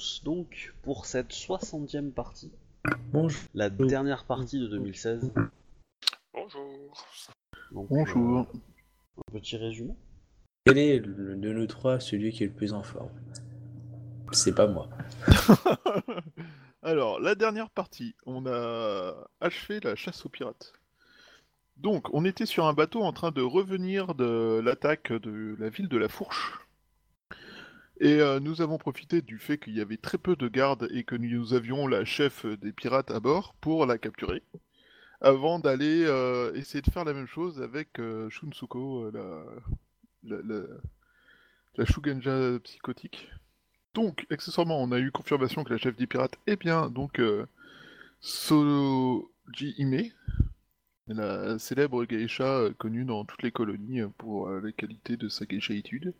tous donc pour cette 60e partie, Bonjour. la dernière partie de 2016. Bonjour. Donc, Bonjour. euh, un petit résumé. Quel est le- de nous trois celui qui est le plus en forme? C'est pas moi. Alors, la dernière partie, on a achevé la chasse aux pirates. Donc, on était sur un bateau en train de revenir de l'attaque de la ville de la Fourche. Et euh, nous avons profité du fait qu'il y avait très peu de gardes et que nous avions la chef des pirates à bord pour la capturer. Avant d'aller euh, essayer de faire la même chose avec euh, Shunsuko, euh, la, la, Shugenja psychotique. Donc, accessoirement, on a eu confirmation que la chef des pirates est bien donc Soji Hime, la célèbre geisha connue dans toutes les colonies pour euh, la qualité de sa geishaïtude.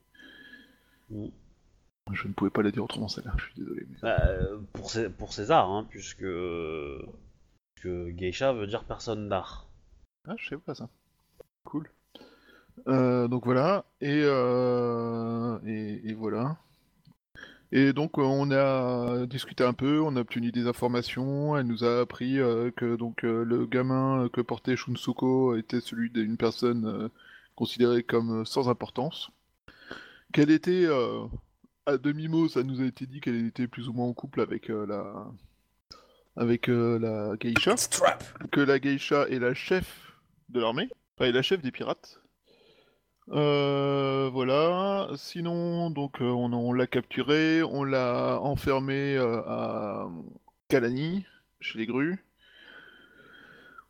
Mm. Je ne pouvais pas la dire autrement celle-là, je suis désolé. mais- Bah, euh, pour, Cé- pour César, hein, puisque, puisque geisha veut dire personne d'art. Ah, je sais pas ça. Cool. Euh, donc voilà, et, euh, et, et voilà. Et donc on a discuté un peu, on a obtenu des informations, elle nous a appris que donc le gamin que portait Shunsuko était celui d'une personne considérée comme sans importance. Qu'elle était à demi-mot, ça nous a été dit qu'elle était plus ou moins en couple avec euh, la avec euh, la geisha que la geisha est la chef de l'armée, enfin, est la chef des pirates. Euh, voilà. Sinon, donc on, on l'a capturé, on l'a enfermé euh, à Kalani, chez les grues.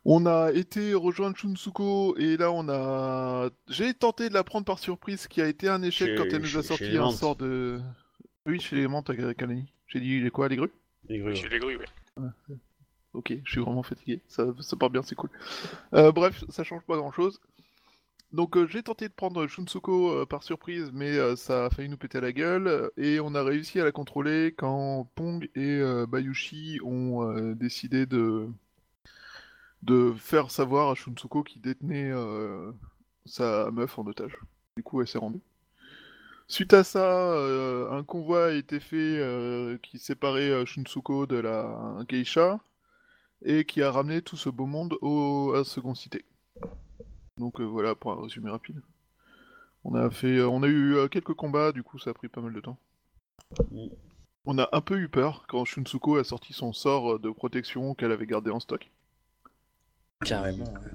On a été rejoindre Shunsuko et là on a. J'ai tenté de la prendre par surprise, ce qui a été un échec Chez- quand elle nous a sorti un Mantes. sort de. Oui, chez les Mantes à Kalani. J'ai dit les quoi, les grues? Les grues, Chez les grues, oui. Ok, je suis vraiment fatigué, ça, ça part bien, c'est cool. Euh, bref, ça change pas grand chose. Donc euh, j'ai tenté de prendre Shunsuko euh, par surprise, mais euh, ça a failli nous péter à la gueule, euh, et on a réussi à la contrôler quand Pong et euh, Bayushi ont euh, décidé de de faire savoir à Shunsuko qu'il détenait euh, sa meuf en otage. Du coup, elle s'est rendue. Suite à ça, euh, un convoi a été fait euh, qui séparait Shunsuko de la geisha et qui a ramené tout ce beau monde au, à Second Cité. Donc voilà pour un résumé rapide. On a fait, on a eu quelques combats, du coup ça a pris pas mal de temps. Mm. On a un peu eu peur quand Shunsuko a sorti son sort de protection qu'elle avait gardé en stock. Carrément. ouais.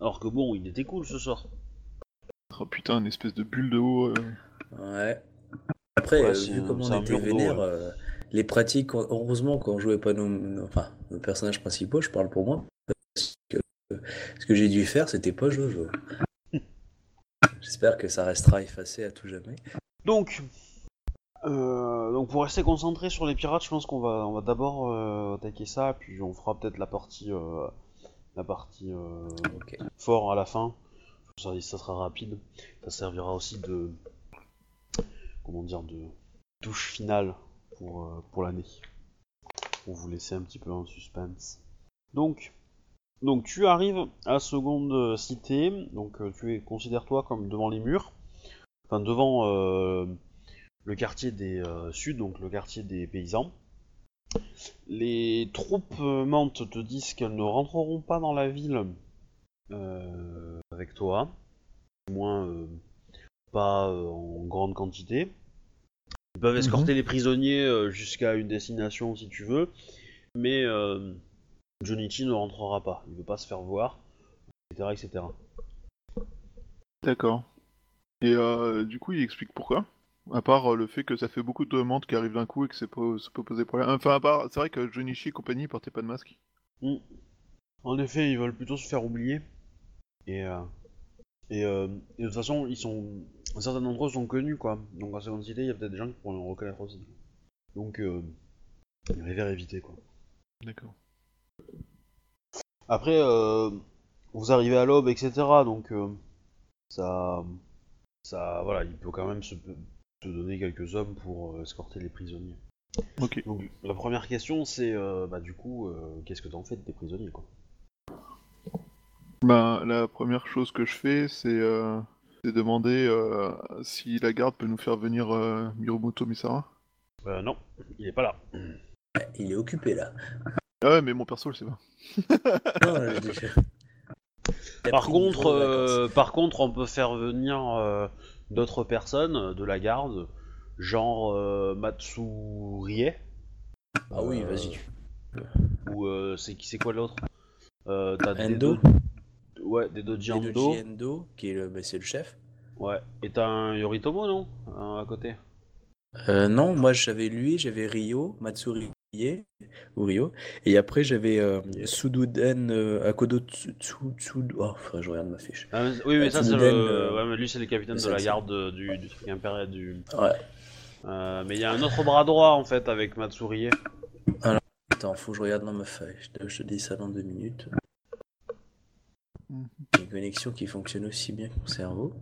Alors que bon, il était cool ce sort. Oh putain, une espèce de bulle de haut. euh. Ouais. Après, Ouais, euh, vu un- comme c'est on était vénère, ouais. euh, les pratiques, heureusement qu'on jouait pas nos, nos- enfin, nos personnages principaux, je parle pour moi, parce que ce que j'ai dû faire, c'était pas Jojo. J'espère que ça restera effacé à tout jamais. Donc, euh, donc pour rester concentré sur les pirates, je pense qu'on va, on va d'abord euh, attaquer ça, puis on fera peut-être la partie, euh, la partie euh, fort à la fin. Ça, ça sera rapide. Ça servira aussi de, comment dire, de touche finale pour, euh, pour l'année. Pour vous laisser un petit peu en suspense. Donc, donc tu arrives à Seconde Cité. Donc euh, tu es, considère-toi comme devant les murs, enfin devant euh, le quartier des euh, Sud, donc le quartier des paysans. Les troupes euh, mantes te disent qu'elles ne rentreront pas dans la ville euh, avec toi, du moins euh, pas euh, en grande quantité. Ils peuvent escorter les prisonniers euh, jusqu'à une destination si tu veux, mais euh, Jonichi ne rentrera pas, il veut pas se faire voir, etc. etc. D'accord. Et euh, du coup, il explique pourquoi? À part euh, le fait que ça fait beaucoup de demandes qui arrivent d'un coup et que c'est pas, ça peut poser problème. Enfin, à part, c'est vrai que Jonichi et compagnie portaient pas de masque. Mm. En effet, ils veulent plutôt se faire oublier. Et, euh, et, euh, et de toute façon, ils sont. Certains d'entre eux sont connus, quoi. Donc à Seconde Cité, il y a peut-être des gens qui pourront reconnaître aussi. Donc, euh, ils préfèrent éviter, quoi. D'accord. Après, vous arrivez à l'aube, etc. Donc, ça. Ça. Voilà, il peut quand même se, se donner quelques hommes pour euh, escorter les prisonniers. Ok. Donc, la première question, c'est. euh, bah, du coup, euh, qu'est-ce que t'en fais de tes prisonniers, quoi? Ben, la première chose que je fais, c'est euh, c'est demander euh, si la garde peut nous faire venir euh, Miromoto Misara. Euh, non, il est pas là. Il est occupé là. Ah ouais, mais mon perso, je sais pas. Non, déjà- Par pris contre, euh, par contre, on peut faire venir euh, d'autres personnes euh, de la garde, genre euh, Matsurie. Ah oui, euh, vas-y. Ou euh, c'est qui c'est quoi l'autre? Euh, T'as des Endo. do- Ouais, des Doji Endo. Endo, qui est le, bah, c'est le chef. Ouais. Et t'as un Yoritomo, non? Euh, À côté? Euh, non, moi j'avais lui, j'avais Ryo, Matsurie, ou Ryo, et après j'avais euh, Sududen euh, Akodo Oh, que je regarde ma fiche. Ah, mais- oui, mais ça c'est le. euh, Ouais, mais lui c'est le capitaine de la garde euh, du, du truc impérial du. Ouais. Euh, mais il y a un autre bras droit en fait avec Matsurie. Attends, faut que je regarde dans ma feuille. Je te, je te dis ça dans deux minutes. Mhm. Une connexion qui fonctionne aussi bien que mon cerveau.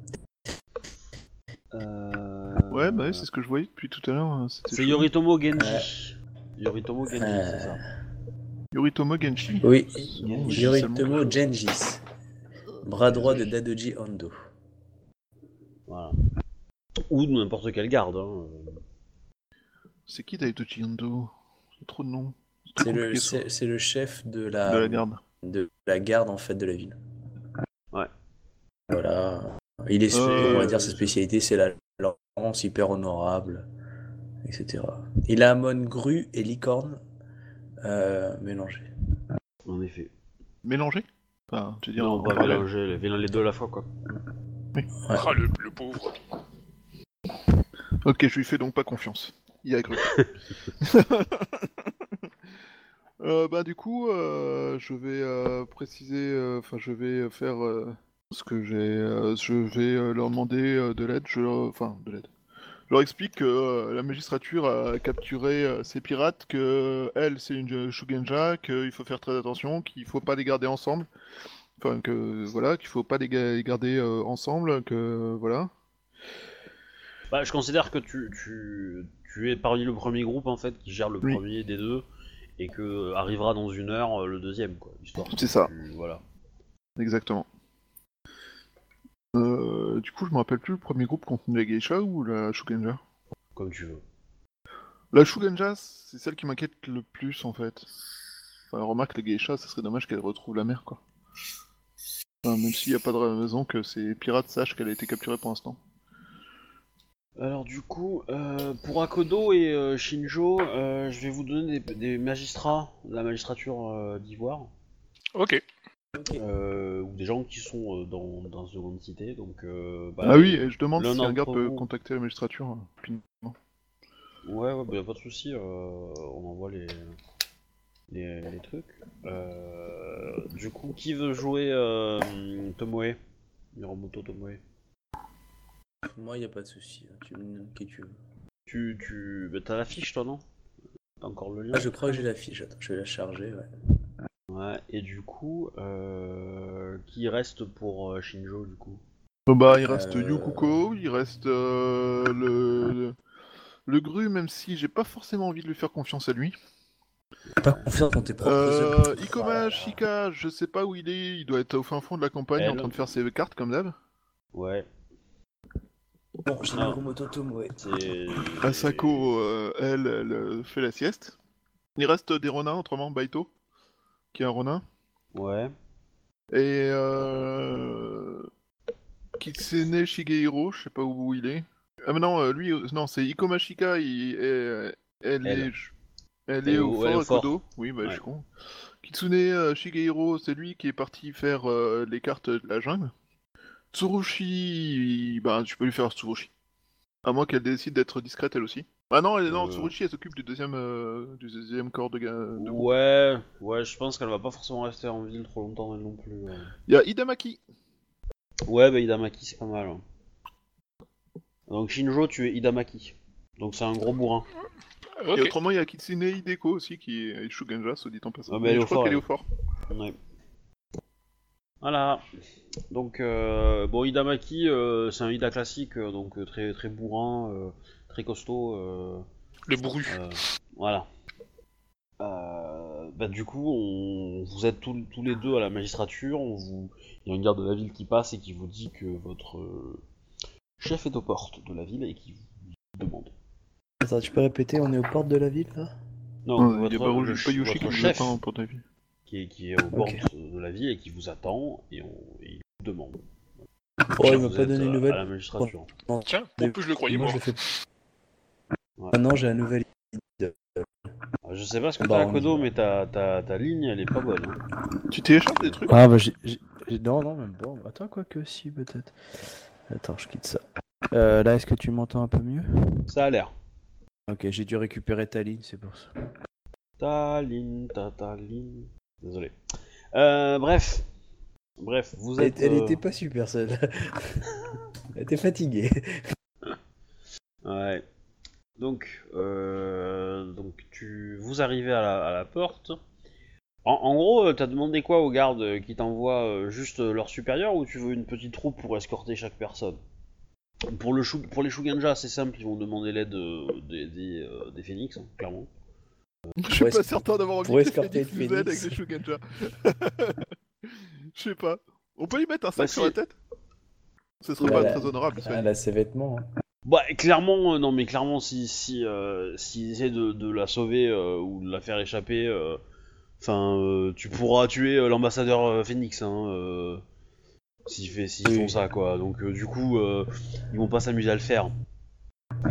Euh... Ouais, bah c'est ce que je voyais depuis tout à l'heure. hein, C'est. Yoritomo Genji. Yoritomo Genji, c'est ça. Yoritomo Genshi. Oui, Genji, Yoritomo Genjis. Bras droit de Dadoji Ando. Voilà. Ou de n'importe quelle garde. Hein. C'est qui Daitochi Ando C'est trop de noms. C'est le, compliqué, ça. c'est, c'est le chef de De la, la garde. de la garde en fait de la ville. Ouais. Voilà. Il est, Euh, on va dire, sa spécialité, c'est la lance hyper honorable, etc. Il a Amon grue et licorne euh, mélangés. En effet. Mélangé? Enfin, tu veux dire. Non, pas mélanger les, les deux à la fois quoi. Ouais. Ah, le, le pauvre. Ok, je lui fais donc pas confiance. Il a cru. Euh, bah du coup, euh, je vais euh, préciser, euh, enfin je vais faire euh, ce que j'ai, euh, je vais euh, leur demander euh, de l'aide, enfin de l'aide. Je leur explique que euh, la magistrature a capturé euh, ces pirates, que elle c'est une Shugenja, qu'il faut faire très attention, qu'il faut pas les garder ensemble, enfin que voilà, qu'il faut pas les, ga- les garder euh, ensemble, que voilà. Bah, je considère que tu, tu, tu es parmi le premier groupe en fait qui gère le Oui. premier des deux et que euh, arrivera dans une heure euh, le deuxième quoi. C'est ça. tu- voilà. Exactement. Euh, du coup, je me rappelle plus le premier groupe contenait la geisha ou la Shugenja Comme tu veux. La Shugenja, c'est celle qui m'inquiète le plus en fait. Enfin, remarque, la geisha, ça serait dommage qu'elle retrouve la mer quoi. Enfin, même s'il n'y a pas de raison que ces pirates sachent qu'elle a été capturée pour l'instant. Alors du coup, euh, pour Akodo et euh, Shinjo, euh, je vais vous donner des, des magistrats de la magistrature euh, d'Ivoire, Ok. Euh, ou des gens qui sont euh, dans, dans une grande cité. Donc, euh, bah, ah oui, et je demande si un gars peut vous- contacter la magistrature euh, rapidement. Ouais, ouais, bah, y a pas de souci, euh, on envoie les, les, les trucs. Euh, du coup, qui veut jouer euh, Tomoe? Miromoto Tomoe Moi, il n'y a pas de souci. hein. Tu me nommes qui tu veux. Tu, tu, bah, t'as la fiche toi non? T'as encore le lien? Ah, je crois que j'ai la fiche. Attends, je vais la charger. Ouais. Ouais, et du coup, euh, qui reste pour euh, Shinjo du coup? Euh, bah, il reste Euh, Yukuko, il reste euh, le... le le Gru, même si j'ai pas forcément envie de lui faire confiance à lui. Pas confiance dans tes propres Euh. Ikoma Shika, je sais pas où il est, il doit être au fin fond de la campagne en train de faire ses cartes comme d'hab. Ouais, Bon, j'ai Ah. C'est. Asako, euh, elle, elle fait la sieste. Il reste des autrement Baito, qui est un renin. Ouais, Et euh... Kitsune Shigehiro, je sais pas où il est. Ah mais non, euh, lui, euh, non, c'est Ikoma Shika, il est- elle, est... Elle au fort fort. Kodo. Oui, bah je suis con. Kitsune Shigehiro, c'est lui qui est parti faire euh, les cartes de la jungle. Tsurushi, bah tu peux lui faire Tsurushi. À moins qu'elle décide d'être discrète elle aussi. Ah non, elle, non Euh. Tsurushi elle s'occupe du deuxième, euh, du deuxième corps de, de ouais, ouais, je pense qu'elle va pas forcément rester en ville trop longtemps elle non plus. ouais. Il y a Idamaki. Ouais, bah Idamaki c'est pas mal. hein. Donc Shinjo, tu es Idamaki. Donc c'est un gros bourrin. Et autrement, il y a Kitsune Hideko aussi qui est Shugenja, soit dit en passant. Ah, mais elle est je crois qu'elle est au fort. Ouais. Voilà. Donc euh, bon, Idamaki, euh, c'est un Ida classique, euh, donc très très bourrin, euh, très costaud. euh, Le bru. euh, voilà. Euh, bah, du coup, on, vous êtes tous, tous les deux à la magistrature. On vous, il y a une garde de la ville qui passe et qui vous dit que votre chef est aux portes de la ville et qui vous demande. Attends, tu peux répéter, on est aux portes de la ville là? Non, Non, votre, le Yoshi votre chef qui est, qui est au bord Ok. de la vie et qui vous attend et, on, et il vous demande. Oh, il m'a pas donné une À nouvelle. la magistrature. Tiens, en plus je le croyais Moi, mort. je le fais. Ouais. Maintenant, j'ai un nouvel. Ah, Je sais pas ce que Bah, t'as à on- Kodo, mais ta, ta, ta ligne elle est pas bonne. hein. Tu télécharges des trucs? Ah bah j'ai... j'ai- j'ai- Non, non, même pas. Attends, quoi que si, peut-être. Attends, je quitte ça. Euh, là, est-ce que tu m'entends un peu mieux? Ça a l'air. Ok, j'ai dû récupérer ta ligne, c'est pour ça. Ta ligne, ta, ta ligne. Désolé. Euh, bref. Bref, vous Elle, êtes. elle euh, était pas super, celle Elle était fatiguée. Ouais. Donc, euh, donc tu, vous arrivez à la, à la porte. En, en gros, euh, t'as demandé quoi aux gardes qui t'envoient euh, juste leur supérieur ou tu veux une petite troupe pour escorter chaque personne? Pour, le pour les Shuganja, c'est simple, ils vont demander l'aide des, des, des phénix, hein, clairement. Je suis pas certain d'avoir envie pour que escorter nous aide avec les Shugenja. Je sais pas. On peut y mettre un sac Bah, sur la tête? Ce serait Bah, pas la- très honorable. Ah, là, ses vêtements. hein. Bah, clairement, euh, non, mais clairement, si, si, euh, s'ils essaient de, de la sauver euh, ou de la faire échapper, euh, enfin, euh, tu pourras tuer euh, l'ambassadeur euh, Phoenix, hein, euh, s'ils fait, s'ils Oui. font ça, quoi. Donc, euh, du coup, euh, ils vont pas s'amuser à le faire.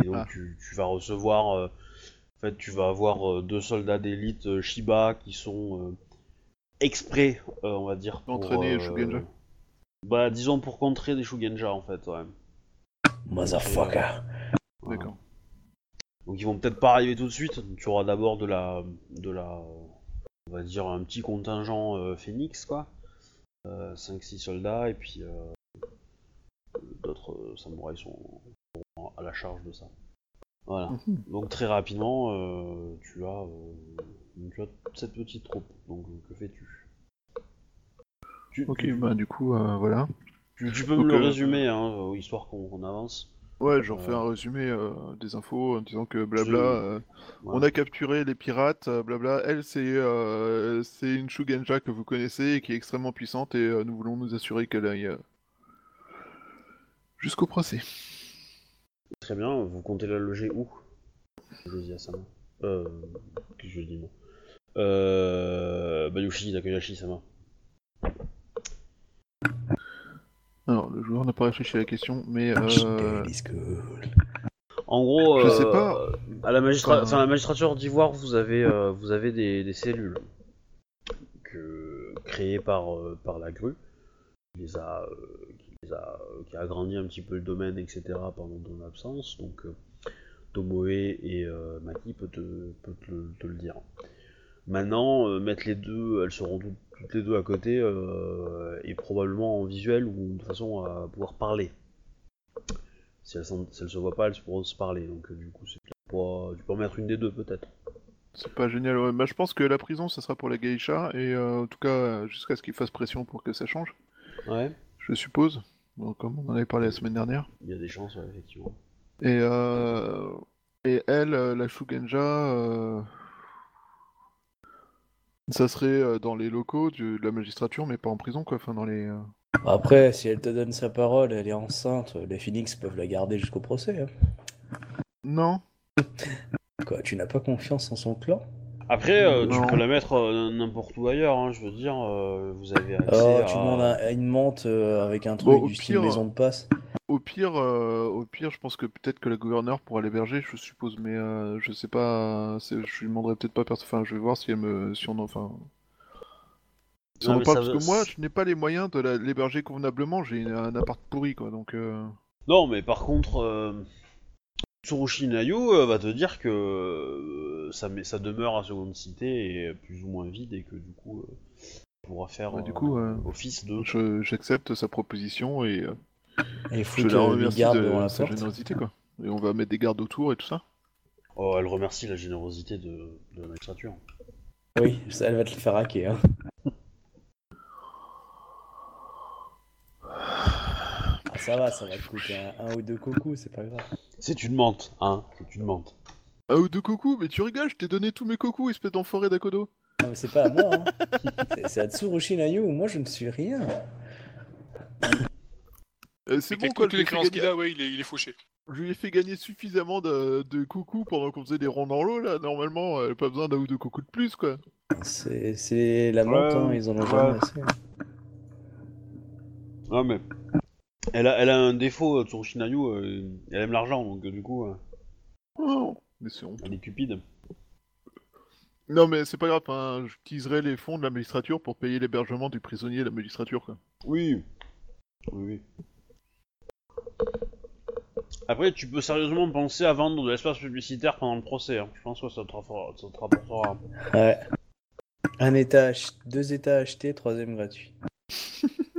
Et donc, Ah. tu, tu vas recevoir, euh, en fait, tu vas avoir euh, deux soldats d'élite euh, Shiba qui sont euh, exprès, euh, on va dire, pour, Entraîner les Shugenja. Bah, disons pour contrer des Shugenja, en fait, ouais. Motherfucker. D'accord. Donc ils vont peut-être pas arriver tout de suite. Tu auras d'abord de la, de la, on va dire un petit contingent euh, Phoenix quoi, euh, 5-6 soldats et puis euh, d'autres euh, samouraïs sont, sont à la charge de ça. Voilà. Mhm. Donc très rapidement, euh, tu as, euh, tu as cette petite troupe. Donc que fais-tu? Tu, Ok, tu, bah du coup, euh, voilà. Tu- tu peux donc, me le euh, résumer, hein, euh, histoire qu'on qu'on avance. Ouais, j'en fais Euh, un résumé euh, des infos en disant que blabla, euh, Ouais. on a capturé les pirates, blabla. Elle, c'est c'est une Shugenja que vous connaissez et qui est extrêmement puissante et nous voulons nous assurer qu'elle aille jusqu'au procès. Très bien, vous comptez la loger où? Je dis à Sama. Euh. Qu'est-ce que je dis moi? Euh. Bayushi Takayashi Sama. Alors, le joueur n'a pas réfléchi à la question, mais euh. En gros, Je euh, sais pas. À la, magistra- Enfin, la magistrature d'Ivoire, vous avez, euh, vous avez des, des cellules que, créées par, euh, par la grue, qui les a, euh, qui les a, euh, qui a agrandi un petit peu le domaine, etc. pendant ton absence. Donc, euh, Tomoe et euh, Maki peut te, peut te le, te le dire. Maintenant, euh, mettre les deux, elles seront toutes, toutes les deux à côté euh, et probablement en visuel ou de façon à pouvoir parler. Si elles, si elles se voient pas, elles pourront se parler. Donc euh, du coup, c'est peut-être pas. Tu peux en mettre une des deux peut-être. c'est pas génial. ouais. Bah, je pense que la prison, ça sera pour la geisha, et euh, en tout cas, euh, jusqu'à ce qu'il fasse pression pour que ça change, Ouais. je suppose. Bon, comme on en avait parlé la semaine dernière. Il y a des chances, ouais, effectivement. Et, euh, et elle, euh, la Shugenja, euh, ça serait euh, dans les locaux de la magistrature, mais pas en prison, quoi. Enfin, dans les. euh, Après, si elle te donne sa parole, elle est enceinte, les Phoenix peuvent la garder jusqu'au procès. hein. Non. Quoi, tu n'as pas confiance en son clan? Après, euh, tu peux la mettre euh, n'importe où ailleurs. Hein, je veux dire, euh, vous avez accès Oh, à. tu demandes un- à une monte euh, avec un truc Bon, du style pire- maison de passe. Au pire, euh, au pire, je pense que peut-être que la gouverneure pourra l'héberger, je suppose, mais euh, je sais pas. c'est- Je lui demanderai peut-être pas. perso- Enfin, je vais voir si elle me, si on, en- enfin. Si Non, on en mais parle, ça parce veut- que moi, je n'ai pas les moyens de la- l'héberger convenablement. J'ai un appart pourri, quoi. Donc. euh, Non, mais par contre, euh, Tsurushi Nayu euh, va te dire que euh, sa demeure à Seconde Cité est plus ou moins vide et que du coup, euh, il pourra faire Ouais, du euh, coup, euh, office de. je- J'accepte sa proposition et euh, Et je la remercie de devant la sa porte. générosité, quoi. Et on va mettre des gardes autour et tout ça. Oh, elle remercie la générosité de, de la magistrature. Oui, ça, elle va te le faire hacker. Hein. Ah, ça va, ça va te coûter un, un ou deux cocos, c'est pas grave. C'est une mente, hein C'est une mente. Ah, ou de coucou, mais tu rigoles, je t'ai donné tous mes cocos, espèce d'enfoiré d'Akodo. Non, mais c'est pas à moi, hein. C'est- à Tsurushi Nayu, moi je ne suis rien. Euh, c'est bon, quoi, je créances qu'il a, ouais, il est, il est fauché. Je lui ai fait gagner suffisamment de, de coucou pendant qu'on faisait des ronds dans l'eau, là. Normalement, elle a pas besoin d'un ou deux coucous de plus, quoi. C'est c'est la Ouais, hein, ils en ont ouais. jamais assez. hein. Non mais elle a, elle a un défaut euh, Tsurushinayu, euh, elle aime l'argent donc euh, du coup euh, Oh, mais c'est elle est cupide. Non, mais c'est pas grave, hein, j'utiliserai les fonds de la magistrature pour payer l'hébergement du prisonnier de la magistrature, quoi. Oui. Oui oui. Après tu peux sérieusement penser à vendre de l'espace publicitaire pendant le procès. hein. Je pense que ça te, rapportera- ça te rapportera. Ouais. Un état, ach- deux états achetés, troisième gratuit.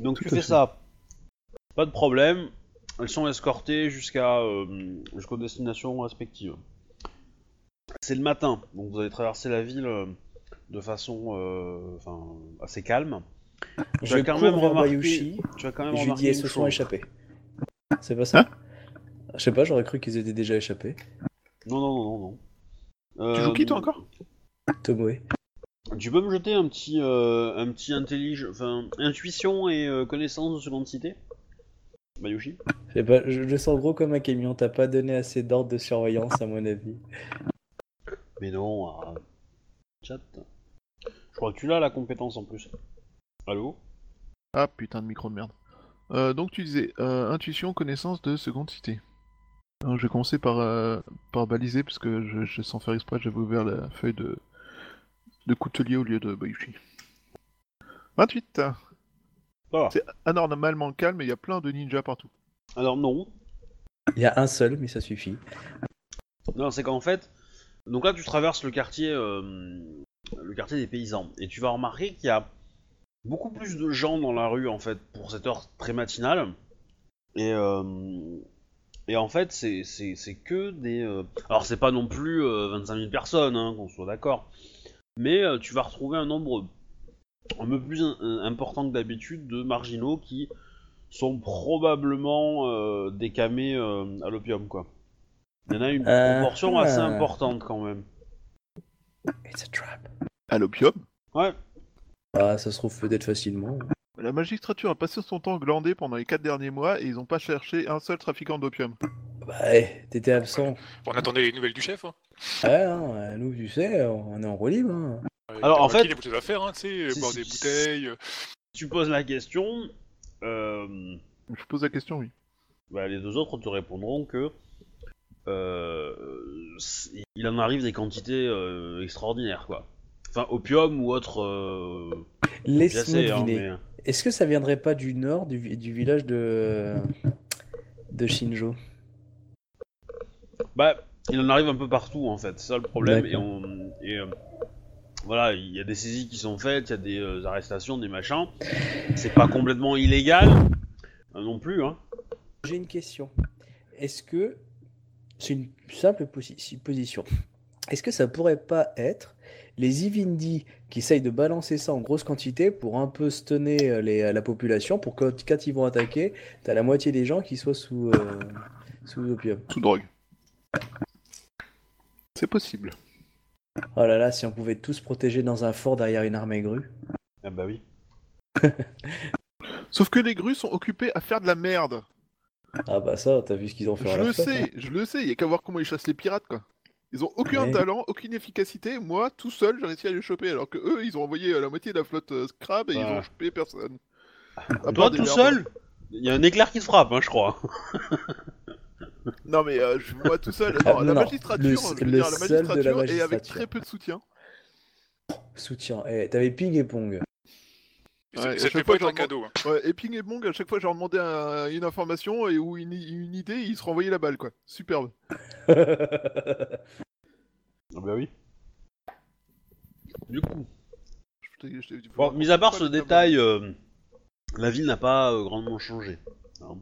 Donc Tout tu fais fait. ça. Pas de problème. Elles sont escortées jusqu'à euh, jusqu'aux destinations respectives. C'est le matin, donc vous allez traverser la ville euh, de façon euh, enfin, assez calme. Tu Je as quand même vers remarqué- Bayushi, Tu as quand même et je lui dis, elles se sont échappées. C'est pas ça Je sais pas, j'aurais cru qu'ils étaient déjà échappés. Non non non non non. Tu Euh, joues qui, toi, encore? Tomoe. Tu peux me jeter un petit euh, un petit intellige, enfin intuition et euh, connaissance de seconde cité? Bayushi. Je sais pas, je le sens gros comme un camion, t'as pas donné assez d'ordre de surveillance à mon avis. Mais non, ah, chat. Je crois que tu l'as la compétence en plus. Allô? Ah, putain de micro de merde. Euh, donc tu disais, euh, intuition, connaissance de seconde cité. Alors, je vais commencer par, euh, par baliser, parce que je, je sens faire exprès, j'avais ouvert la feuille de, de coutelier au lieu de Bayushi. 28 Ça va. C'est anormalement calme et il y a plein de ninjas partout. Alors non. Il y a un seul, mais ça suffit. Non, c'est qu'en fait, donc là tu traverses le quartier, euh, le quartier des paysans, et tu vas remarquer qu'il y a beaucoup plus de gens dans la rue en fait pour cette heure très matinale. Et euh, et en fait c'est c'est c'est que des, euh, alors c'est pas non plus euh, 25 000 personnes, hein, qu'on soit d'accord, mais euh, tu vas retrouver un nombre un peu plus important que d'habitude de marginaux qui sont probablement euh, décamés euh, à l'opium quoi. Il y en a une Euh, proportion assez ah. importante quand même. It's a trap. À l'opium? Ouais. Ah, ça se trouve peut-être facilement. La magistrature a passé son temps glandé pendant les 4 derniers mois et ils n'ont pas cherché un seul trafiquant d'opium. Bah, ouais, t'étais absent. On attendait les nouvelles du chef. Hein. Ouais, hein, nous, tu sais, on est en roue libre. hein. Euh, Alors, a en fait- Il a beaucoup de choses à faire, hein, tu sais, boire des bouteilles. euh, Tu poses la question, euh, Je pose la question, oui. bah, les deux autres te répondront que euh, il en arrive des quantités euh, extraordinaires quoi. Enfin opium ou autre. Euh, Laisse-moi hein, deviner. mais- Est-ce que ça viendrait pas du nord, du, du village de... de Shinjo Bah, il en arrive un peu partout en fait, c'est ça le problème. Et, D'accord. on, et euh, voilà, il y a des saisies qui sont faites, il y a des euh, arrestations, des machins. C'est pas complètement illégal euh, non plus, hein. J'ai une question. Est-ce que... C'est une simple posi- supposition. Est-ce que ça pourrait pas être les Ivindi qui essayent de balancer ça en grosse quantité pour un peu stunner les, la population pour que quand ils vont attaquer, t'as la moitié des gens qui soient sous, euh, sous opium? Sous drogue. C'est possible. Oh là là, si on pouvait tous protéger dans un fort derrière une armée grue. Ah bah oui. Sauf que les grues sont occupées à faire de la merde. Ah bah ça, t'as vu ce qu'ils ont fait à Je la le flotte, hein. sais, je le sais, il y a qu'à voir comment ils chassent les pirates, quoi. Ils ont aucun Ouais. talent, aucune efficacité. Moi, tout seul, j'ai réussi à les choper, alors que eux, ils ont envoyé euh, la moitié de la flotte euh, Scrab et ils ont chopé personne. À Toi tout merdes. seul Il y a un éclair qui te frappe, hein, je crois. Non mais euh, je moi tout seul. Non, la non, magistrature, le- je veux le dire, la seul de la magistrature et avec très peu de soutien. Soutien. Eh, t'avais Ping et Pong. Ouais, C'était pas un j'en cadeau. hein. Ouais, et Ping et Bong, à chaque fois, je leur demandais un- une information et ou une, une idée, ils se renvoyaient la balle, quoi. Superbe. Ah bah oui. Du coup, Je t'ai- je t'ai- bon, mis à part ce détail, euh, la ville n'a pas euh, grandement changé. hein.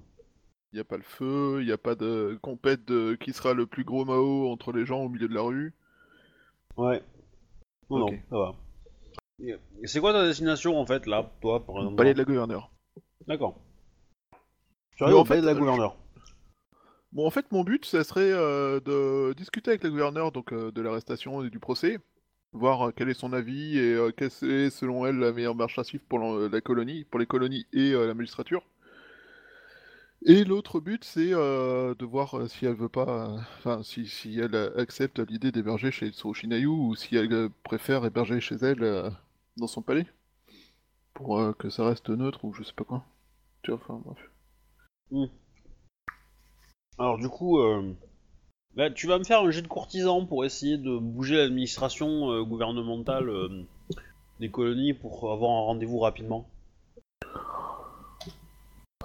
Il n'y a pas le feu, il n'y a pas de compète de qui sera le plus gros Mao entre les gens au milieu de la rue. Ouais. Non, non, ça va. C'est quoi ta destination en fait là, toi par exemple? Palais de la gouverneure. D'accord. Tu arrives au palais de la euh, gouverneure. Bon, en fait, mon but, ça serait euh, de discuter avec le gouverneur donc, euh, de l'arrestation et du procès, voir euh, quel est son avis et quelle est selon elle la meilleure marche à suivre pour la, la colonie, pour les colonies et la magistrature. Et l'autre but, c'est euh, de voir euh, si elle veut pas, euh, enfin si, si elle accepte l'idée d'héberger chez Tsurushinayu ou si elle préfère héberger chez elle dans son palais pour que ça reste neutre ou je sais pas quoi. Tu vois, enfin bref. Alors du coup, bah, tu vas me faire un jet de courtisan pour essayer de bouger l'administration gouvernementale des colonies pour avoir un rendez-vous rapidement.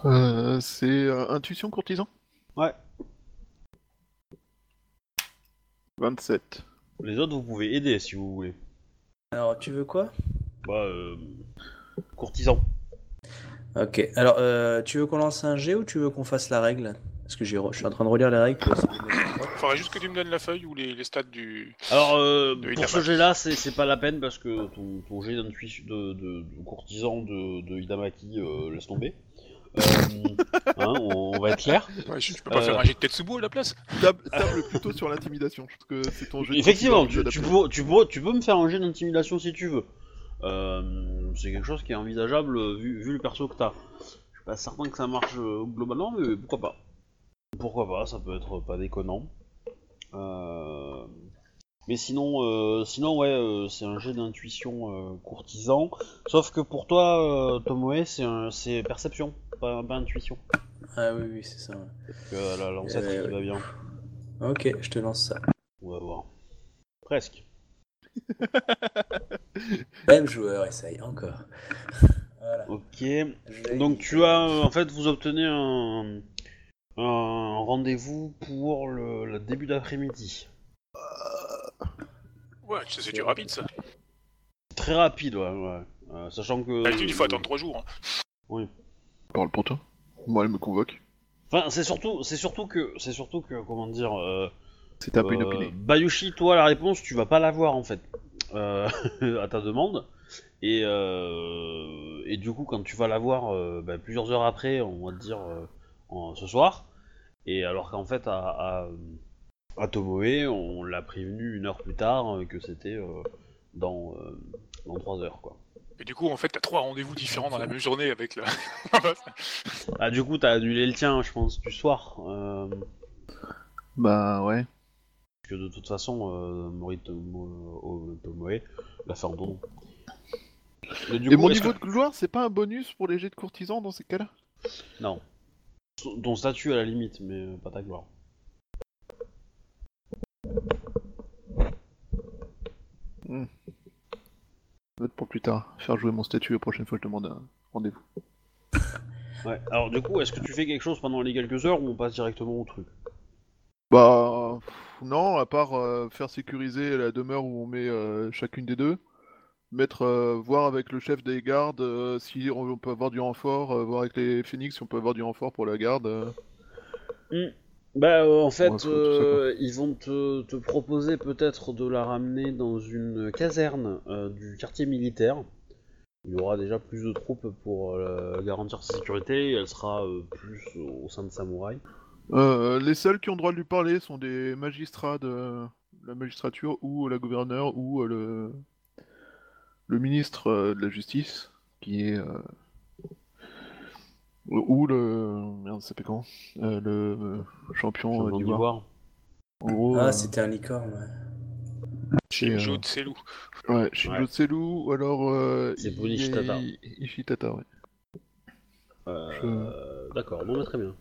Euh, c'est euh, intuition courtisan? Ouais. 27. Les autres, vous pouvez aider si vous voulez. Alors, tu veux quoi? Bah, euh, courtisan. Ok. Alors, euh, tu veux qu'on lance un G ou tu veux qu'on fasse la règle? Parce que j'ai re- je suis en train de relire les règles. Faudrait juste que tu me donnes la feuille ou les, les stats du. Alors, euh, De pour Hidamaki. ce jet-là, c'est c'est pas la peine parce que ton, ton jet d'intuition de, de, de courtisan de, de Hidamaki euh, laisse tomber. Euh, hein, on, on va être clair. Ouais, je, je peux pas Euh. faire un jet de Tetsubo à la place Table, table plutôt sur l'intimidation, parce que c'est ton jeu. Effectivement, courtisan tu, tu, peux, tu, peux, tu peux me faire un jet d'intimidation si tu veux. Euh, c'est quelque chose qui est envisageable euh, vu, vu le perso que t'as. Je suis pas certain que ça marche euh, globalement, mais pourquoi pas. Pourquoi pas, ça peut être pas déconnant. Euh, Mais sinon, euh, sinon ouais, euh, c'est un jet d'intuition euh, courtisan. Sauf que pour toi, euh, Tomoe, c'est un- c'est perception, pas, pas intuition. Ah oui, oui, c'est ça. ouais. Que la l'ancêtre Euh, qui va bien. Ok, je te lance ça. On va voir. Presque. Même joueur, essaye encore. voilà. Ok. Je- Donc tu as, euh, en fait, vous obtenez un, un rendez-vous pour le, le début d'après-midi. Ouais, ça c'est du rapide ça. Très rapide, ouais. ouais. Euh, sachant que. D'habitude, il faut attendre 3 jours. hein. Parle pour toi. Moi, elle me convoque. Enfin, c'est surtout, c'est surtout que, c'est surtout que, comment dire, euh, un peu euh, inopiné. Bayushi, toi, la réponse, tu vas pas l'avoir en fait, euh, à ta demande. Et, euh, et du coup, quand tu vas l'avoir bah, plusieurs heures après, on va te dire en- ce soir, et alors qu'en fait, à, à, à Tomoe, on l'a prévenu une heure plus tard que c'était euh, dans, euh, dans 3 heures, quoi. Et du coup, en fait, t'as trois rendez-vous différents dans la même journée avec la. Ah, du coup, t'as annulé le tien, je pense, du soir. euh, Bah ouais. Parce que de toute façon, euh, Mori Tomo- oh, Tomoe l'a fait en don. Mais du Et coup, mon niveau que- de gloire, c'est pas un bonus pour les jets de courtisan dans ces cas-là? Non. Ton statut à la limite, mais euh, pas ta gloire. Note pour plus tard. Faire jouer mon statut la prochaine fois je demande un rendez-vous. Ouais. Alors du coup, est-ce que tu fais quelque chose pendant les quelques heures ou on passe directement au truc? Bah non, à part euh, faire sécuriser la demeure où on met euh, chacune des deux. Mettre, euh, voir avec le chef des gardes euh, si on, peut avoir du renfort, euh, voir avec les phoenix si on peut avoir du renfort pour la garde. euh. Bah euh, en fait, euh, ils vont te, te proposer peut-être de la ramener dans une caserne euh, du quartier militaire. Il y aura déjà plus de troupes pour euh, garantir sa sécurité et elle sera euh, plus au sein de Samouraï. Euh, les seuls qui ont le droit de lui parler sont des magistrats de la magistrature ou la gouverneure ou euh, le, le ministre euh, de la justice qui est euh, ou le merde ça comment? Euh, le euh, champion, Champion d'ivoire. d'ivoire. En gros, Ah, euh, c'était un licorne, ouais. c'est, euh, Shinjo Tselou. ouais, Shinjo ou alors euh, C'est I- Bonishitata. I- Ishitata, ouais. Euh, D'accord, bon bah, très bien.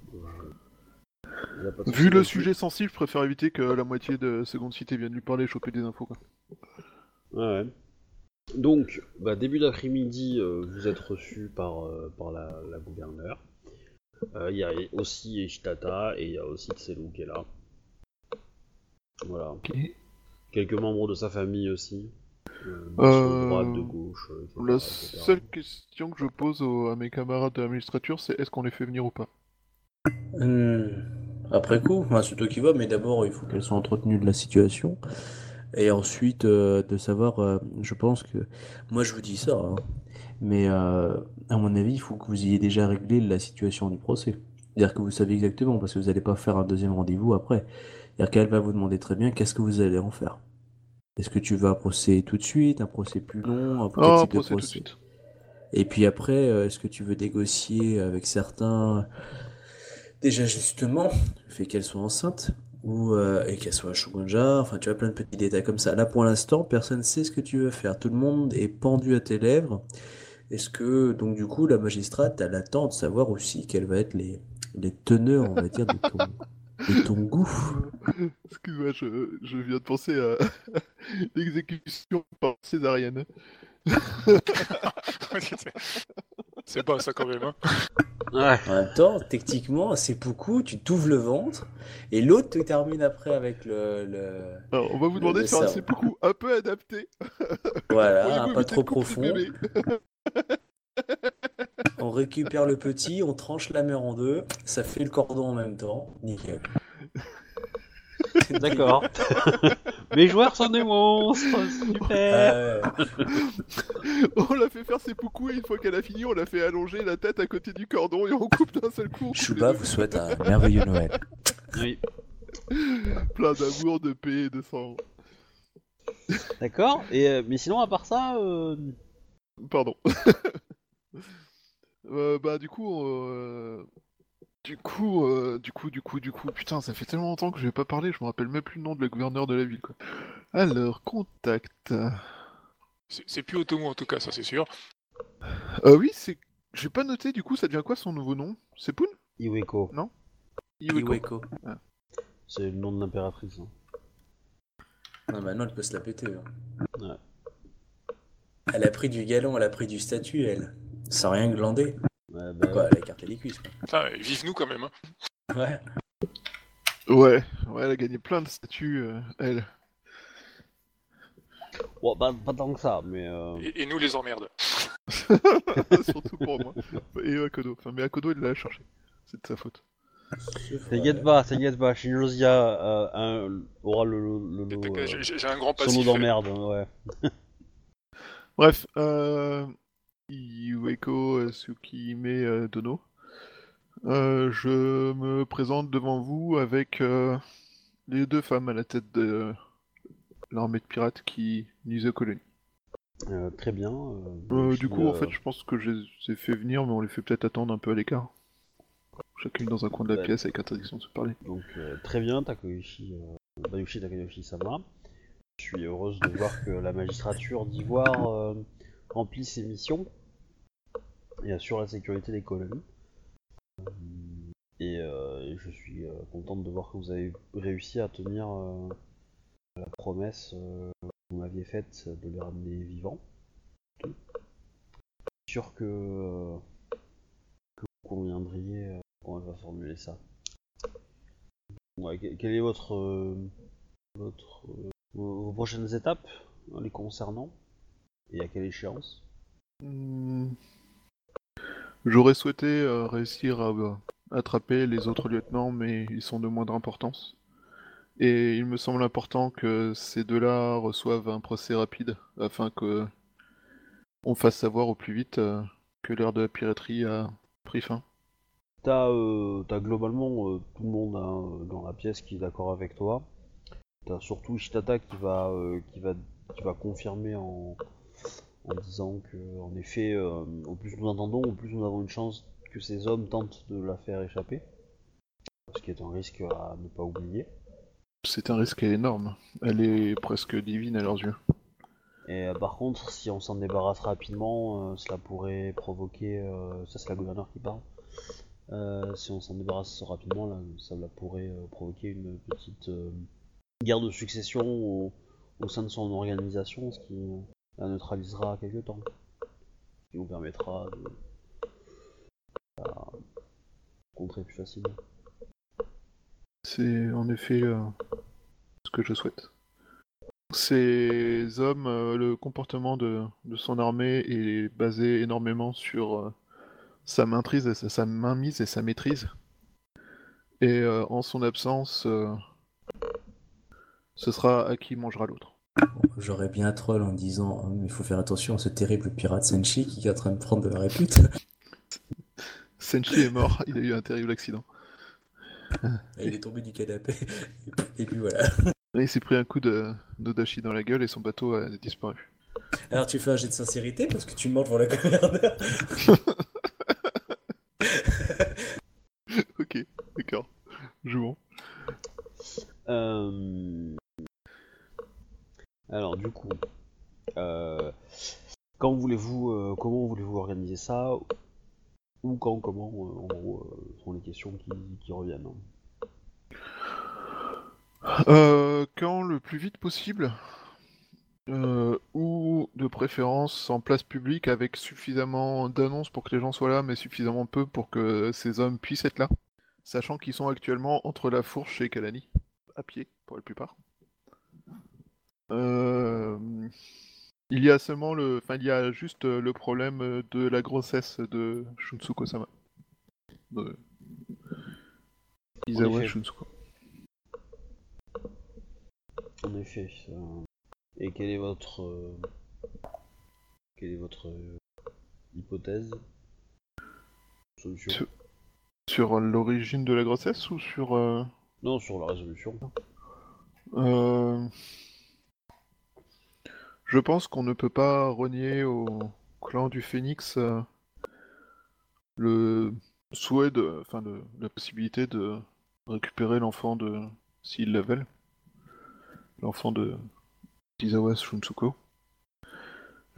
De Vu le sujet sensible, je préfère éviter que la moitié de seconde cité vienne lui parler et choper des infos. Quoi. Ouais, ouais. Donc, bah, début d'après-midi, euh, vous êtes reçu par, euh, par la, la gouverneure. Euh, Il y a aussi Ishitata et il y a aussi Tselu qui est là. Voilà. Quelques membres de sa famille aussi. Euh, de Euh, droite, de gauche. etc., La etc. seule question que je pose au- à mes camarades de la magistrature, c'est est-ce qu'on les fait venir ou pas? Après coup, enfin, c'est toi qui vas, mais d'abord il faut qu'elles soient entretenues de la situation. Et ensuite euh, de savoir, euh, je pense que, moi je vous dis ça, hein, mais euh, à mon avis il faut que vous ayez déjà réglé la situation du procès. C'est-à-dire que vous savez exactement, parce que vous n'allez pas faire un deuxième rendez-vous après. C'est-à-dire qu'elle va vous demander très bien qu'est-ce que vous allez en faire. Est-ce que tu veux un procès tout de suite, un procès plus long, un Oh, type de procès tout de procès suite. Et puis après, est-ce que tu veux négocier avec certains? Déjà justement, le fait qu'elle soit enceinte ou euh, et qu'elle soit shogunja, enfin tu as plein de petits détails comme ça. Là pour l'instant, personne ne sait ce que tu veux faire. Tout le monde est pendu à tes lèvres. Est-ce que donc du coup la magistrate elle attend de savoir aussi quelles vont être les, les teneurs, on va dire, de ton, de ton goût? Excuse-moi, je, je viens de penser à l'exécution par césarienne. C'est pas ça quand même. Hein. Ouais. En même temps, techniquement, c'est beaucoup, tu t'ouvres le ventre et l'autre te termine après avec le, le- Alors, on va vous demander de faire un seppuku un peu adapté. voilà, un pas trop profond. On récupère le petit, on tranche la mère en deux, ça fait le cordon en même temps. Nickel. D'accord. Mes joueurs sont des monstres, super. Ouais. On l'a fait faire seppuku et une fois qu'elle a fini, on l'a fait allonger la tête à côté du cordon et on coupe d'un seul coup. Chouba vous souhaite un merveilleux Noël. Oui. Plein d'amour, de paix et de sang. D'accord. Et euh, mais sinon à part ça, euh, Pardon. Euh, bah du coup, euh, du coup, euh, du coup, du coup, du coup, putain, ça fait tellement longtemps que je vais pas parler, je me rappelle même plus le nom de la gouverneure de la ville, quoi. Alors, contact. C'est plus Otomo en tout cas, ça c'est sûr. Euh, oui, c'est. J'ai pas noté, du coup, ça devient quoi son nouveau nom? C'est Poon? Iweko. Iweko. Iweko. C'est le nom de l'impératrice. hein. Non, maintenant elle peut se la péter. hein. Ouais. Elle a pris du galon, elle a pris du statut, elle. Sans rien glander. Ouais, bah, Quoi, elle a écarté les cuisses. Quoi. Putain, vive nous quand même. Hein. Ouais. Ouais, ouais, elle a gagné plein de statuts, euh, elle. bon, pas, pas tant que ça, mais euh, Et, et nous les emmerde. Surtout pour moi. Et Akodo. Enfin, mais Akodo, il l'a cherché. C'est de sa faute. t'inquiète pas, t'inquiète pas. Shinjozia euh, un- aura le, le, le, J'ai- euh, J'ai un grand son passif. lot d'emmerde, ouais. Bref, euh, Iweko Tsukihime euh, Dono. Euh, je me présente devant vous avec euh, les deux femmes à la tête de l'armée de pirates qui nuisent aux colonies. Euh, très bien. euh, Euh, du coup, en euh, fait, je pense que je les ai fait venir, mais on les fait peut-être attendre un peu à l'écart. Chacune dans un coin de la pièce avec interdiction de se parler. Donc euh, très bien, Takeyoshi, euh, Bayushi Takayoshi Sama. Je suis heureuse de voir que la magistrature d'Ivoire euh, remplit ses missions et assure la sécurité des colonies. Et, euh, je suis euh, contente de voir que vous avez réussi à tenir euh, la promesse euh, que vous m'aviez faite de les ramener vivants. Je suis sûr que, vous conviendriez, euh, on va formuler ça. Ouais, que- quelle est votre, votre vos, prochaines étapes les concernant? Et à quelle échéance? Hmm. J'aurais souhaité euh, réussir à euh, attraper les autres lieutenants, mais ils sont de moindre importance. Et il me semble important que ces deux-là reçoivent un procès rapide, afin que on fasse savoir au plus vite euh, que l'ère de la piraterie a pris fin. T'as euh, globalement tout le monde hein, dans la pièce qui est d'accord avec toi. T'as surtout Ishitata qui va, euh, qui va, qui va confirmer en, en disant que, en effet, euh, au plus nous entendons, au plus nous avons une chance que ces hommes tentent de la faire échapper. Ce qui est un risque à ne pas oublier. C'est un risque énorme. Elle est presque divine à leurs yeux. Et euh, par contre, si on s'en débarrasse rapidement, euh, cela pourrait provoquer. ça, c'est la gouverneure qui parle. Si on s'en débarrasse rapidement, là, cela pourrait provoquer une petite guerre de succession au, au sein de son organisation, ce qui la neutralisera quelque temps. Ce qui nous permettra de la contrer plus facilement. C'est en effet euh, ce que je souhaite. Ces hommes, euh, le comportement de, son armée est basé énormément sur euh, sa maîtrise, et sa, sa mainmise et sa maîtrise. Et en son absence, ce sera à qui mangera l'autre. J'aurais bien troll en disant Hum, il faut faire attention à ce terrible pirate Senshi qui est en train de prendre de la répute. Senshi est mort, il a eu un terrible accident. Il est tombé du canapé. Et puis voilà. Et il s'est pris un coup de d'Odashi dans la gueule et son bateau a disparu. Alors tu fais un jet de sincérité parce que tu mens devant la gouverneur. ok, d'accord. Jouons. Euh, Alors du coup, euh, quand voulez-vous, euh, comment voulez-vous organiser ça Ou quand, comment, euh, en gros, sont les questions qui, reviennent. quand le plus vite possible, ou de préférence en place publique avec suffisamment d'annonces pour que les gens soient là, mais suffisamment peu pour que ces hommes puissent être là, sachant qu'ils sont actuellement entre la fourche et Kalani, à pied pour la plupart. Euh, il y a seulement le, enfin il y a juste euh, le problème de la grossesse de Shunsuko-sama. De... Effet. Shunsuko. En effet. euh, Et quelle est votre, euh, quelle est votre euh, hypothèse? Solution Sur- Sur l'origine de la grossesse ou sur... euh, Non, sur la résolution. euh, Je pense qu'on ne peut pas renier au clan du Phénix euh, le souhait de... Enfin, la possibilité de récupérer l'enfant de... Veulent. L'enfant de Izawa Shunsuko.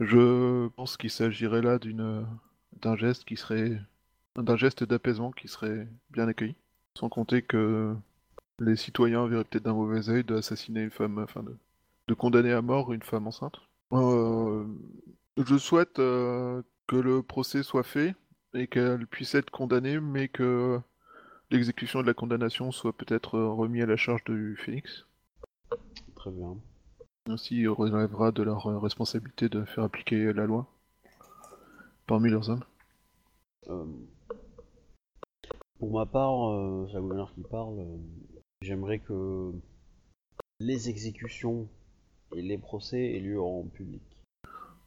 Je pense qu'il s'agirait là d'un geste qui serait d'un geste d'apaisement qui serait bien accueilli. Sans compter que les citoyens verraient peut-être d'un mauvais œil d'assassiner une femme, de condamner à mort une femme enceinte. Euh, je souhaite euh, que le procès soit fait et qu'elle puisse être condamnée, mais que l'exécution de la condamnation soit peut-être remis à la charge du Phoenix. Très bien. Ainsi, il relèvera de leur euh, responsabilité de faire appliquer la loi parmi leurs hommes. Euh, pour ma part, euh, c'est la gouverneure qui parle. euh, J'aimerais que les exécutions et les procès aient lieu en public.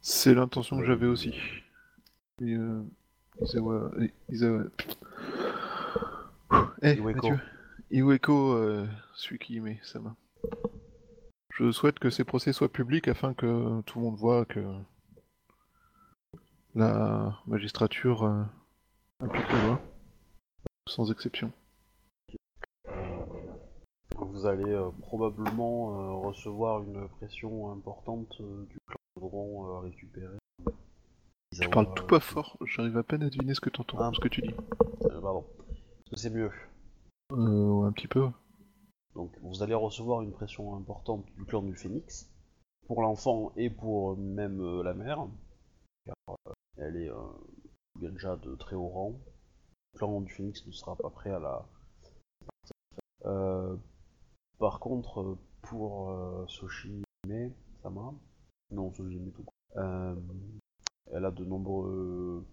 C'est l'intention que j'avais aussi. Et, euh, Izawa... eh, Iweko. Mathieu. Iweko euh, Tsukihime, Sama. Je souhaite que ces procès soient publics afin que tout le monde voit que la magistrature euh, applique la loi, sans exception. Vous allez euh, probablement euh, recevoir une pression importante euh, du clan euh, récupérer. Tu parles tout pas fort, j'arrive à peine à deviner ce que t'entends, Ah. ce que tu dis. Pardon. Est-ce que c'est mieux? Euh, un petit peu. Donc vous allez recevoir une pression importante du clan du Phénix pour l'enfant et pour même euh, la mère, car euh, elle est euh, déjà de très haut rang. Le clan du Phénix ne sera pas prêt à la. Par contre, euh, pour euh, Sama, non Soshime tout court, euh, elle a de nombreux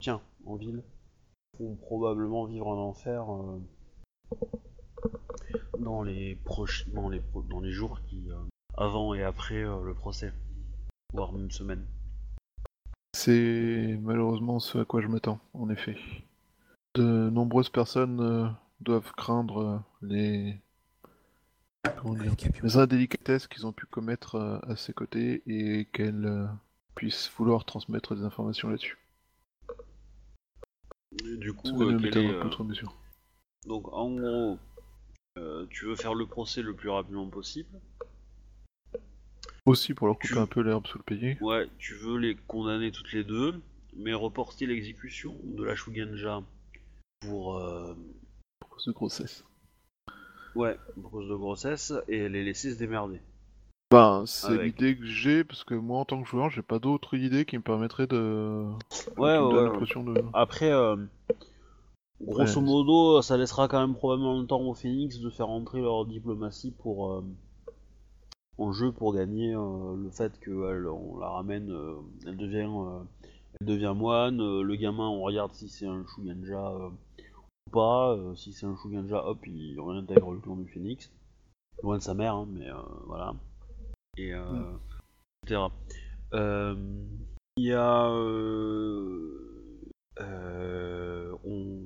tiens en ville, vont probablement vivre un enfer. euh, dans les dans les, jours qui, avant et après le procès, voire une semaine. C'est malheureusement ce à quoi je m'attends, en effet. De nombreuses personnes doivent craindre les... Les indélicatesses qu'ils ont pu commettre euh, à ses côtés et qu'elles euh, puissent vouloir transmettre des informations là-dessus. Du coup, euh, est, pas euh, mesure. donc en gros, euh, tu veux faire le procès le plus rapidement possible. Aussi pour leur couper tu- un peu l'herbe sous le pied. Ouais, tu veux les condamner toutes les deux, mais reporter l'exécution de la Shugenja pour, euh, pour cause de grossesse. Ouais, cause de grossesse et les laisser se démerder. Ben, c'est Avec. l'idée que j'ai, parce que moi en tant que joueur, j'ai pas d'autre idée qui me permettrait de. Ouais, ouais, l'impression de. Après, euh, grosso Ouais. modo, ça laissera quand même probablement le temps au Phoenix de faire entrer leur diplomatie pour euh, en jeu pour gagner euh, le fait qu'elle on la ramène, elle devient, elle devient moine. le gamin, on regarde si c'est un Shugenja ou pas. euh, si c'est un Shugenja, hop, il réintègre le clan du Phoenix, loin de sa mère, hein, mais euh, voilà. Et euh, etc. Euh, Il y a on...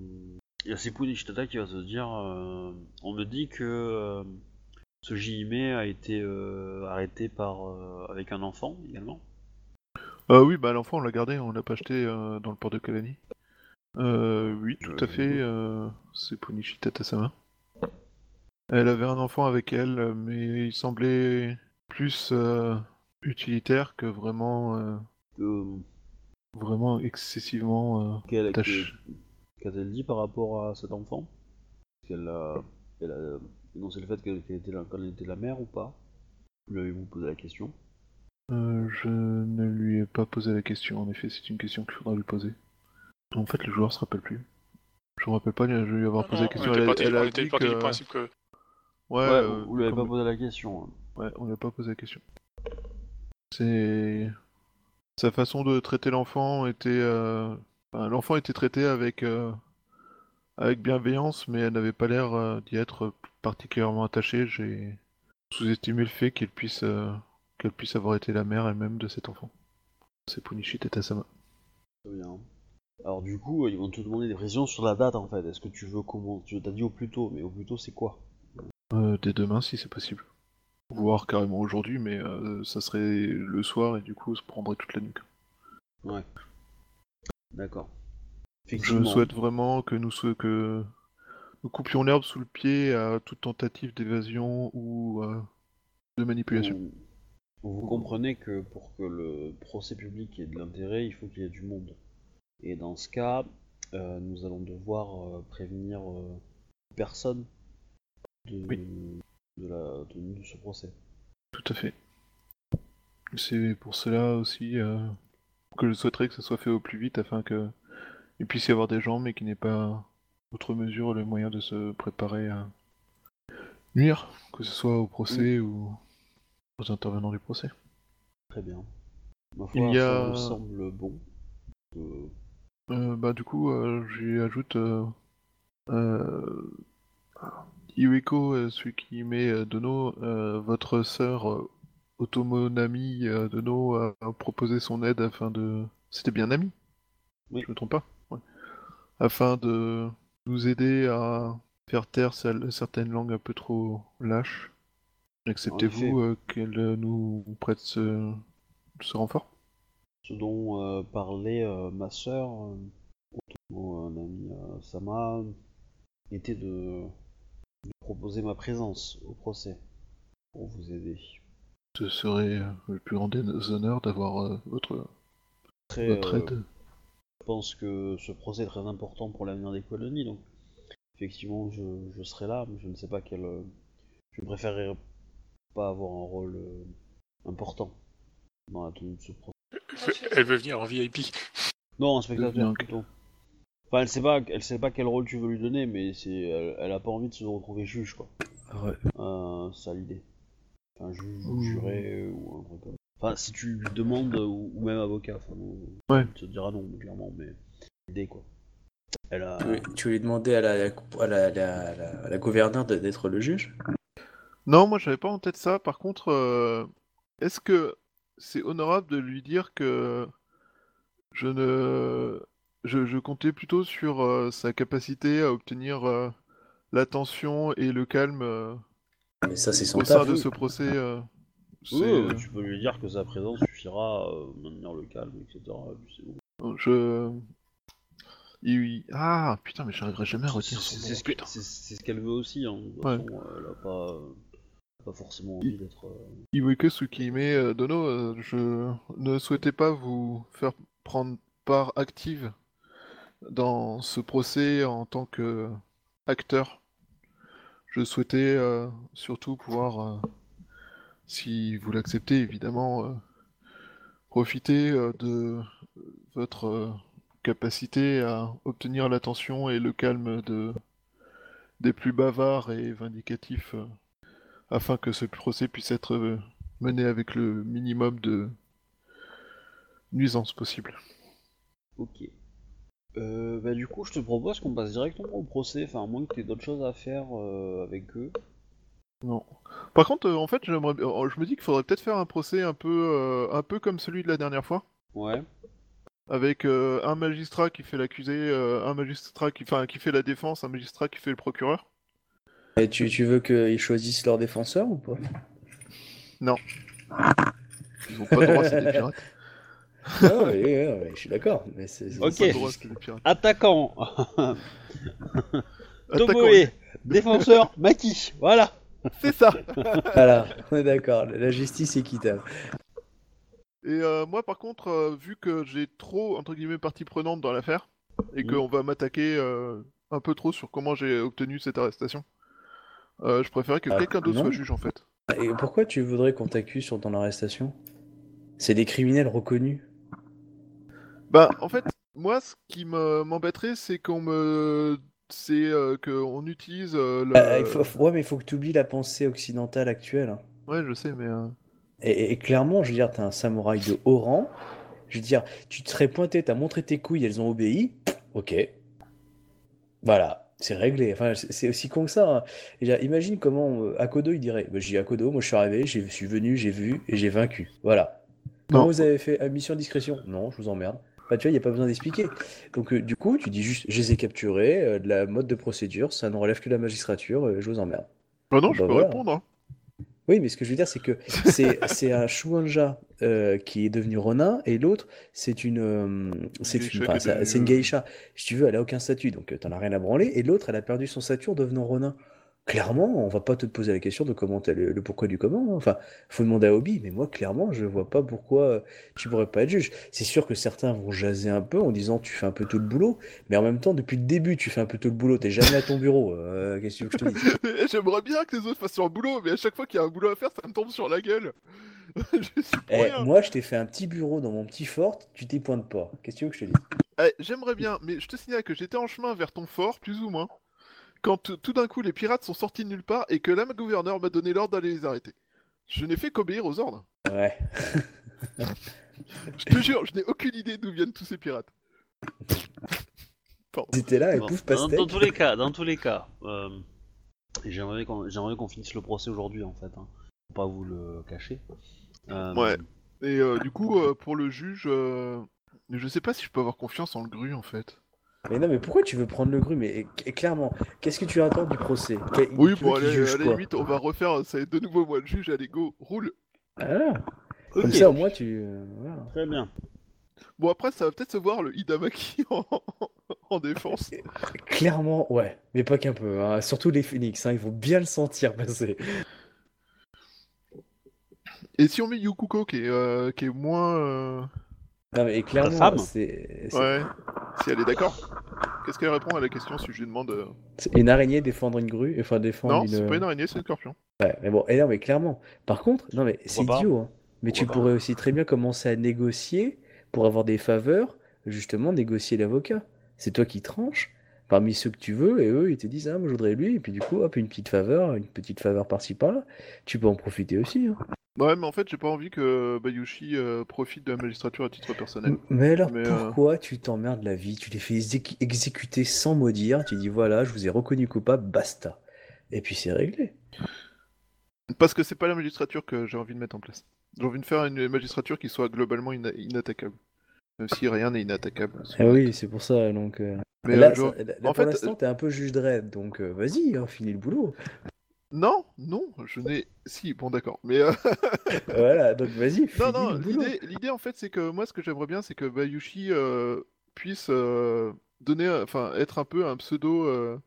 Il y a Seppu Nishitata qui va se dire euh, on me dit que euh, ce JIME a été euh, arrêté par euh, avec un enfant également. Euh, oui, bah l'enfant on l'a gardé, on l'a pas acheté euh, dans le port de Kalani. Euh, oui, tout Euh, à fait, euh, c'est Punichi Tatasama. Elle avait un enfant avec elle, mais il semblait plus euh, utilitaire que vraiment, euh, Euh, vraiment excessivement. euh, qu'elle- Qu'a-t-elle dit par rapport à cet enfant? Est-ce qu'elle a, elle a énoncé le fait qu'elle était, la- qu'elle était la mère ou pas? Lui avez-vous posé la question? Euh, je ne lui ai pas posé la question, en effet, c'est une question qu'il faudra lui poser. En fait, le joueur se rappelle plus. Je me rappelle pas de lui avoir Non, posé non, la question. on était Elle a- parti, du que- principe que. Ouais, Ouais, euh, vous lui avez comme- pas posé la question. hein. Ouais, on lui a pas posé la question. C'est sa façon de traiter l'enfant était, euh, enfin, l'enfant était traité avec euh, avec bienveillance, mais elle n'avait pas l'air euh, d'y être particulièrement attachée. J'ai sous-estimé le fait qu'elle puisse euh, qu'elle puisse avoir été la mère elle-même de cet enfant. C'est Punichi Tetasama. Très bien. Alors du coup, ils vont te demander des précisions sur la date en fait. Est-ce que tu veux comment Tu t'as dit au plus tôt, mais au plus tôt c'est quoi? Euh, dès demain, si c'est possible. Voire carrément aujourd'hui, mais euh, ça serait le soir et du coup, ça prendrait toute la nuit. Ouais. D'accord. Je souhaite vraiment que nous, sou- que nous coupions l'herbe sous le pied à toute tentative d'évasion ou euh, de manipulation. Vous, vous comprenez que pour que le procès public ait de l'intérêt, il faut qu'il y ait du monde. Et dans ce cas, euh, nous allons devoir euh, prévenir euh, personne de, Oui. de la tenue de ce procès. Tout à fait. C'est pour cela aussi que je souhaiterais que ça soit fait au plus vite afin que il puisse y avoir des gens mais qui n'aient pas outre mesure le moyen de se préparer à nuire, que ce soit au procès ou aux intervenants du procès. Très bien. Ma foi, Il y ça a- me semble bon. Euh, bah du coup, euh, j'y ajoute euh, euh, Iweko, euh, celui qui met euh, Dono, euh, votre sœur euh, Otomonami euh, Dono a, a proposé son aide afin de... C'était bien Nami? Oui. Je me trompe pas? Ouais. Afin de nous aider à faire taire certaines langues un peu trop lâches. Acceptez-vous euh, qu'elle euh, nous prête ce, ce renfort? Ce dont euh, parlait euh, ma sœur, euh, mon ami Sama, était de, de proposer ma présence au procès pour vous aider. Ce serait le plus grand des honneurs d'avoir votre, euh, aide. je pense que ce procès est très important pour l'avenir des colonies, donc effectivement je, je serai là, mais je ne sais pas quel. Je préférerais pas avoir un rôle important dans la tenue de ce procès. Elle veut venir en VIP. Non, un spectateur plutôt. Enfin, elle sait pas, elle sait pas quel rôle tu veux lui donner, mais c'est, elle, elle a pas envie de se retrouver juge, quoi. Ouais. Euh, c'est ça l'idée. Enfin, juge ou juré ou un truc comme ça. Enfin, si tu lui demandes, ou, ou même avocat, enfin, bon, Ouais. il te dira non, clairement, mais l'idée, quoi. Elle a. Tu tu lui demander à la, à la, à la, à la- à la gouverneure de- d'être le juge? Non, moi j'avais pas en tête ça. Par contre, euh, est-ce que c'est honorable de lui dire que je ne, je, je comptais plutôt sur euh, sa capacité à obtenir euh, l'attention et le calme euh, Mais ça, c'est son au sein de ce procès. euh, Oui, tu peux lui dire que sa présence suffira à euh, maintenir le calme, etc. et je, il- ah putain, mais j'arriverai jamais à retenir C'est son c'est nom, ce c'est- ce qu'elle veut aussi, hein. De toute Ouais. façon, elle a pas, pas forcément envie d'être. euh, Iweke Tsukihime euh, Dono, euh, je ne souhaitais pas vous faire prendre part active dans ce procès en tant que acteur. Je souhaitais surtout pouvoir, si vous l'acceptez évidemment, profiter de votre capacité à obtenir l'attention et le calme de des plus bavards et vindicatifs afin que ce procès puisse être euh, mené avec le minimum de nuisance possible. Ok. Euh, bah du coup, je te propose qu'on passe directement au procès, enfin à moins que tu aies d'autres choses à faire euh, avec eux. Non. Par contre, euh, en fait, j'aimerais, euh, je me dis qu'il faudrait peut-être faire un procès un peu, euh, un peu comme celui de la dernière fois, Ouais. avec un magistrat qui fait l'accusé, un magistrat qui, enfin, qui fait la défense, un magistrat qui fait le procureur. Et tu, tu veux qu'ils choisissent leur défenseur ou pas? Ils ont pas le droit, c'est des pirates. Non, oui, oui, oui, je suis d'accord. Mais c'est, c'est- Ok. Droit, c'est des pirates. Attaquant Tomoe Défenseur Maki Voilà C'est ça Voilà, on est d'accord. La justice équitable. Et euh, moi, par contre, euh, vu que j'ai trop, entre guillemets, partie prenante dans l'affaire, et Mhm. qu'on va m'attaquer euh, un peu trop sur comment j'ai obtenu cette arrestation, euh, je préférais que Ah, quelqu'un d'autre soit juge, en fait. Et pourquoi tu voudrais qu'on t'accuse sur ton arrestation? C'est des criminels reconnus. Bah, en fait, moi, ce qui me- m'embêterait, c'est qu'on me... C'est euh, qu'on utilise euh, le... Ah, faut- Ouais, mais il faut que tu oublies la pensée occidentale actuelle. Ouais, je sais, mais... euh, et- et clairement, je veux dire, t'es un samouraï de haut rang. Je veux dire, tu te serais pointé, t'as montré tes couilles, elles ont obéi. Ok. Voilà, c'est réglé. Enfin, c'est aussi con que ça. hein. Et là, imagine comment euh, Akodo il dirait. Bah, j'ai dit Akodo, moi je suis arrivé, j'ai- je suis venu, j'ai vu et j'ai vaincu. Voilà. Comment Non. vous avez fait? Euh, mission discrétion? Non, je vous emmerde. Bah, tu vois, il n'y a pas besoin d'expliquer. Donc, euh, du coup, tu dis juste, je les ai capturés, euh, de la mode de procédure, ça ne relève que de la magistrature, euh, je vous emmerde. Bah non, je Bah peux voilà. répondre. hein. Oui, mais ce que je veux dire, c'est que c'est un Shuanja euh, qui est devenu Ronin et l'autre, c'est une, euh, c'est une, enfin, une euh, geisha. Si tu veux, elle a aucun statut, donc euh, t'en as rien à branler. Et l'autre, elle a perdu son statut en devenant Ronin. Clairement, on va pas te poser la question de comment le, le pourquoi du comment. hein. Enfin, faut demander à Obi, mais moi, clairement, je vois pas pourquoi euh, tu pourrais pas être juge. C'est sûr que certains vont jaser un peu en disant tu fais un peu tout le boulot, mais en même temps, depuis le début, tu fais un peu tout le boulot. T'es jamais à ton bureau. Euh, Qu'est-ce que tu veux que je te dise? J'aimerais bien que les autres fassent leur boulot, mais à chaque fois qu'il y a un boulot à faire, ça me tombe sur la gueule. je suis pour Eh, moi, je t'ai fait un petit bureau dans mon petit fort, tu t'y pointes pas. Qu'est-ce que tu veux que je te dise? Eh, J'aimerais bien, mais je te signale que j'étais en chemin vers ton fort, plus ou moins, quand tout d'un coup les pirates sont sortis de nulle part et que là, ma gouverneur m'a donné l'ordre d'aller les arrêter. Je n'ai fait qu'obéir aux ordres. Ouais. Je te jure, je n'ai aucune idée d'où viennent tous ces pirates. Étaient là et Bon, pouf, dans, pastèque. dans tous les cas, dans tous les cas, euh, j'aimerais qu'on j'aimerais qu'on finisse le procès aujourd'hui en fait, hein. Faut pas vous le cacher. Euh, Ouais. Et euh, du coup, euh, pour le juge, euh, je sais pas si je peux avoir confiance en le gru en fait. Mais non, mais pourquoi tu veux prendre le gru? Mais et- clairement, qu'est-ce que tu attends du procès? Oui, tu veux bon, qu'il allez, juge à la quoi? limite, on va refaire, ça va être de nouveau moi le juge, allez go, roule. Voilà. Comme ça, au moins, tu. euh, voilà. Très bien. Bon, après, ça va peut-être se voir le Hidamaki en, en défense. Clairement, ouais. Mais pas qu'un peu. hein. Surtout les Phoenix, hein, ils vont bien le sentir passer. Et si on met Yukuko qui est, euh, qui est moins. euh, Non, mais clairement, femme c'est c'est- Ouais, si elle est d'accord. Qu'est-ce qu'elle répond à la question si je lui demande. euh, c'est une araignée défendre une grue, enfin défendre Non, une. c'est pas une araignée, c'est un scorpion. Ouais, mais bon, et non, mais clairement. Par contre, non, mais c'est Pourquoi pas idiot, hein. Mais tu Pourquoi pas pourrais aussi très bien commencer à négocier pour avoir des faveurs, justement, négocier l'avocat. C'est toi qui tranches parmi ceux que tu veux, et eux, ils te disent, ah, moi, je voudrais lui, et puis du coup, hop, une petite faveur, une petite faveur par-ci par-là. Tu peux en profiter aussi, hein. Ouais, mais en fait, j'ai pas envie que Bayushi euh, profite de la magistrature à titre personnel. Mais alors, Mais, euh, pourquoi tu t'emmerdes la vie? Tu les fais exé- exécuter sans mot dire, tu dis, voilà, je vous ai reconnu coupable, basta. Et puis c'est réglé. Parce que c'est pas la magistrature que j'ai envie de mettre en place. J'ai envie de faire une magistrature qui soit globalement ina- inattaquable. Même si rien n'est inattaquable. Ah oui, c'est pour ça, donc... euh, Mais là, je- ça- là, en pour fait, l'instant, t'es un peu juge de raid, donc vas-y, hein, finis le boulot. Non, non, je n'ai. Si, bon, d'accord. Mais euh, Voilà, donc vas-y, non, non, l'idée, en fait, c'est que moi, ce que j'aimerais bien, c'est que Bayushi euh, puisse euh, donner, enfin, être un peu un pseudo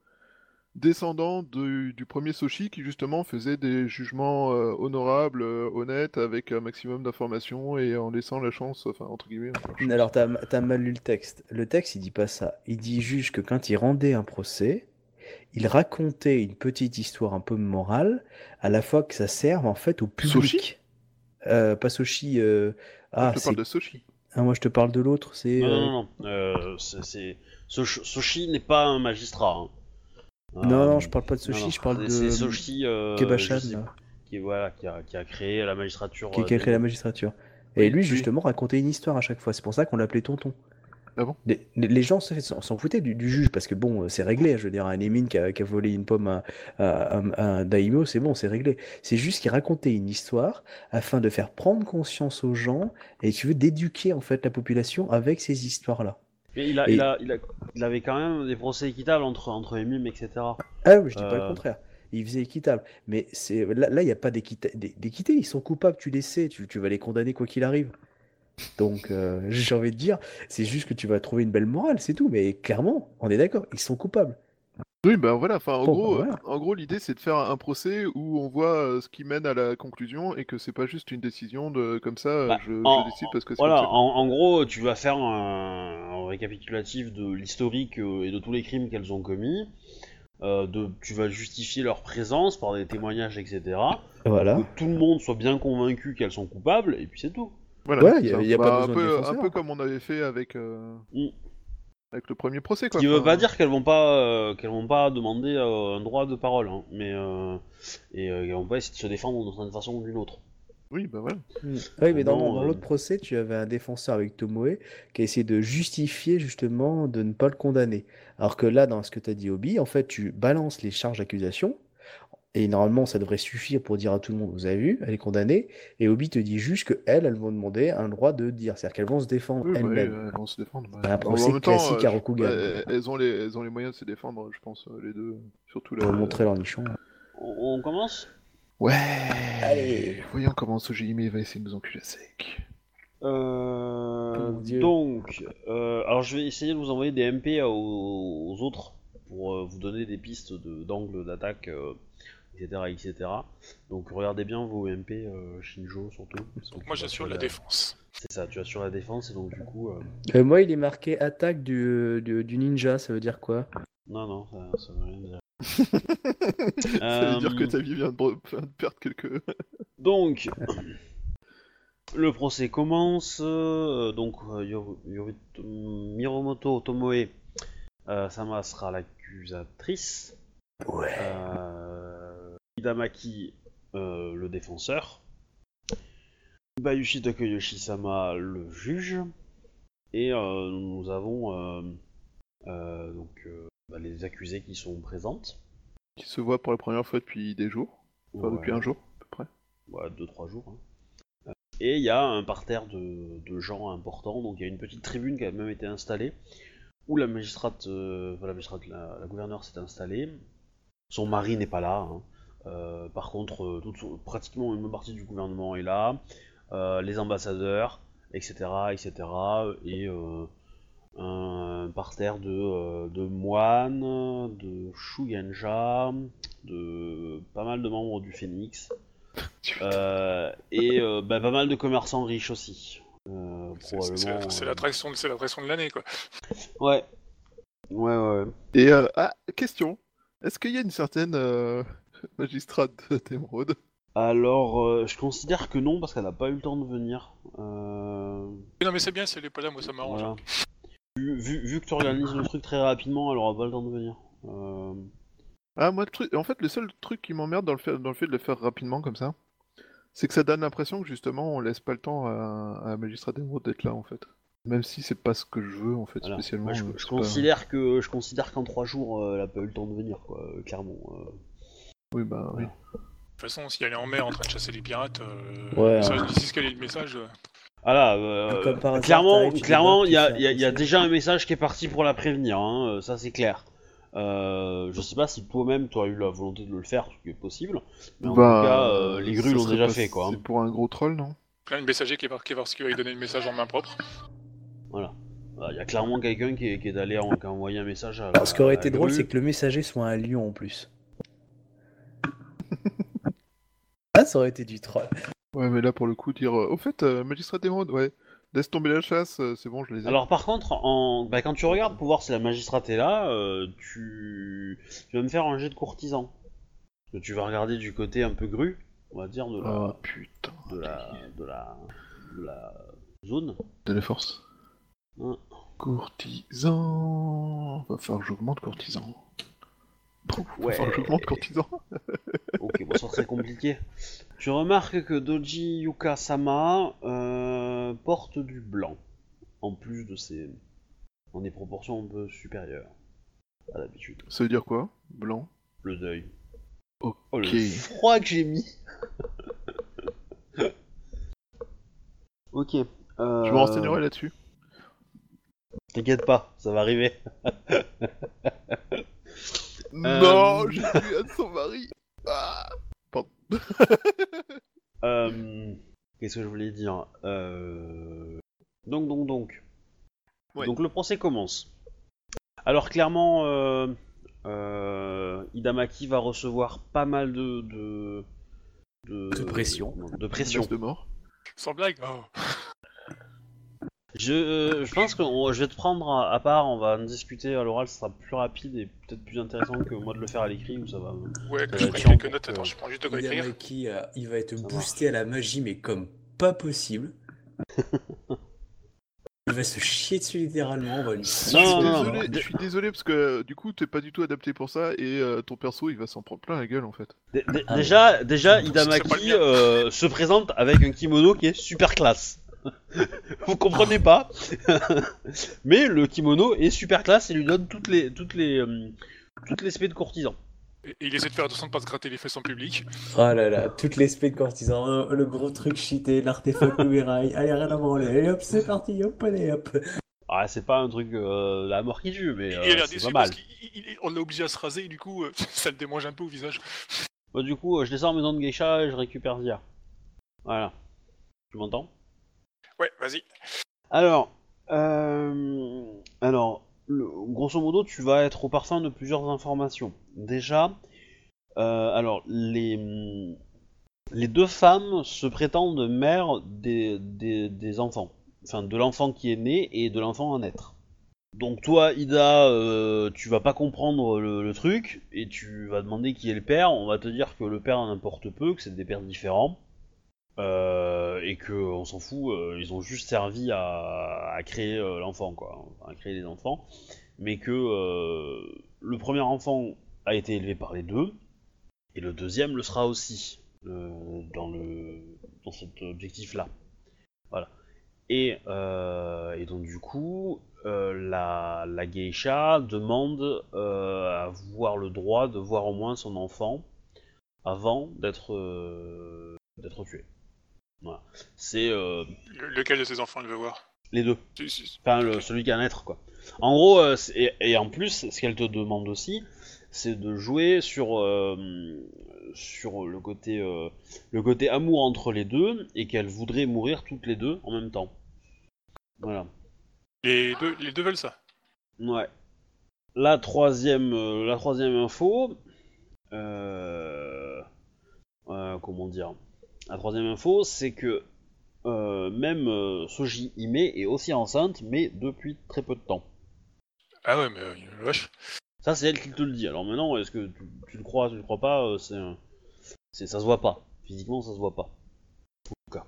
descendant du, du premier Soshi qui justement faisait des jugements honorables, honnêtes, avec un maximum d'informations et en laissant la chance, enfin, entre guillemets. Alors, t'as t'as mal lu le texte. Le texte, il dit pas ça. Il dit juste que quand il rendait un procès, il racontait une petite histoire un peu morale, à la fois que ça serve en fait au public. Soshi Euh, pas Soshi. euh, Ah, je parle de Soshi. Ah, moi je te parle de l'autre, c'est. Non, euh, non, non. Euh, c'est- Sosh- Soshi n'est pas un magistrat. hein. Non, Euh, non, je parle pas de non, Soshi, non, je parle de. C'est euh, Kebachan, sais- qui, voilà, qui, a, qui a créé la magistrature. qui, euh, qui a créé la magistrature. Et Oui, lui, oui. justement, racontait une histoire à chaque fois. C'est pour ça qu'on l'appelait Tonton. Ah bon? Les, gens s'en foutaient du, du juge parce que bon, c'est réglé. Je veux dire, un Émine qui a, qui a volé une pomme à, à- à- à un daimyo, c'est bon, c'est réglé. C'est juste qu'il racontait une histoire afin de faire prendre conscience aux gens et tu veux d'éduquer en fait la population avec ces histoires-là. Mais il, a, Et- il, a, il, a- il avait quand même des procès équitables entre, entre les mimes, etc. Ah oui, je dis pas le Euh. contraire. ils faisaient équitable. Mais c'est là, là, il n'y a pas d'équité. d'é- d'équité, Ils sont coupables, tu les sais, tu, tu vas les condamner quoi qu'il arrive. Donc, euh, j'ai envie de dire, c'est juste que tu vas trouver une belle morale, c'est tout. Mais clairement, on est d'accord, ils sont coupables. Oui, ben voilà, enfin, en Bon, gros, bah, voilà. en gros, l'idée c'est de faire un procès où on voit euh, ce qui mène à la conclusion et que c'est pas juste une décision de comme ça, euh, Bah, je, je en- décide parce que c'est Voilà, comme ça. en, en gros, tu vas faire un, un récapitulatif de l'historique et de tous les crimes qu'elles ont commis. Euh, de, tu vas justifier leur présence par des témoignages, etc. Voilà. Que tout le monde soit bien convaincu qu'elles sont coupables, et puis c'est tout. Voilà, Ouais, c'est y a- ça. y a pas Bah, un besoin peu, un défenseur. peu comme on avait fait avec, euh, Mm. avec le premier procès, Ce quoi. qui veut Enfin, pas dire qu'elles vont pas, euh, qu'elles vont pas demander euh, un droit de parole, hein, mais euh, et euh, qu'elles vont pas essayer de se défendre d'une façon ou d'une autre. Oui, bah voilà. Mm. Oui, mais dans, l'autre procès, tu avais un défenseur avec Tomoe qui a essayé de justifier justement de ne pas le condamner. Alors que là, dans ce que tu as dit, Obi, en fait, tu balances les charges d'accusation et normalement, ça devrait suffire pour dire à tout le monde, vous avez vu, elle est condamnée. Et Obi te dit juste que elles, elles vont demander un droit de dire, c'est-à-dire qu'elles vont se défendre Oui, bah, oui, elles-mêmes. elles vont se défendre. bah. Un En procès même temps, classique euh, à Rokugan. ouais, elles, ont les, elles ont les moyens de se défendre, je pense, euh, les deux. Surtout la. Pour montrer leur nichon. On, on commence? Ouais Allez. Voyons comment ce Jimmy va essayer de nous enculer à sec. Euh, Oh donc, euh, alors je vais essayer de vous envoyer des MP aux, aux autres pour euh, vous donner des pistes de- d'angle d'attaque, euh, etc., etc. Donc regardez bien vos MP, euh, Shinjo surtout. tu Moi j'assure sur la défense. C'est ça, tu assures la défense et donc du coup, euh, Euh, moi, il est marqué attaque du, du, du ninja, ça veut dire quoi? non non, ça, ça veut rien dire. Ça veut dire que ta vie vient de, perdre quelques. Donc, le procès commence. euh, donc, euh, Yor- Yor- Miromoto Tomoe euh, Sama sera l'accusatrice. Ouais. Euh, Hidamaki, euh, le défenseur. Bayushi Takeyoshi Sama, le juge. Et euh, nous avons euh, euh, donc, bah, les accusés qui sont présentes. qui se voit pour la première fois depuis des jours. Enfin, depuis un jour, à peu près. ouais, 2-3 jours. hein. Et il y a un parterre de, de gens importants, donc il y a une petite tribune qui a même été installée, où la magistrate, euh, enfin, la, magistrate la, la gouverneure s'est installée. Son mari n'est pas là. hein. Euh, par contre, euh, toute pratiquement une partie du gouvernement est là, euh, les ambassadeurs, etc., etc., et euh, un parterre de, de moines, de Shugenja, de pas mal de membres du Phénix. Euh, et euh, bah, pas mal de commerçants riches aussi. Euh, probablement. c'est l'attraction c'est l'attraction de l'année quoi. Ouais. Ouais, ouais. Et euh, ah, question. Est-ce qu'il y a une certaine magistrate d'émeraude Alors, euh, je considère que non, parce qu'elle n'a pas eu le temps de venir. Euh, Non mais c'est bien si elle est pas là, moi ça m'arrange. voilà. Vu, vu- vu que tu organises le truc très rapidement, elle aura pas le temps de venir. Euh, Ah, moi, le truc... en fait, le seul truc qui m'emmerde dans, le fait... dans le fait de le faire rapidement comme ça, c'est que ça donne l'impression que justement, on laisse pas le temps à, à la magistrate d'émeraude d'être là, en fait. Même si c'est pas ce que je veux, en fait, voilà. spécialement. Moi, je, je c'est pas- considère que je considère qu'en trois jours, euh, elle a pas eu le temps de venir, quoi, euh, clairement. Euh. Oui, bah oui. De toute façon, si elle est en mer en train de chasser les pirates, euh, Ouais, message- hein. d'ici ce qu'elle est le message. euh, Voilà, euh, par hasard, clairement, clairement, il y a, y y déjà un message qui est parti pour la prévenir, hein, euh, ça c'est clair. Euh, je sais pas si toi-même tu as eu la volonté de le faire, ce qui est possible, mais en Bah, tout cas, euh, les grues ça l'ont déjà fait, quoi. hein. C'est pour un gros troll, non? Plein de messagers qui est par- qui est parce qu'il va lui donner le message en main propre. Voilà. Voilà, Il y a clairement quelqu'un qui est, qui est allé en- qui a envoyé un message à la, ce qui aurait été drôle, c'est que le messager soit un lion en plus. ah, ça aurait été du troll. Ouais, mais là, pour le coup, dire... euh, Au fait, euh, magistrate d'émeraude, ouais. Laisse tomber la chasse, euh, c'est bon, je les ai. Alors par contre, en... bah, quand tu regardes pour voir si la magistrate est là, euh, tu... tu vas me faire un jet de courtisan. Tu vas regarder du côté un peu grue, on va dire, de la, Ah, putain. de la, de la, de la zone. De la force. Hein. Courtisan... Va falloir que j'augmente courtisan. Ouais. falloir que j'augmente courtisan. Ok, bon, ça serait compliqué. Tu remarques que Doji Yuka-sama euh, porte du blanc, en plus de ses... en des proportions un peu supérieures à l'habitude. Ça veut dire quoi Blanc? Le deuil. Ok. Oh, le froid que j'ai mis Ok. euh, Je me renseignerai là-dessus. T'inquiète pas, ça va arriver. Non, j'ai tué Anne son mari Ah, Euh, Qu'est-ce que je voulais dire Euh, Donc, donc, donc. Ouais. Donc le procès commence. Alors clairement, euh, euh, Hidamaki va recevoir pas mal de... De, De pression. De pression. de mort. Sans blague. Oh. Je, euh, je pense que on- je vais te prendre à, à part, on va en discuter à l'oral, ça sera plus rapide et peut-être plus intéressant que moi de le faire à l'écrit où ça va... Ouais, Ça je chiant quelques notes. que- Attends, je prends juste de quoi écrire. Hidamaki, euh, il va être Ça boosté à la magie, mais comme pas possible. il va se chier dessus littéralement. On va lui Non, je, suis non, non, désolé, non. je suis désolé parce que euh, du coup t'es pas du tout adapté pour ça et euh, ton perso il va s'en prendre plein la gueule en fait. Dé- dé- Ah, déjà, déjà, C'est pas le Hidamaki mien. euh, se présente avec un kimono qui est super classe. Vous comprenez pas Mais le kimono est super classe et lui donne toutes les toutes les euh, toutes les spées de courtisan. Et il essaie de faire attention de pas se gratter les fesses en public. Oh là là, toutes les spades courtisans, euh, le gros truc cheaté, l'artefact Uberai, allez rien à branler, allez hop c'est parti, hop allez hop. Ah, c'est pas un truc euh, la mort qui tue, mais euh, c'est pas mal. qu'on l'a obligé à se raser et du coup, euh, ça le démange un peu au visage. Bon, du coup, euh, je descends en maison de geisha et je récupère Zia. Voilà. Tu m'entends? Ouais, vas-y. Alors, euh, grosso modo, tu vas être au parfum de plusieurs informations. Déjà, euh, alors les deux femmes se prétendent mères des, enfants, enfin de l'enfant qui est né et de l'enfant à naître. Donc toi, Ida, euh, tu vas pas comprendre le, le truc et tu vas demander qui est le père. On va te dire que le père n'importe peu, que c'est des pères différents. Euh, et que on s'en fout, euh, ils ont juste servi à, créer euh, l'enfant, quoi, à créer les enfants, mais que le premier enfant a été élevé par les deux, et le deuxième le sera aussi dans le dans cet objectif-là. Voilà. Et, donc du coup, la, la geisha demande à avoir le droit de voir au moins son enfant avant d'être d'être tué. Voilà. C'est euh, Le- lequel de ses enfants il veut voir? Les deux. Si, si. Enfin, le- celui qui a naître, quoi. En gros, euh, c'est- et, et en plus, ce qu'elle te demande aussi, c'est de jouer sur, euh, sur le, côté, euh, le côté amour entre les deux, et qu'elle voudrait mourir toutes les deux en même temps. Voilà. Les deux, les deux veulent ça? Ouais. La troisième, euh, la troisième info, euh, euh, comment dire? La troisième info, c'est que euh, même euh, Soji Hime est aussi enceinte, mais depuis très peu de temps. Ah ouais, mais euh. Ça, c'est elle qui te le dit. Alors maintenant, est-ce que tu, tu le crois, tu le crois pas euh, C'est, un- c'est, ça se voit pas. Physiquement, ça se voit pas. En tout cas.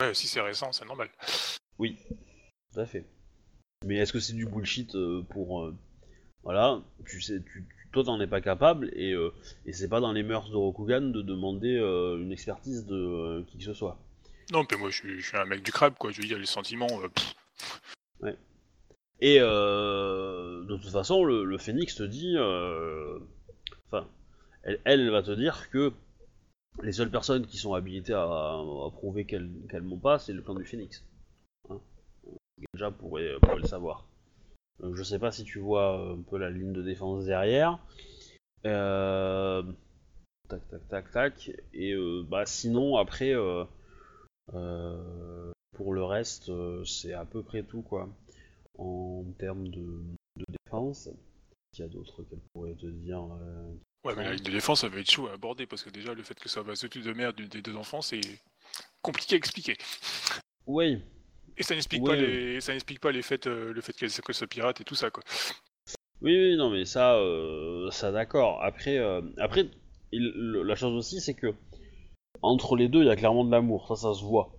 Ouais, si c'est récent, c'est normal. Oui, tout à fait. Mais est-ce que c'est du bullshit pour voilà, tu sais, tu- toi t'en es pas capable et, euh, et c'est pas dans les mœurs de Rokugan de demander euh, une expertise de euh, qui que ce soit. Non, mais moi je suis, je suis un mec du crabe, quoi. Je veux dire, les sentiments. pff. Et de toute façon, le, le Phénix te dit, enfin, elle, elle va te dire que les seules personnes qui sont habilitées à, à prouver qu'elles m'ont pas, c'est le clan du Phénix. Hein Déjà pourrait, pourrait le savoir. Donc, je sais pas si tu vois un peu la ligne de défense derrière. Euh, tac tac tac tac. Et euh, bah sinon après, euh, pour le reste, c'est à peu près tout quoi en termes de, de défense. Qu'il y a d'autres qu'elle pourrait te dire. Ouais, mais la ligne de défense, ça va être chaud à aborder parce que déjà, le fait que ça va se tuer de merde des deux enfants, c'est compliqué à expliquer. Oui, Et ça n'explique Ouais. pas les, ça n'explique pas les faits, euh, le fait qu'elle que ce pirate et tout ça, quoi. oui, oui, non, mais ça, euh, ça d'accord. Après, euh, après, il- le- la chose aussi, c'est que entre les deux, il y a clairement de l'amour. Ça, ça se voit.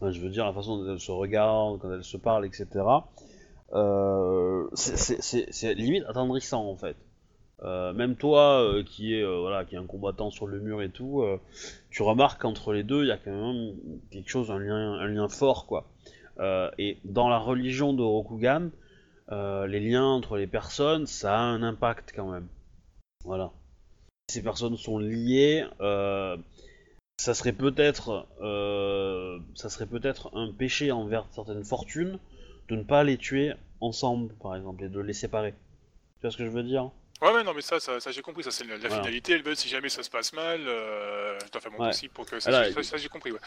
Enfin, je veux dire, la façon dont elles se regardent, quand elles se parlent, etc. Euh, c'est- limite attendrissant en fait. Même toi, qui est voilà, qui est un combattant sur le mur et tout, tu remarques qu'entre les deux, il y a quand même quelque chose, un lien, un lien fort quoi. Euh, et dans la religion de Rokugan, euh, les liens entre les personnes, ça a un impact quand même. Voilà. Ces personnes sont liées. euh, ça serait peut-être, ça serait peut-être un péché envers certaines fortunes de ne pas les tuer ensemble, par exemple, et de les séparer. Tu vois ce que je veux dire? Ouais, ouais, non, mais ça, ça, ça, j'ai compris. Ça, c'est la, la Voilà. finalité. Si jamais ça se passe mal, euh, je dois faire mon Ouais. possible pour que ça, ça, ça, j'ai compris. Ouais.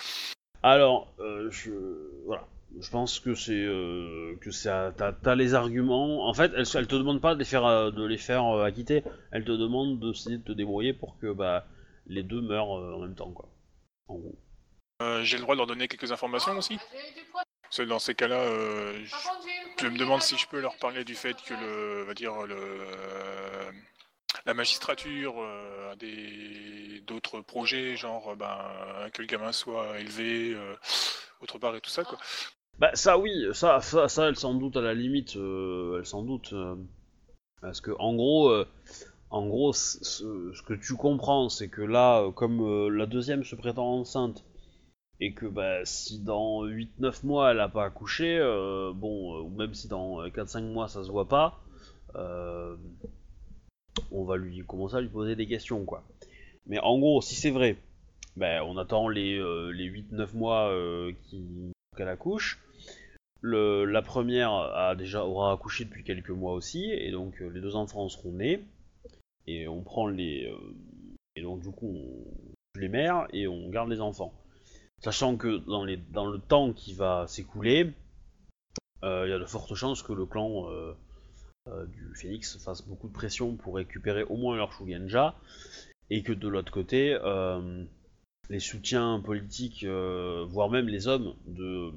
Alors, euh, je voilà, je pense que c'est euh, que t'as t'as les arguments. En fait, elle, elle te demande pas de les faire euh, de les faire euh, acquitter. Elle te demande d'essayer de te débrouiller pour que bah les deux meurent euh, en même temps quoi. J'ai le droit de leur donner quelques informations aussi. Dans ces cas-là, je, me demande si je peux leur parler du fait que le, va dire le, la magistrature euh, a des d'autres projets, genre ben, que le gamin soit élevé autre part et tout ça quoi. Bah ça oui, ça ça, elle s'en doute à la limite, euh, elle s'en doute euh, parce que en gros euh, en gros ce, que tu comprends c'est que là comme la deuxième se prétend enceinte et que bah si dans 8-9 mois elle a pas accouché bon ou même si dans 4-5 mois ça se voit pas on va lui commencer à lui poser des questions quoi. Mais en gros si c'est vrai ben, on attend les, les 8-9 mois qu'elle accouche. La première déjà aura accouché depuis quelques mois aussi, et donc euh, les deux enfants seront nés. Et on prend les. euh, et donc du coup on les mères et on garde les enfants. Sachant que dans, le temps qui va s'écouler, euh, il y a de fortes chances que le clan du Phoenix fasse beaucoup de pression pour récupérer au moins leur Shugenja, et que de l'autre côté, les soutiens politiques, voire même les hommes de,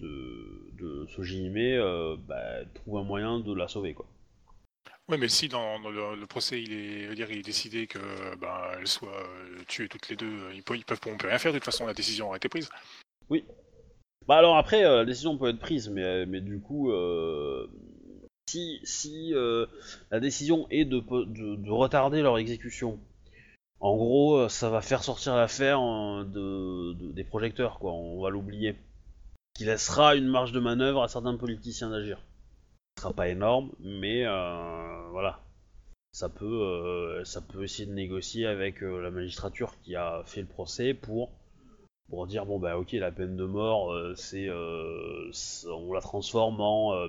de, de Sojihime euh, bah, trouvent un moyen de la sauver. Quoi. Ouais, mais si dans, dans le, le procès il est, dire, il est décidé que ben elles soient euh, tuées toutes les deux, ils peuvent, ils peuvent, on peut rien faire. De toute façon, la décision aura été prise. Bah alors après, euh, la décision peut être prise, mais, mais du coup, euh, si, si euh, la décision est de, de, de retarder leur exécution, en gros, euh, ça va faire sortir l'affaire euh, de- des projecteurs, quoi. On va l'oublier. Qui laissera une marge de manœuvre à certains politiciens d'agir. Ce sera pas énorme, mais euh, voilà. Ça peut, euh, ça peut essayer de négocier avec euh, la magistrature qui a fait le procès pour pour dire bon bah ok la peine de mort c'est on la transforme en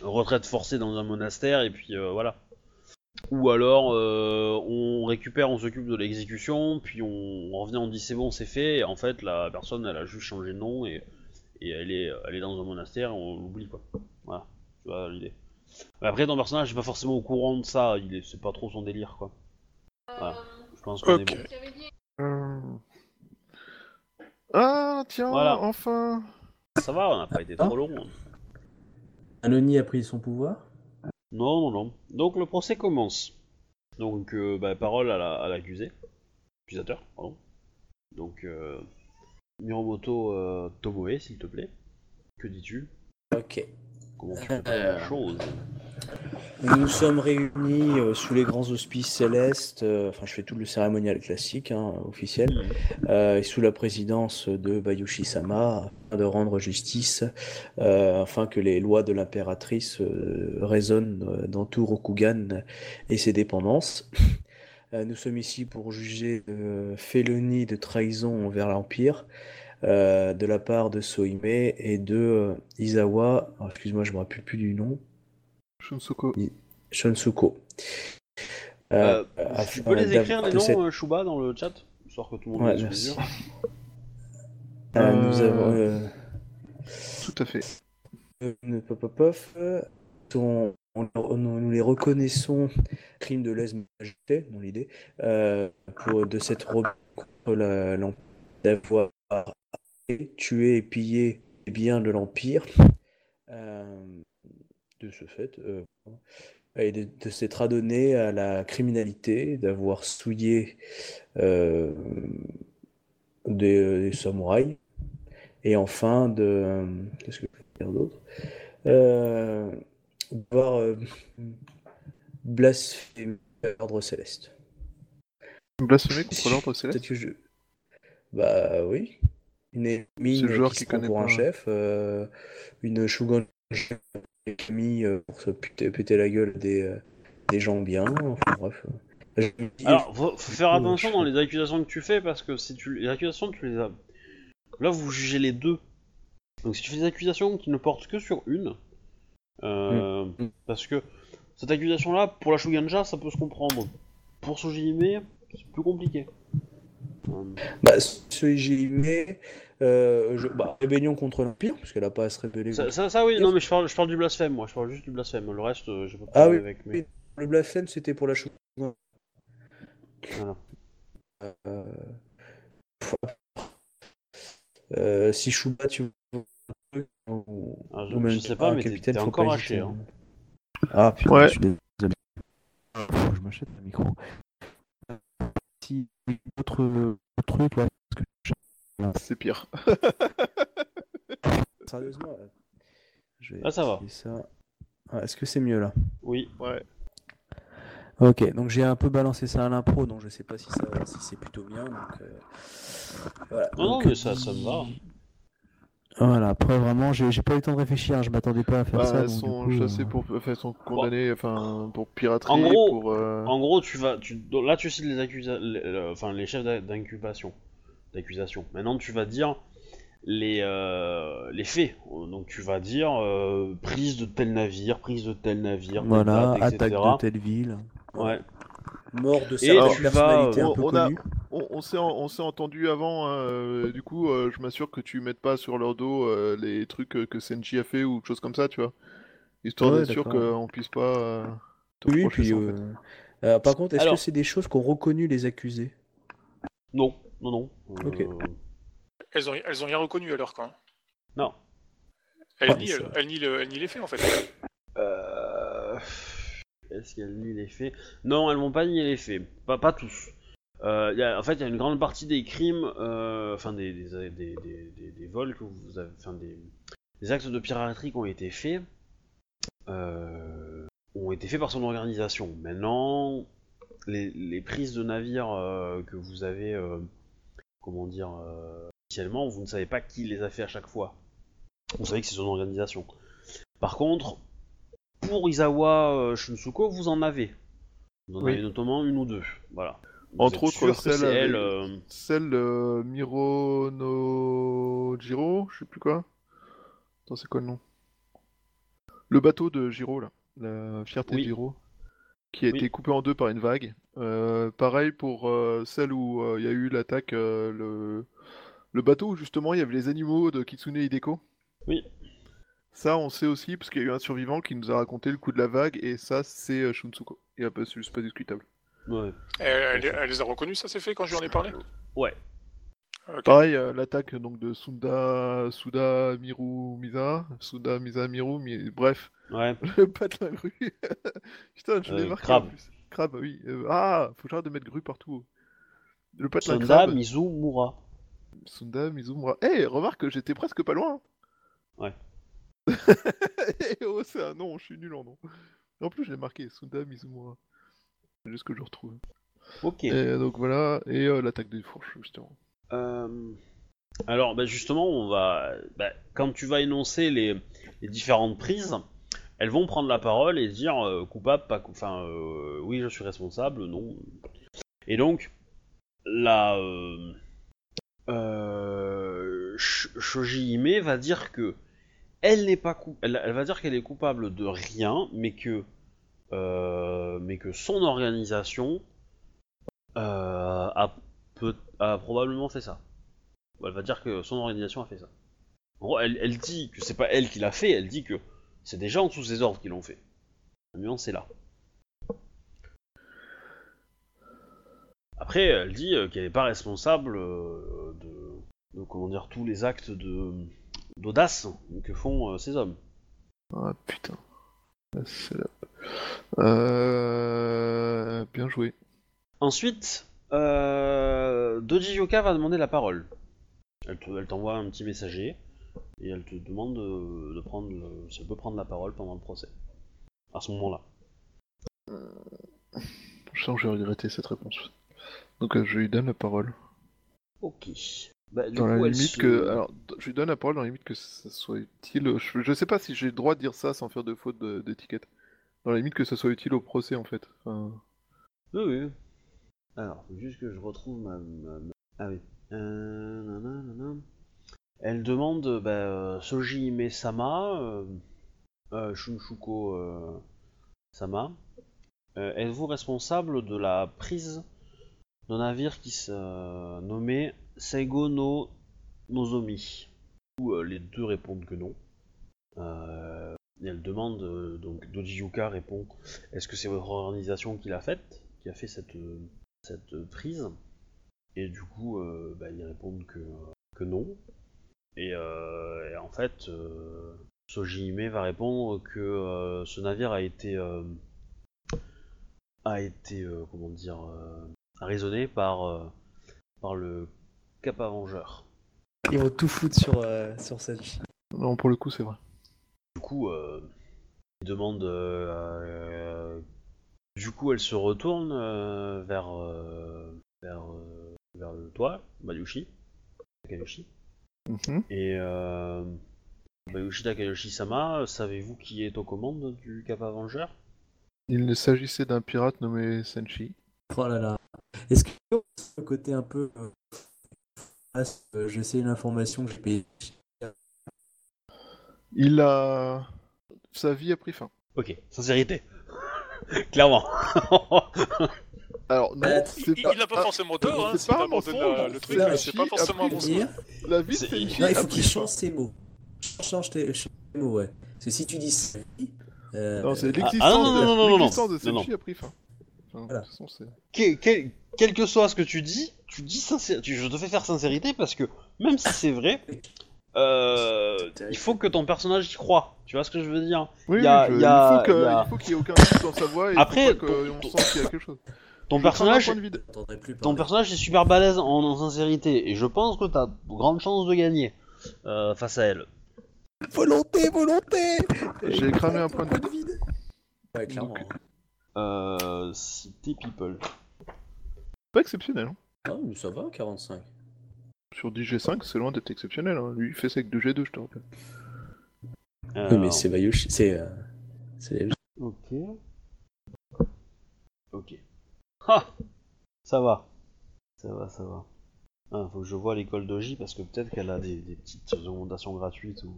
retraite forcée dans un monastère et puis voilà ou alors on récupère on s'occupe de l'exécution puis on, on revient on dit c'est bon c'est fait et en fait la personne elle a juste changé de nom et, et elle est elle est dans un monastère on l'oublie quoi voilà tu vois l'idée Mais après ton personnage est pas forcément au courant de ça il est c'est pas trop son délire quoi voilà je pense qu'on Ok. est bon Euh, Ah, tiens, Voilà. enfin ça va on n'a pas été trop long hein. Anony a pris son pouvoir? Non, non, non. Donc le procès commence. Donc, euh, bah, parole à la- à l'accusé. Accusateur, pardon. Donc, euh, Miromoto euh, Tomoe, s'il te plaît. Que dis-tu? Ok. Comment tu la chose Nous nous sommes réunis euh, sous les grands auspices célestes, euh, enfin je fais tout le cérémonial classique, hein, officiel, euh, et sous la présidence de Bayushi-sama, afin de rendre justice, euh, afin que les lois de l'impératrice euh, résonnent euh, dans tout Rokugan et ses dépendances. Euh, nous sommes ici pour juger de félonie de trahison envers l'Empire, euh, de la part de Sohime et de euh, Izawa, excuse-moi je me rappelle plus du nom, Shunsuko. Shunsuko. Euh, afin Tu peux les écrire les noms, cette- euh, Shuba, dans le chat Histoire que tout le monde Ouais, merci. Euh, nous Euh, avons euh, Tout à fait. euh, pop, nous les reconnaissons crime de lèse-majesté, dans l'idée, euh, de cette d'avoir tué et pillé les biens de l'Empire. Euh, de ce fait, euh, et de, s'être adonné à la criminalité, d'avoir souillé des, des samouraïs, et enfin de... Qu'est-ce que je peux dire d'autre? Euh, D'avoir euh, blasphémé l'ordre céleste. Blasphémé contre l'ordre céleste Peut-être que je... Bah oui. Une ennemie le joueur qui connaît pour un chef, euh, une shogun mis euh, pour se péter, péter la gueule des, euh, des gens bien, enfin bref. Je me dis- Alors, faut, faut faire coup, attention dans les accusations que tu fais parce que si tu les accusations tu les as. Là, vous jugez les deux. Donc, si tu fais des accusations qui ne portent que sur une, euh, Mm. parce que cette accusation-là, pour la Shuganja, ça peut se comprendre. Pour Sojihime, c'est plus compliqué. Euh, Bah, ce JIME, euh, je... bah, rébellion contre l'Empire, parce qu'elle a pas à se rébeller. ça, contre- ça, ça, oui, non, mais je parle, je parle du blasphème, moi, je parle juste du blasphème. Le reste, euh, j'ai pas Ah oui, avec. Mais... Le blasphème, c'était pour la chose. Voilà. Euh... Euh, si Chouba, tu veux. Ou... Ah, je- ou même je sais pas, mais t'es- capitaine, t'es faut encore haché, hein. Ah putain, Ouais. je suis désolé. Faut que je m'achète un micro. Si autre, autre truc là, parce que C'est pire. sérieusement, là, je vais Ah, ça va. essayer ça. Ah, Est-ce que c'est mieux là? Oui. Ouais. Ok, donc j'ai un peu balancé ça à l'impro, donc je sais pas si, ça, si c'est plutôt bien. Donc, euh, voilà. Non, mais ça, ça me va. Voilà, après vraiment, j'ai j'ai pas eu le temps de réfléchir, je m'attendais pas à faire Bah, ça. elles sont coup, chassées euh, pour. Enfin, elles sont condamnées enfin, pour piraterie, En gros- pour. euh, En gros, tu vas, tu, là, tu cites les le- enfin, les chefs d'incubation, d'accusation. Maintenant, tu vas dire les, euh, les faits. Donc, tu vas dire euh, prise de tel navire, prise de tel navire, Voilà, date, attaque etc. de telle ville. Ouais. Mort de certaines personnalités un on- peu on a- connues. On, on s'est en- on s'est entendu avant, hein, euh, du coup, euh, je m'assure que tu mettes pas sur leur dos euh, les trucs que Senji a fait ou choses comme ça, tu vois. Histoire Ouais, d'être sûr qu'on puisse pas. euh, te Oui, puis. ça, en fait. par contre, est-ce que c'est des choses qu'ont reconnu les accusés? Non, non, non. Euh, Ok. Elles ont, elles ont rien reconnu alors quoi. Non. Elle, Ah, nie, elle nie le- elle nie les faits en fait. Est-ce qu'elles nient les faits? Non, elles m'ont pas nié les faits. Pas, pas tous. Euh, en fait, il y a une grande partie des crimes, euh, enfin des, vols que vous avez, enfin des, actes de piraterie qui ont été faits, euh, ont été faits par son organisation. Maintenant, les, les prises de navires que vous avez, comment dire, initialement, vous ne savez pas qui les a fait à chaque fois. Vous savez que c'est son organisation. Par contre, pour Izawa euh, Shunsuko, vous en avez. Vous en Oui. avez notamment une ou deux. Voilà. Vous Entre autres, celle elle. euh, Celle euh, Miro no Jiro, je sais plus quoi. Attends, c'est quoi le nom? Le bateau de Jiro, là. La fierté Oui. de Jiro. Qui a Oui. été coupé en deux par une vague. Euh, pareil pour euh, celle où euh, il y a eu l'attaque, euh, le... le bateau où justement il y avait les animaux de Kitsune Hideko. Oui. Ça, on sait aussi, parce qu'il y a eu un survivant qui nous a raconté le coup de la vague, et ça, c'est euh, Shunsuko. Et peu, c'est juste pas discutable. Ouais. Elle, elle- elle les a reconnus, ça c'est fait quand je lui en ai parlé? Ouais. Pareil, euh, l'attaque donc de Sunda, Suda, Miru, Misa, Suda, Misa, Miru, Mi- bref, Ouais. le patelin grue. Putain, je l'ai Euh, marqué crabe. en plus. Crabe, oui. Euh, ah, faut que j'arrête de mettre grue partout. Le patelin Sonda crabe. Mizumura. Sunda, Mizumura. Eh, remarque, j'étais presque pas loin. Ouais. Oh, c'est un nom, je suis nul en nom. En plus, je l'ai marqué, Sunda, Mizumura. C'est juste que je retrouve. Ok. Et donc voilà, et euh, l'attaque des fourches, justement. Euh, Alors, bah, justement, on va. bah, quand tu vas énoncer les, les différentes prises, elles vont prendre la parole et dire euh, coupable, pas. cou- Enfin, oui, je suis responsable, non. Et donc, la. Euh, euh, Sh- Shoji Hime va dire que. Elle va dire qu'elle est coupable de rien, mais que. euh, son organisation euh, a probablement fait ça. Elle va dire que son organisation a fait ça. Elle, dit que c'est pas elle qui l'a fait, elle dit que c'est des gens sous ses ordres qui l'ont fait. La nuance est là. Après, elle dit euh, qu'elle n'est pas responsable de, de, comment tous les actes de d'audace que font euh, ces hommes. Ah putain. Ah. Euh... Bien joué. Ensuite, euh, Doji Yoka va demander la parole. Elle te- elle t'envoie un petit messager et elle te demande de, de prendre le- si elle peut prendre la parole pendant le procès. À ce moment-là. Je sens que j'ai regretté cette réponse. Donc euh, je lui donne la parole. Ok. Bah, Dans la coup, limite se- que. Alors, je lui donne la parole dans la limite que ça soit utile. Je, je sais pas si j'ai le droit de dire ça sans faire de faute d'étiquette. Dans la limite que ça soit utile au procès en fait. Enfin, Oui, oui. Alors, faut juste que je retrouve ma. ma- ma- Ah oui. Euh, nanana. Elle demande bah, euh, Soji Ime-sama, euh, Shunshuko euh, Sama, êtes-vous responsable de la prise d'un navire qui se nommait Seigo no Nozomi Où euh, les deux répondent que non. Euh, elle demande, euh, donc Doji Yuka répond Est-ce que c'est votre organisation qui l'a faite Qui a fait cette, prise? Et du coup, bah, ils répondent que, non. Et, en fait, euh, Soji Hime va répondre que ce navire a été comment dire raisonné par le Kappa Vengeur. Ils vont tout foutre sur, euh, sur Sanji. Non, pour le coup, c'est vrai. Du coup, euh, il demande. euh, euh, du coup, elle se retourne euh, vers euh, vers euh, vers le toit, Bayushi, Takayoshi. Mhm. Et euh, Bayushi Takayoshi-sama, savez-vous qui est aux commandes du Kappa Vengeur Il s'agissait d'un pirate nommé Senshi. Oh là là. Est-ce que le côté un peu. Euh, ah, euh, je sais une information que j'ai payé. Il a. Sa vie a pris fin. Ok, sincérité. Clairement. Alors, non, Euh, c'est Il pas. il n'a pas ah, forcément tort, hein, c'est pas pas un la- le truc, c'est pas forcément un mensonge. La vie de C'est- Senshi Non, il faut qu'il change ses mots. Change tes mots, ouais. Parce que si tu dis ça, euh, Non, c'est Ah, l'existence ah, non, non, non, non, de, non, l'existence de non, non. Senshi a pris fin. Enfin, Voilà. de toute façon, c'est- quel, que soit ce que tu dis, tu dis sincère, tu- je te fais faire sincérité parce que même si c'est vrai, euh, il faut que ton personnage y croit. Tu vois ce que je veux dire? Oui, Il y a- oui, je- il y a- il faut y a- qu'il n'y ait aucun doute dans sa voix et Après, il faut pas qu'on ton- sente qu'il y a quelque chose. Ton Je personnage, ton personnage est super balèze en, en sincérité et je pense que t'as de grandes chances de gagner euh, face à elle. Volonté, volonté J'ai cramé un point de vide. vide. Ouais, clairement. Donc, hein. Euh, City People. Pas exceptionnel. hein. Ah, mais ça va, 45. Sur 10G5, c'est loin d'être exceptionnel. hein. Lui, il fait ça avec 2G2, je te rappelle. Oui, Alors, mais c'est Bayushi. C'est. euh, c'est- Ok. Ok. Ha Ça va. Ça va, ça va. Ah, faut que je vois l'école d'Oji parce que peut-être qu'elle a des, des petites augmentations gratuites ou.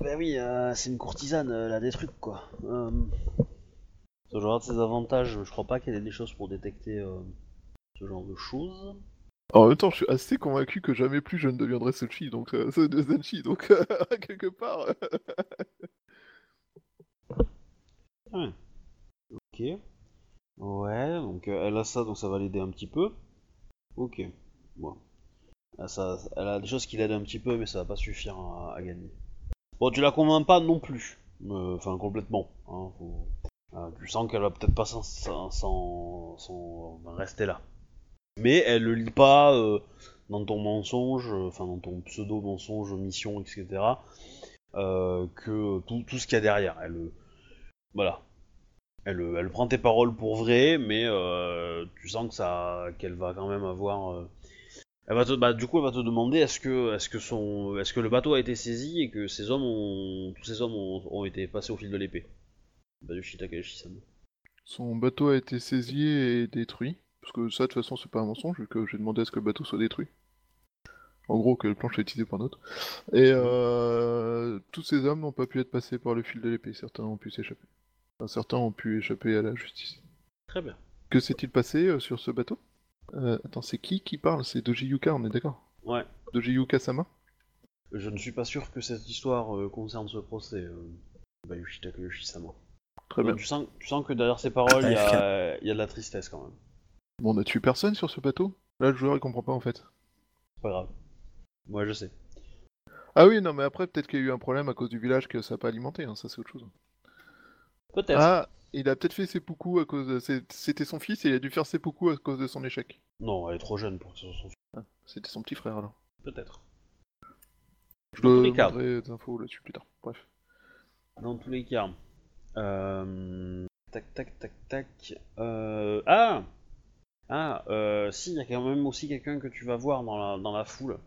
Bah oui, euh, c'est une courtisane, elle a des trucs quoi. Euh... Ce genre de ses avantages, je crois pas qu'elle ait des choses pour détecter euh, ce genre de choses. En même temps, je suis assez convaincu que jamais plus je ne deviendrai Senshi, donc euh, Senshi, donc euh, quelque part. euh, Ouais. Ok. Ouais, donc euh, elle a ça, donc ça va l'aider un petit peu. Ok. Bon. Ah, ça, elle a des choses qui l'aident un petit peu, mais ça va pas suffire à, à gagner. Bon, tu la convaincs pas non plus. Euh, Enfin, complètement. hein, ah, tu sens qu'elle va peut-être pas s'en rester là. Mais elle le lit pas euh, dans ton mensonge, euh, enfin dans ton pseudo mensonge, mission, etc. que tout, ce qu'il y a derrière. Elle, voilà. Elle, elle prend tes paroles pour vraies, mais tu sens que ça, qu'elle va quand même avoir. Elle va te, bah, du coup, elle va te demander est-ce que, est-ce que son, est-ce que le bateau a été saisi et que ces hommes ont, tous ces hommes ont, ont été passés au fil de l'épée? Takahashi-sama. Son bateau a été saisi et détruit. Parce que ça, de toute façon, c'est pas un mensonge, vu que j'ai demandé à ce que le bateau soit détruit. En gros, que le planche soit utilisé par d'autres. Et euh, tous ces hommes n'ont pas pu être passés par le fil de l'épée. Certains ont pu s'échapper. Enfin, certains ont pu échapper à la justice. Très bien. Que s'est-il passé euh, sur ce bateau? Euh, Attends, c'est qui qui parle? C'est Doji Yuka, on est d'accord? Ouais. Doji Yuka Sama Je ne suis pas sûr que cette histoire euh, concerne ce procès. Euh, Bayushi Takahashi-sama. Très bien. Tu sens, tu sens que derrière ces paroles, il y a, il y a de la tristesse quand même. Bon, on a tué personne sur ce bateau? Là, le joueur, il comprend pas en fait. C'est pas grave. Moi, je sais. Ah oui, non, mais après, peut-être qu'il y a eu un problème à cause du village que ça n'a pas alimenté, hein, ça c'est autre chose. Peut-être. Ah, il a peut-être fait ses poucous à cause de... C'était son fils et il a dû faire ses poucous à cause de son échec. Non, elle est trop jeune pour que ce soit son Ah, C'était son petit frère alors. Peut-être. Je Dans tous te les cas. demanderai des infos là-dessus plus tard. Bref. Dans tous les cas. Euh... Tac, tac, tac, tac. Euh... Ah Ah, euh, si, il y a quand même aussi quelqu'un que tu vas voir dans la, dans la foule.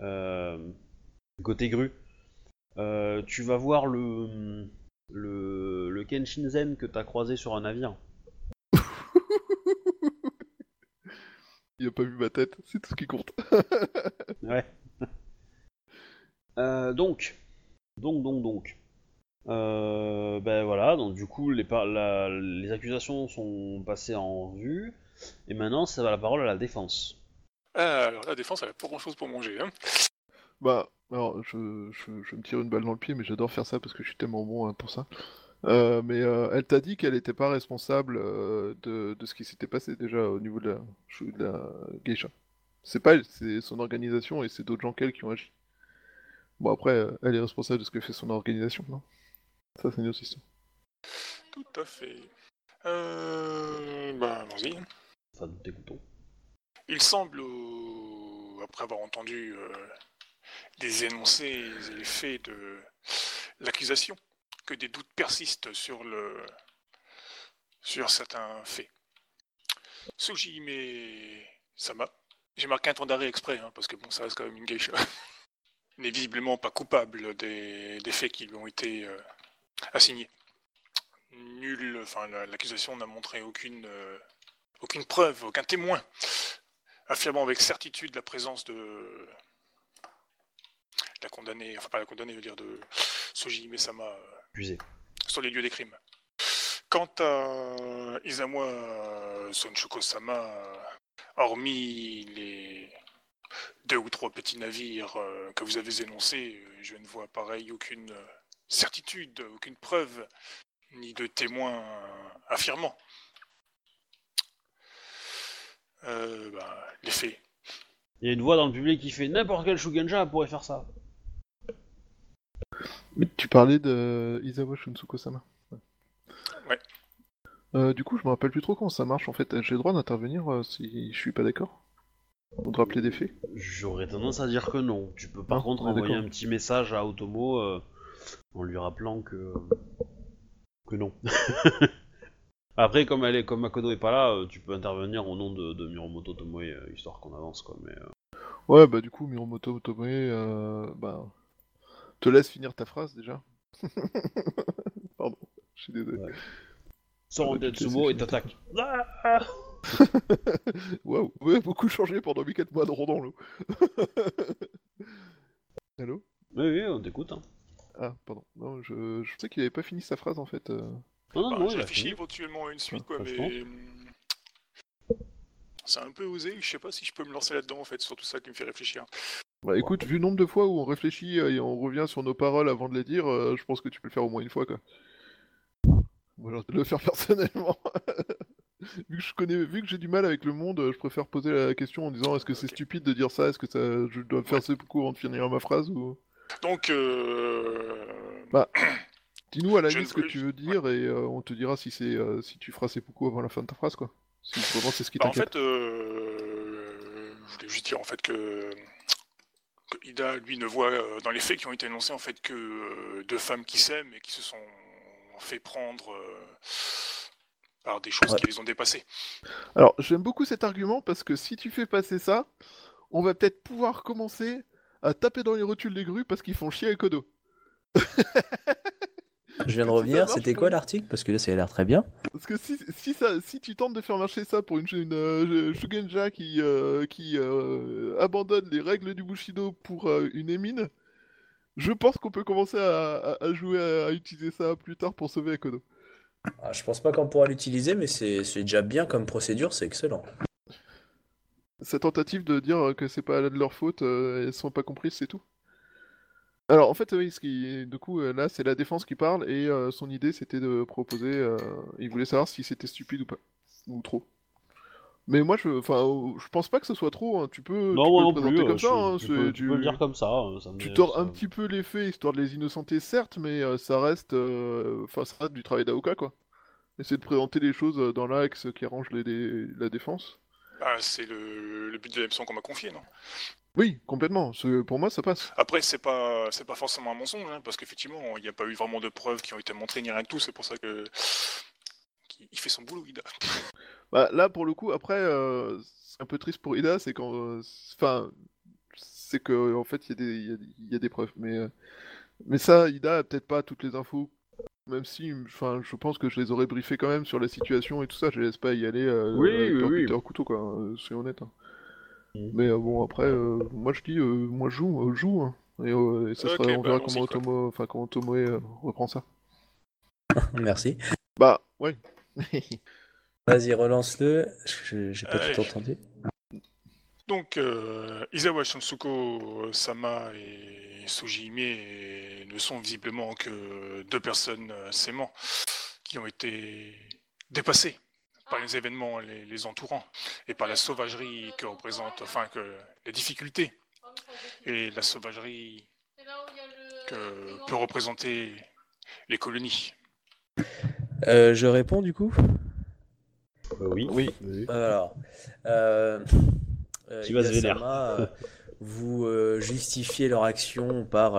Euh... Côté grue. Tu vas voir le... Le, le Kenshinzen que t'as croisé sur un navire. Il a pas vu ma tête, c'est tout ce qui compte. Ouais. Euh, donc, donc, donc, donc. Euh, ben voilà, donc du coup, les, par- la- les accusations sont passées en vue, et maintenant, ça va la parole à la défense. Ah, alors la défense, elle a pas grand chose pour manger. Hein. Bah, alors, je, je, je me tire une balle dans le pied, mais j'adore faire ça parce que je suis tellement bon hein, pour ça. Euh, mais euh, elle t'a dit qu'elle n'était pas responsable euh, de, de ce qui s'était passé déjà au niveau de la, chou- de la geisha. C'est pas elle, c'est son organisation et c'est d'autres gens qu'elle qui ont agi. Bon, après, elle est responsable de ce que fait son organisation, non? Ça, c'est une autre histoire. Tout à fait. Euh... Bah, allons-y. Enfin, nous t'écoutons. Il semble, après avoir entendu euh, les énoncés et les faits de l'accusation, que des doutes persistent sur le sur certains faits. Sujime Sama, j'ai marqué un temps d'arrêt exprès, hein, parce que bon, ça reste quand même une geisha, n'est visiblement pas coupable des, faits qui lui ont été euh, assignés. Nul, enfin la- l'accusation n'a montré aucune euh, aucune preuve, aucun témoin affirmant avec certitude la présence de la condamnée, enfin pas la condamnée, je veux dire de Soji Mesama euh, sur les lieux des crimes. Quant à euh, Sonchuko-sama, euh, hormis les deux ou trois petits navires euh, que vous avez énoncés, je ne vois pareil aucune certitude, aucune preuve, ni de témoin affirmant. Euh, bah, les faits. Il y a une voix dans le public qui fait n'importe quel Shugenja pourrait faire ça. Mais tu parlais de Isawa Shunsuko-sama. Ouais. Euh, du coup, je me rappelle plus trop comment ça marche en fait. J'ai le droit d'intervenir euh, si je suis pas d'accord? Ou de rappeler des faits? J'aurais tendance à dire que non. Tu peux par Ah, contre envoyer un petit message à Otomo euh, en lui rappelant que que non. Après, comme elle est, comme Makoto est pas là, euh, tu peux intervenir au nom de, de Miromoto Tomoe euh, histoire qu'on avance quoi. Mais euh, Ouais, bah du coup, Miromoto Tomoe, euh, bah, te laisse finir ta phrase déjà. Pardon, je suis désolé. Ouais. sors et. Ah Waouh, ouais, beaucoup changé pendant mes 4 mois de rond dans l'eau. Allô? Oui, oui, on t'écoute. Hein. Ah, pardon. Non, je, je sais qu'il avait pas fini sa phrase en fait. euh. Non, non, Bah, non, j'ai il a réfléchi fini. éventuellement à une suite, quoi, mais. C'est un peu osé, je sais pas si je peux me lancer là-dedans en fait, c'est surtout ça qui me fait réfléchir. Bah écoute, vu le nombre de fois où on réfléchit euh, et on revient sur nos paroles avant de les dire, euh, je pense que tu peux le faire au moins une fois quoi. Moi de le faire personnellement. vu que je connais, vu que j'ai du mal avec le monde, euh, je préfère poser la question en disant est-ce que c'est stupide de dire ça, est-ce que ça, je dois faire ce coup avant de finir ma phrase ou? Donc, euh... Bah, Dis-nous à la ne ce que tu veux dire et euh, on te dira si c'est euh, si tu feras seppuku avant la fin de ta phrase quoi. Si vraiment c'est ce qui bah, en fait, euh... je voulais juste dire en fait que... que Ida, lui, ne voit euh, dans les faits qui ont été énoncés en fait que euh, deux femmes qui s'aiment et qui se sont fait prendre euh, par des choses Ouais. qui les ont dépassées. Alors, j'aime beaucoup cet argument parce que si tu fais passer ça, on va peut-être pouvoir commencer à taper dans les rotules des grues parce qu'ils font chier avec Odo. Je viens de revenir, c'était quoi l'article? Parce que là, ça a l'air très bien. Parce que si, si, ça, si tu tentes de faire marcher ça pour une, une euh, Shugenja qui, euh, qui euh, abandonne les règles du Bushido pour euh, une émine, je pense qu'on peut commencer à, à- à jouer à, à utiliser ça plus tard pour sauver Akodo. Ah, je pense pas qu'on pourra l'utiliser, mais c'est c'est déjà bien comme procédure, c'est excellent. Cette tentative de dire que c'est pas de leur faute, euh, elles sont pas comprises, c'est tout. Alors en fait, oui, ce qui, du coup, euh, là, c'est la défense qui parle et euh, son idée, c'était de proposer. euh, il voulait savoir si c'était stupide ou pas, ou trop. Mais moi, je, enfin, je pense pas que ce soit trop. hein. Tu peux, Non, tu moi peux non le présenter plus. comme ça. je- hein, tu, c'est- peux, tu tu- peux le dire comme ça. ça me tu tords un petit peu les faits histoire de les innocenter, certes, mais euh, ça reste, euh, enfin, ça reste du travail d'avocat, quoi. Essayer de présenter les choses dans l'axe qui arrange les, les- la défense. Ah, c'est le, le but de la mission qu'on m'a confié, non? Oui, complètement. Pour moi, ça passe. Après, c'est pas, c'est pas forcément un mensonge, hein, parce qu'effectivement, il n'y a pas eu vraiment de preuves qui ont été montrées ni rien que tout. C'est pour ça que qu'il- il fait son boulot, Ida. Bah, là, pour le coup, après, euh, c'est un peu triste pour Ida, c'est quand, euh, enfin, c'est que en fait, il y, a des- il y a- il y a des preuves, mais, euh, mais ça, Ida a peut-être pas toutes les infos, même si, enfin, je pense que je les aurais briefés quand même sur la situation et tout ça. Je les laisse pas y aller euh, Oui, oui, couteau, quoi. euh, soyons honnêtes. hein. Mais euh, bon, après, euh, moi je dis, euh, moi je joue, euh, je joue. hein. Et, euh, et ça sera- on bah, verra comment Otomoe euh, reprend ça. Merci. Bah, ouais. Vas-y, relance-le. Je- J'ai pas tout entendu. Donc, euh, Izawa Shunsuko Sama et Sojime ne sont visiblement que deux personnes euh, s'aimant qui ont été dépassées par les événements les, les entourant et par la sauvagerie que représente, enfin, que les difficultés et la sauvagerie que peut représenter les colonies. Euh, je réponds du coup? Euh, oui. Oui. Alors, euh, euh, Qui va se Iyasama, euh, vous euh, justifiez leur action par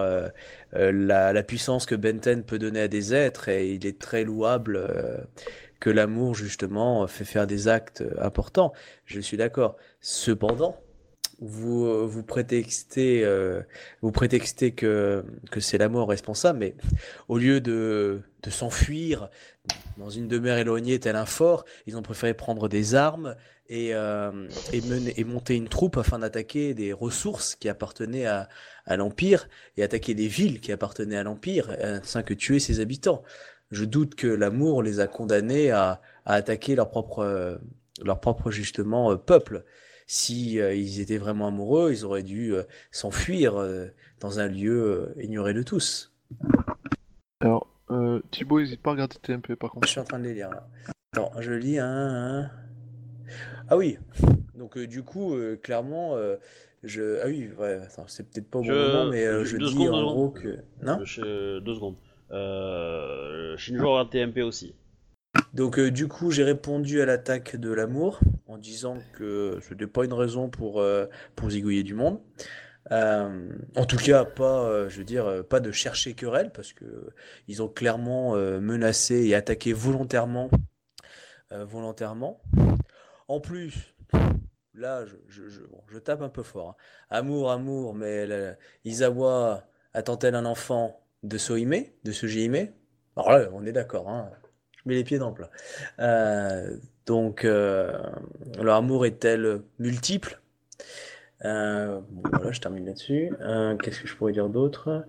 la, la puissance que Benten peut donner à des êtres et il est très louable euh, que l'amour justement fait faire des actes euh, importants. Je suis d'accord. Cependant, vous euh, vous prétextez euh, que c'est l'amour responsable, mais au lieu de s'enfuir dans une demeure éloignée tel un fort, ils ont préféré prendre des armes et, monter une troupe afin d'attaquer des ressources qui appartenaient à, l'Empire et attaquer des villes qui appartenaient à l'Empire, ainsi que tuer ses habitants. Je doute que l'amour les a condamnés à, à attaquer leur propre, euh, leur propre justement euh, peuple. Si euh, ils étaient vraiment amoureux, ils auraient dû euh, s'enfuir euh, dans un lieu euh, ignoré de tous. Alors, euh, Thibaut, n'hésite pas à regarder TMP par Je contre. suis en train de les lire là. Attends, je lis un. un. Ah oui. Donc euh, du coup, euh, clairement, euh, je. Ah oui, ouais. C'est peut-être pas au bon Je- moment, mais euh, je- je dis secondes, en gros que. Non? Chez- Deux secondes. Euh, Shinjo regarde TMP aussi. Donc euh, du coup, j'ai répondu à l'attaque de l'amour en disant que ce n'était pas une raison pour euh, pour zigouiller du monde. En tout cas, pas, je veux dire, pas de chercher querelle parce que ils ont clairement menacé et attaqué volontairement, volontairement. En plus, là, je, je, je, je tape un peu fort. hein. Amour, amour, mais Izawa attend-elle un enfant? De Sohime, de Sujihime? Alors là, on est d'accord, hein. Je mets les pieds dans le plat. Euh, donc, euh, leur amour est-elle multiple? Euh, bon, voilà, je termine là-dessus. Euh, qu'est-ce que je pourrais dire d'autre?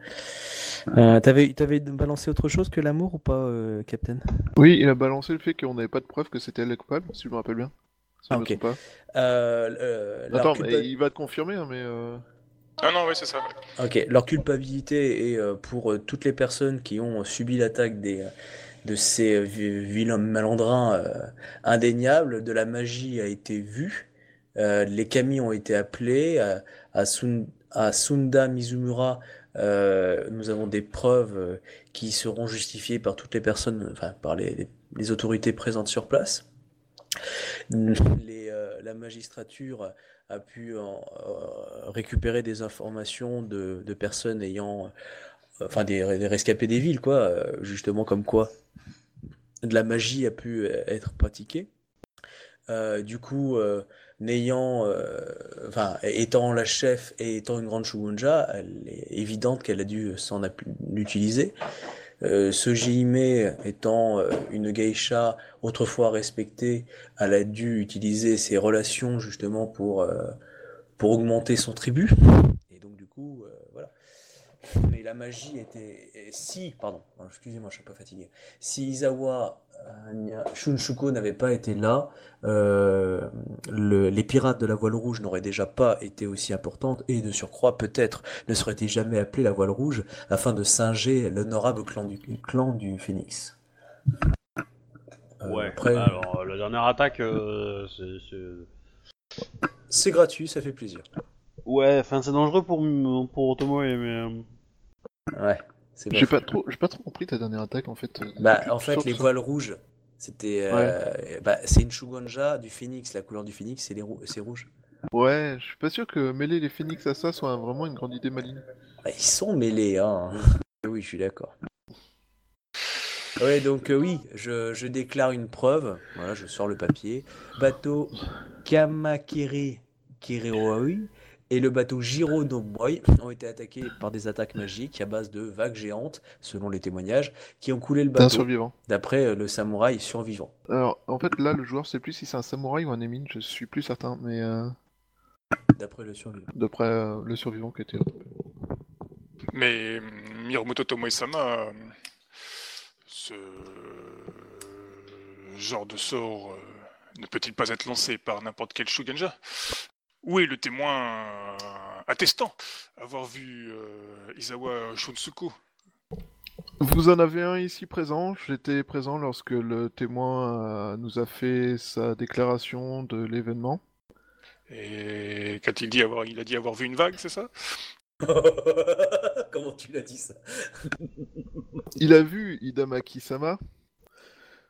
Euh, t'avais, balancé autre chose que l'amour ou pas, Captain? Oui, il a balancé le fait qu'on n'avait pas de preuve que c'était elle la coupable, si je me rappelle bien. Si Ah, me ok. pas. Attends, mais il va te confirmer, hein, mais. Euh, Ah non, oui, c'est ça. Ok, leur culpabilité est euh, pour euh, toutes les personnes qui ont subi l'attaque des, euh, de ces euh, vi- vilains malandrins euh, indéniables. De la magie a été vue. Euh, les kami ont été appelés. À, Sun- à Sunda Mizumura, euh, nous avons des preuves euh, qui seront justifiées par toutes les personnes, enfin par les, autorités présentes sur place. Euh, la magistrature a pu euh, récupérer des informations de, personnes ayant, euh, enfin des, rescapés des villes, quoi, euh, justement comme quoi de la magie a pu être pratiquée. Du coup, n'ayant, enfin, étant la chef et étant une grande Shugunja, elle est évidente qu'elle a dû s'en l'utiliser. Euh, ce Jihime étant euh, une geisha autrefois respectée, elle a dû utiliser ses relations justement pour, euh, pour augmenter son tribut. Et donc du coup, voilà. Mais la magie était... Si, pardon, excusez-moi, je suis un peu fatigué. Si Nya- Shunshuko n'avait pas été là, euh, le- les pirates de la voile rouge n'auraient déjà pas été aussi importantes et de surcroît peut-être ne seraient-ils jamais appelés la voile rouge afin de singer l'honorable clan du, clan du Phénix. Euh, ouais. après, Alors, euh, la dernière attaque, euh, c'est- gratuit, ça fait plaisir. Ouais, enfin, c'est dangereux pour, pour Otomoe, mais. euh, Ouais, J'ai pas trop, j'ai pas trop compris ta dernière attaque en fait. euh, Bah, en fait, les voiles rouges, c'était, euh, bah, c'est une Shugonja du phénix. La couleur du phénix, c'est les rou- c'est rouge. Ouais, je suis pas sûr que mêler les phénix à ça soit vraiment une grande idée maligne. Bah, ils sont mêlés, hein. Oui, je suis d'accord. Ouais, donc euh, oui, je, je déclare une preuve. Voilà, je sors le papier. Bateau Kamakiri Kirioi et le bateau Jiro no Boy ont été attaqués par des attaques magiques à base de vagues géantes, selon les témoignages, qui ont coulé le bateau, survivant. d'après euh, le samouraï survivant. Alors, en fait, là, le joueur sait plus si c'est un samouraï ou un émine, je suis plus certain, mais euh, D'après le survivant. d'après euh, le survivant qui était. Mais hum, Miromoto Tomoe-sama, ce genre de sort euh, ne peut-il pas être lancé par n'importe quel Shugenja? Où est le témoin euh, attestant avoir vu euh, Izawa Shunsuko Vous en avez un ici présent? J'étais présent lorsque le témoin euh, nous a fait sa déclaration de l'événement. Et qu'a-t-il dit avoir Il a dit avoir vu une vague, c'est ça? Comment tu l'as dit ça? Il a vu Hidamaki-sama.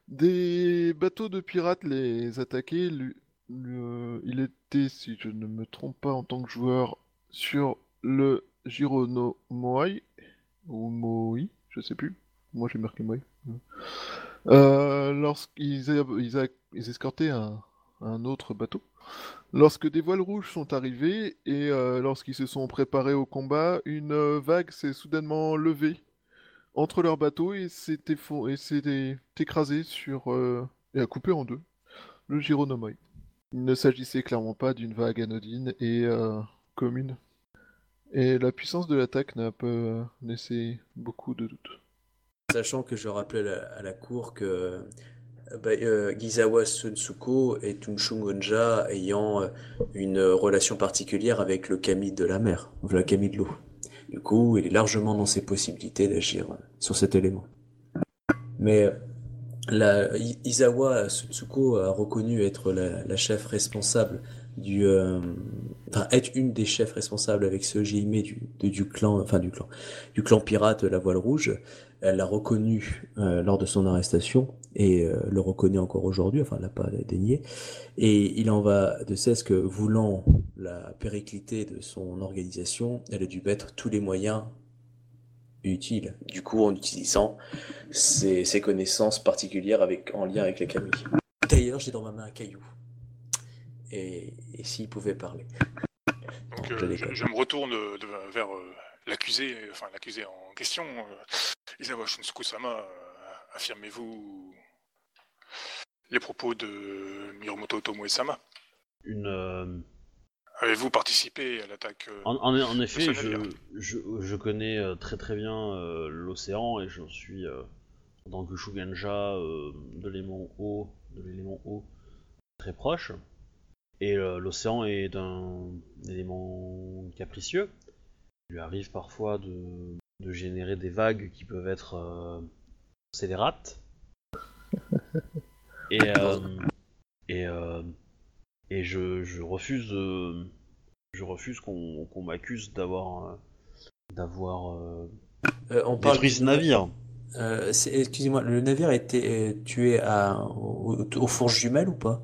Des bateaux de pirates les attaquaient. Lui- euh, il était, si je ne me trompe pas, en tant que joueur sur le Girono Moai. Ou Moi, je sais plus. Moi j'ai marqué Moai. Euh, Lorsqu'ils escortaient un, autre bateau. Lorsque des voiles rouges sont arrivés et euh, lorsqu'ils se sont préparés au combat, une euh, vague s'est soudainement levée entre leurs bateaux et s'est écrasée sur et a coupé en deux le Gironomoi. Il ne s'agissait clairement pas d'une vague anodine et euh, commune. Et la puissance de l'attaque n'a pas euh, laissé beaucoup de doutes. Sachant que je rappelais à la, cour que euh, bah, euh, Gizawa Sunsuko est une Shungonja ayant euh, une relation particulière avec le kami de la mer, ou la kami de l'eau. Du coup, il est largement dans ses possibilités d'agir euh, sur cet élément. Mais euh, la, Izawa Sunsuko a reconnu être la, la chef responsable du, euh, enfin être une des chefs responsables avec ce Jime du, du clan, enfin du clan, du clan pirate La Voile Rouge. Elle l'a reconnu euh, lors de son arrestation et euh, le reconnaît encore aujourd'hui, enfin, elle l'a pas dénié. Et il en va de cesse que, voulant la périclité de son organisation, elle a dû mettre tous les moyens utiles. Du coup, en utilisant ses, ses connaissances particulières avec, en lien avec les Kami. D'ailleurs, j'ai dans ma main un caillou. Et, et s'il pouvait parler. Donc, euh, je, me retourne euh, de- vers euh, l'accusé, enfin l'accusé en question. euh, Izawa Shunsuko-sama, euh, affirmez-vous les propos de Miromoto Tomoe-sama? Une, euh, Avez-vous participé à l'attaque euh, en, en- en effet, je, je, je connais euh, très très bien euh, l'océan et je suis euh, en tant que Shugenja euh, de l'élément eau, de l'élément eau très proche. Et euh, l'océan est un élément capricieux. Il lui arrive parfois de, de générer des vagues qui peuvent être euh, scélérates. Et, euh, et, euh, et je, je refuse, euh, je refuse qu'on qu m'accuse d'avoir, euh, d'avoir euh, euh, détruit ce navire. Excusez-moi, le navire était tué à, aux au fourches jumelles ou pas?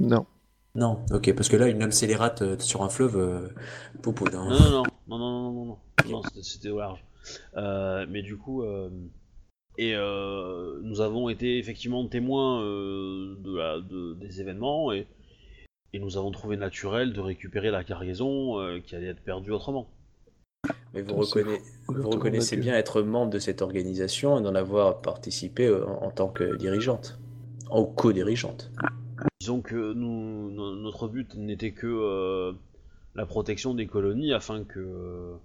Non. Non, ok, parce que là, une lame scélérate sur un fleuve, popo. Non, non, non, non, non, non, non, c'était au large. mais du coup, et nous avons été effectivement témoins de la, de, des événements et et nous avons trouvé naturel de récupérer la cargaison euh, qui allait être perdue autrement. Mais vous, Retour reconnaissez bien être membre de cette organisation et d'en avoir participé euh, en, en tant que dirigeante, ou co-dirigeante. Disons que nous, no- notre but n'était que euh, la protection des colonies afin que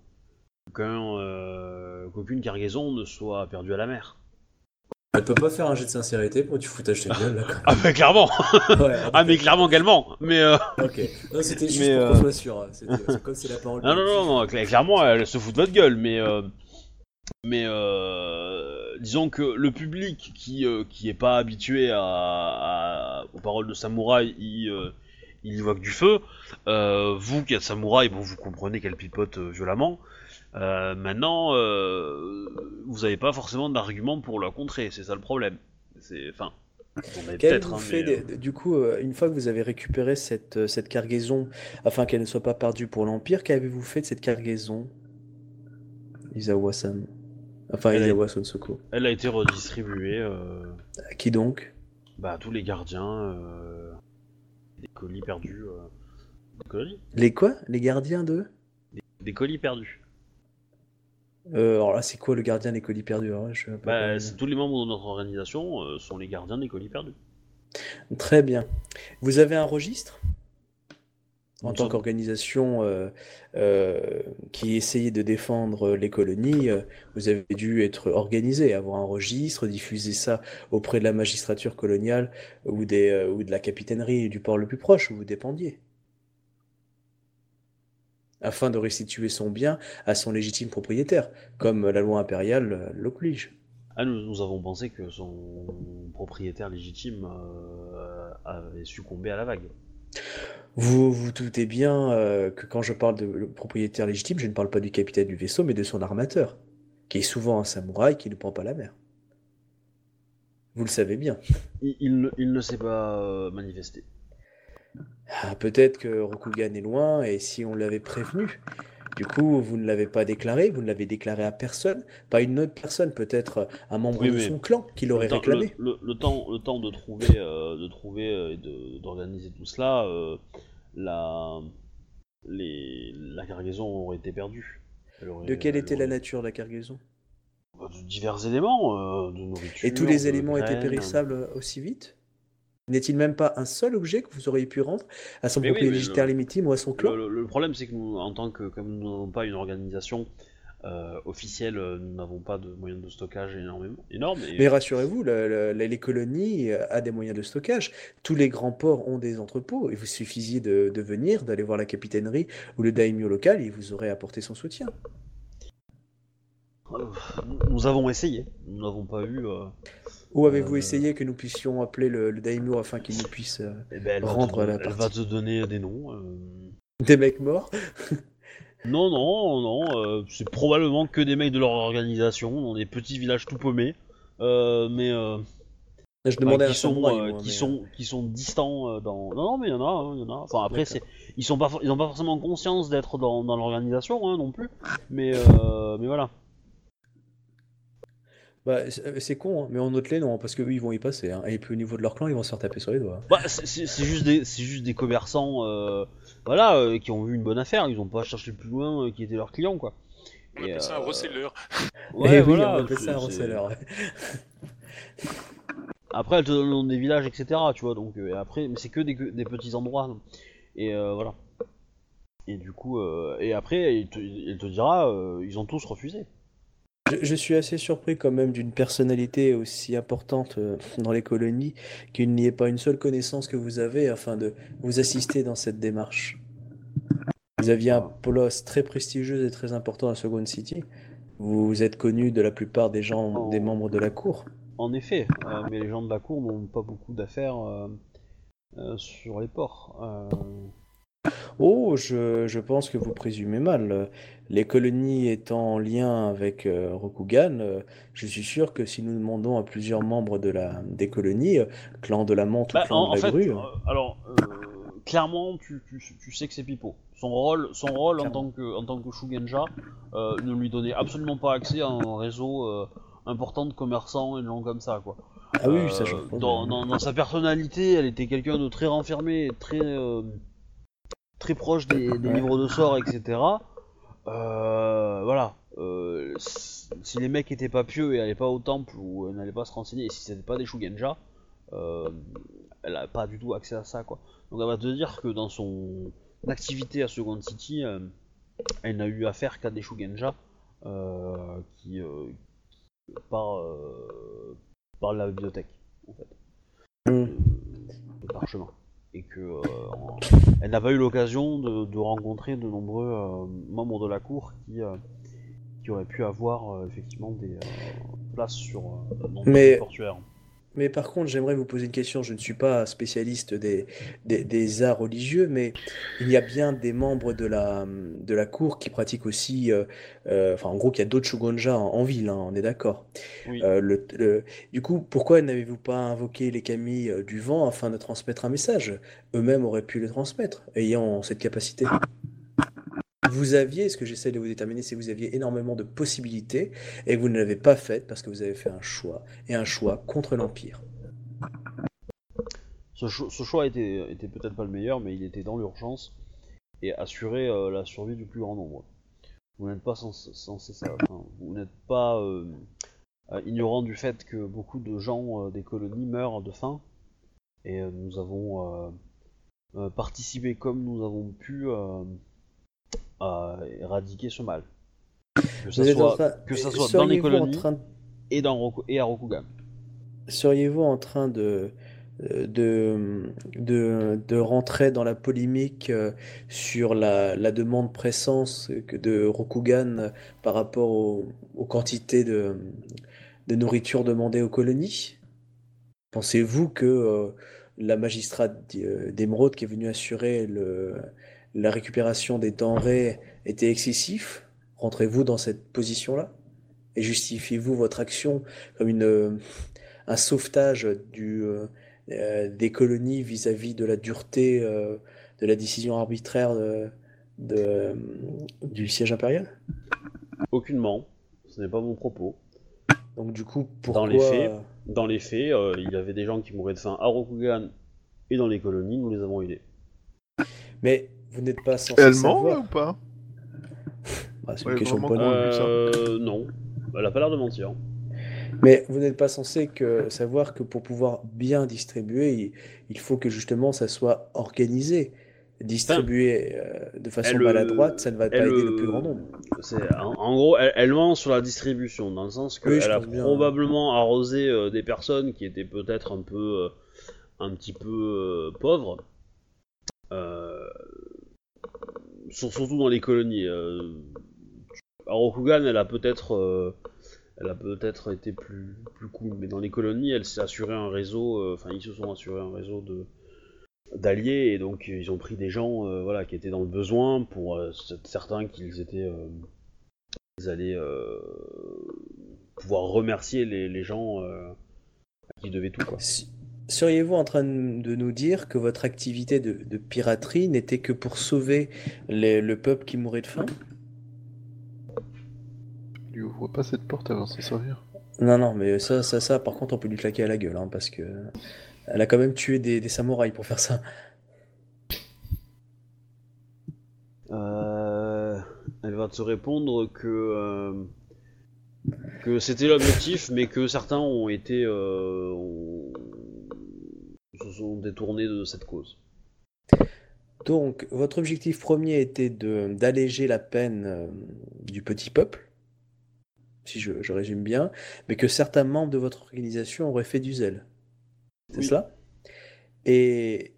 euh, qu'aucune cargaison ne soit perdue à la mer. Elle peut pas faire un jet de sincérité pour du foutage de gueule, là, Ah mais clairement. Ouais, Ah mais clairement également Mais euh, ok. Non, c'était juste Mais, pour euh, qu'on soit sûr. hein. C'était- comme c'est la parole Non, non, non, non, cla- clairement, elle se fout de votre gueule, mais, euh, mais euh, disons que le public qui, qui est pas habitué à, à- aux paroles de samouraï, il, il y voit que du feu. Vous qui êtes samouraï, bon, vous comprenez qu'elle pipote violemment. Euh, maintenant, euh, vous n'avez pas forcément d'argument pour la contrer, c'est ça le problème. C'est, enfin, Qu'avez-vous hein, fait mais, des- du coup, euh, une fois que vous avez récupéré cette, euh, cette cargaison, afin qu'elle ne soit pas perdue pour l'Empire, qu'avez-vous fait de cette cargaison Izawa-san. Enfin, Elle a- Izawa Sonsuko. elle a été redistribuée. euh, À Qui donc? bah, à tous les gardiens euh, des colis perdus. euh, des colis Les quoi? Les gardiens de Des colis perdus. Euh, Alors là, c'est quoi le gardien des colis perdus je peu Bah, tous les membres de notre organisation euh, sont les gardiens des colis perdus. Très bien. Vous avez un registre? En Nous tant sommes- qu'organisation euh, qui essayait de défendre les colonies, vous avez dû être organisé, avoir un registre, diffuser ça auprès de la magistrature coloniale ou, des, ou de la capitainerie du port le plus proche où vous dépendiez. Afin de restituer son bien à son légitime propriétaire, comme la loi impériale l'oblige. Ah, nous, nous avons pensé que son propriétaire légitime euh, avait succombé à la vague. Vous vous doutez bien euh, que quand je parle de propriétaire légitime, je ne parle pas du capitaine du vaisseau, mais de son armateur, qui est souvent un samouraï qui ne prend pas la mer. Vous le savez bien. Il, il ne- il ne s'est pas euh, manifesté. Ah, Peut-être que Rokugan est loin, et si on l'avait prévenu, du coup, vous ne l'avez pas déclaré, vous ne l'avez déclaré à personne, pas une autre personne, peut-être un membre Oui, de son clan qui l'aurait réclamé. le- le- le temps, le temps de trouver, euh, de trouver euh, et d'organiser tout cela, euh, la, les, la cargaison aurait été perdue. Aurait- De quelle elle était la nature de la cargaison? Bah, De divers éléments, euh, de nourriture. Et tous les éléments étaient périssables aussi vite? N'est-il même pas un seul objet que vous auriez pu rendre à son oui, propriétaire légitime ou à son clan? Le, le- le problème, c'est que nous, en tant que, comme nous n'avons pas une organisation euh, officielle, euh, nous n'avons pas de moyens de stockage énormément, énormes. Et, Mais rassurez-vous, le- le- le- les colonies euh, a des moyens de stockage. Tous les grands ports ont des entrepôts. Il vous suffisiez de, de venir, d'aller voir la capitainerie ou le daimyo local, et il vous aurait apporté son soutien. euh, nous avons essayé, nous n'avons pas eu. euh, Ou avez-vous Euh, essayé que nous puissions appeler le, le daimyo afin qu'il nous puisse... euh, eh ben, Rendre te, la elle va partie? te donner des noms. euh. des mecs morts? Non, non, non, euh, c'est probablement que des mecs de leur organisation, dans des petits villages tout paumés, euh, mais euh, Je bah, demandais à un qui, sont, euh, moi, qui, mais, sont, qui sont distants euh, dans. Non, non, mais il y en a, hein, il y en a. Enfin, après, c'est, ils sont pas, for- ils ont pas forcément conscience d'être dans, dans l'organisation hein, non plus, mais, euh, mais voilà. Bah, c'est c'est con, hein, mais en note-les, non, parce qu'eux, ils vont y passer. hein. Et puis au niveau de leur clan, ils vont se faire taper sur les doigts. Bah, c'est, juste des, c'est juste des commerçants, euh, voilà, euh, qui ont vu une bonne affaire. Ils ont pas cherché plus loin euh, qui étaient leurs clients, quoi. On Et, appelle ça un euh, reseller. Eh oui, voilà, on appelle c'est- ça un reseller. ouais. Après, elles te donnent le nom des villages, etc. Tu vois, donc euh, et après, mais c'est que des, des petits endroits. Et euh, voilà. Et du coup, euh, et après, il te, il te dira, euh, ils ont tous refusé. Je, je suis assez surpris quand même d'une personnalité aussi importante euh, dans les colonies qu'il n'y ait pas une seule connaissance que vous avez afin de vous assister dans cette démarche. Vous aviez un poste très prestigieux et très important à Second City. Vous êtes connu de la plupart des gens, des membres de la cour. En effet, euh, mais les gens de la cour n'ont pas beaucoup d'affaires euh, euh, sur les ports. Oh, je, je pense que vous présumez mal. Les colonies étant en lien avec euh, Rokugan, euh, je suis sûr que si nous demandons à plusieurs membres de la, des colonies, euh, clan de la Monte ou bah, clan en, de en la fait, Grue, euh, alors, euh, clairement, tu, tu- tu sais que c'est Pipo. Son rôle, son rôle en tant que, en tant que Shugenja ne lui donnait absolument pas accès à un réseau important de commerçants et de gens comme ça, quoi. Ah oui, ça je dans, dans- dans sa personnalité, elle était quelqu'un de très renfermé, très très proche des, des livres de sorts, etc. Euh, voilà. Euh, si les mecs étaient pas pieux et allaient pas au temple ou euh, n'allaient pas se renseigner, et si c'était pas des Shugenja, euh, elle a pas du tout accès à ça, quoi. Donc elle va te dire que dans son activité à Second City, elle n'a eu affaire qu'à des Shugenja euh, qui euh, par euh, par la bibliothèque en fait de parchemin et que euh, elle n'a pas eu l'occasion de, de rencontrer de nombreux euh, membres de la cour qui euh, qui auraient pu avoir effectivement des places sur Mais- les portuaires. Mais par contre, j'aimerais vous poser une question. Je ne suis pas spécialiste des, des, des arts religieux, mais il y a bien des membres de la, de la cour qui pratiquent aussi. euh, euh, enfin, en gros, qu'il y a d'autres Shogunja en, en ville, hein, on est d'accord. Oui. Euh, le- le- du coup, pourquoi n'avez-vous pas invoqué les Kami du vent afin de transmettre un message? Eux-mêmes auraient pu le transmettre, ayant cette capacité. Ah. Vous aviez, ce que j'essaie de vous déterminer, c'est que vous aviez énormément de possibilités et que vous ne l'avez pas faites parce que vous avez fait un choix, et un choix contre l'Empire. Ce, choix était, peut-être pas le meilleur, mais il était dans l'urgence et assurait euh, la survie du plus grand nombre. Vous n'êtes pas sans, ça, vous n'êtes pas euh, euh, ignorant du fait que beaucoup de gens des colonies meurent de faim et nous avons participé comme nous avons pu à éradiquer ce mal. Que ça vous soit, dans les colonies et, dans et à Rokugan. Seriez-vous en train de euh, de, de, rentrer dans la polémique euh, sur la, la demande pressance de Rokugan euh, par rapport aux quantités de, de, nourriture demandées aux colonies? Pensez-vous que la magistrate d'Émeraude qui est venue assurer le, la récupération des denrées était excessif Rentrez-vous dans cette position-là? Et justifiez-vous votre action comme une, un sauvetage euh, euh, des colonies vis-à-vis de la dureté euh, de la décision arbitraire du siège impérial? Aucunement. Ce n'est pas mon propos. Donc du coup, pourquoi... Dans les faits, il y avait des gens qui mouraient de faim à Rokugan et dans les colonies, nous les avons aidés. Mais vous n'êtes pas censé Allemand, savoir. ou pas? Bah, c'est une question de euh, Non, elle a pas l'air de mentir. Mais vous n'êtes pas censé que savoir que pour pouvoir bien distribuer, il, faut que justement ça soit organisé. Distribuer euh, de façon maladroite, ça ne va pas aider le plus grand nombre. En, gros, elle, ment sur la distribution, dans le sens qu'elle oui, a probablement arrosé euh, des personnes qui étaient peut-être un peu, euh, un petit peu euh, pauvres. Euh, surtout dans les colonies. Euh, à Rokugan, elle a peut-être euh, elle a peut-être été plus, plus cool. Mais dans les colonies, elle s'est assurée un réseau, euh, enfin ils se sont assurés un réseau de d'alliés et donc ils ont pris des gens voilà qui étaient dans le besoin pour euh, certains qu'ils étaient ils allaient pouvoir remercier les, les gens à qui devaient tout quoi seriez-vous en train de nous dire que votre activité de, piraterie n'était que pour sauver les, le peuple qui mourait de faim? Il lui ouvre pas cette porte avant de s'en servir. Non, non, mais ça, ça, ça, par contre, on peut lui claquer à la gueule, hein, parce que elle a quand même tué des, samouraïs pour faire ça. Euh, elle va te répondre que, euh, que c'était l'objectif, mais que certains ont été, euh, sont détournés de cette cause. Donc, votre objectif premier était d'alléger la peine euh, du petit peuple, si je, résume bien, mais que certains membres de votre organisation auraient fait du zèle. C'est oui. cela? Et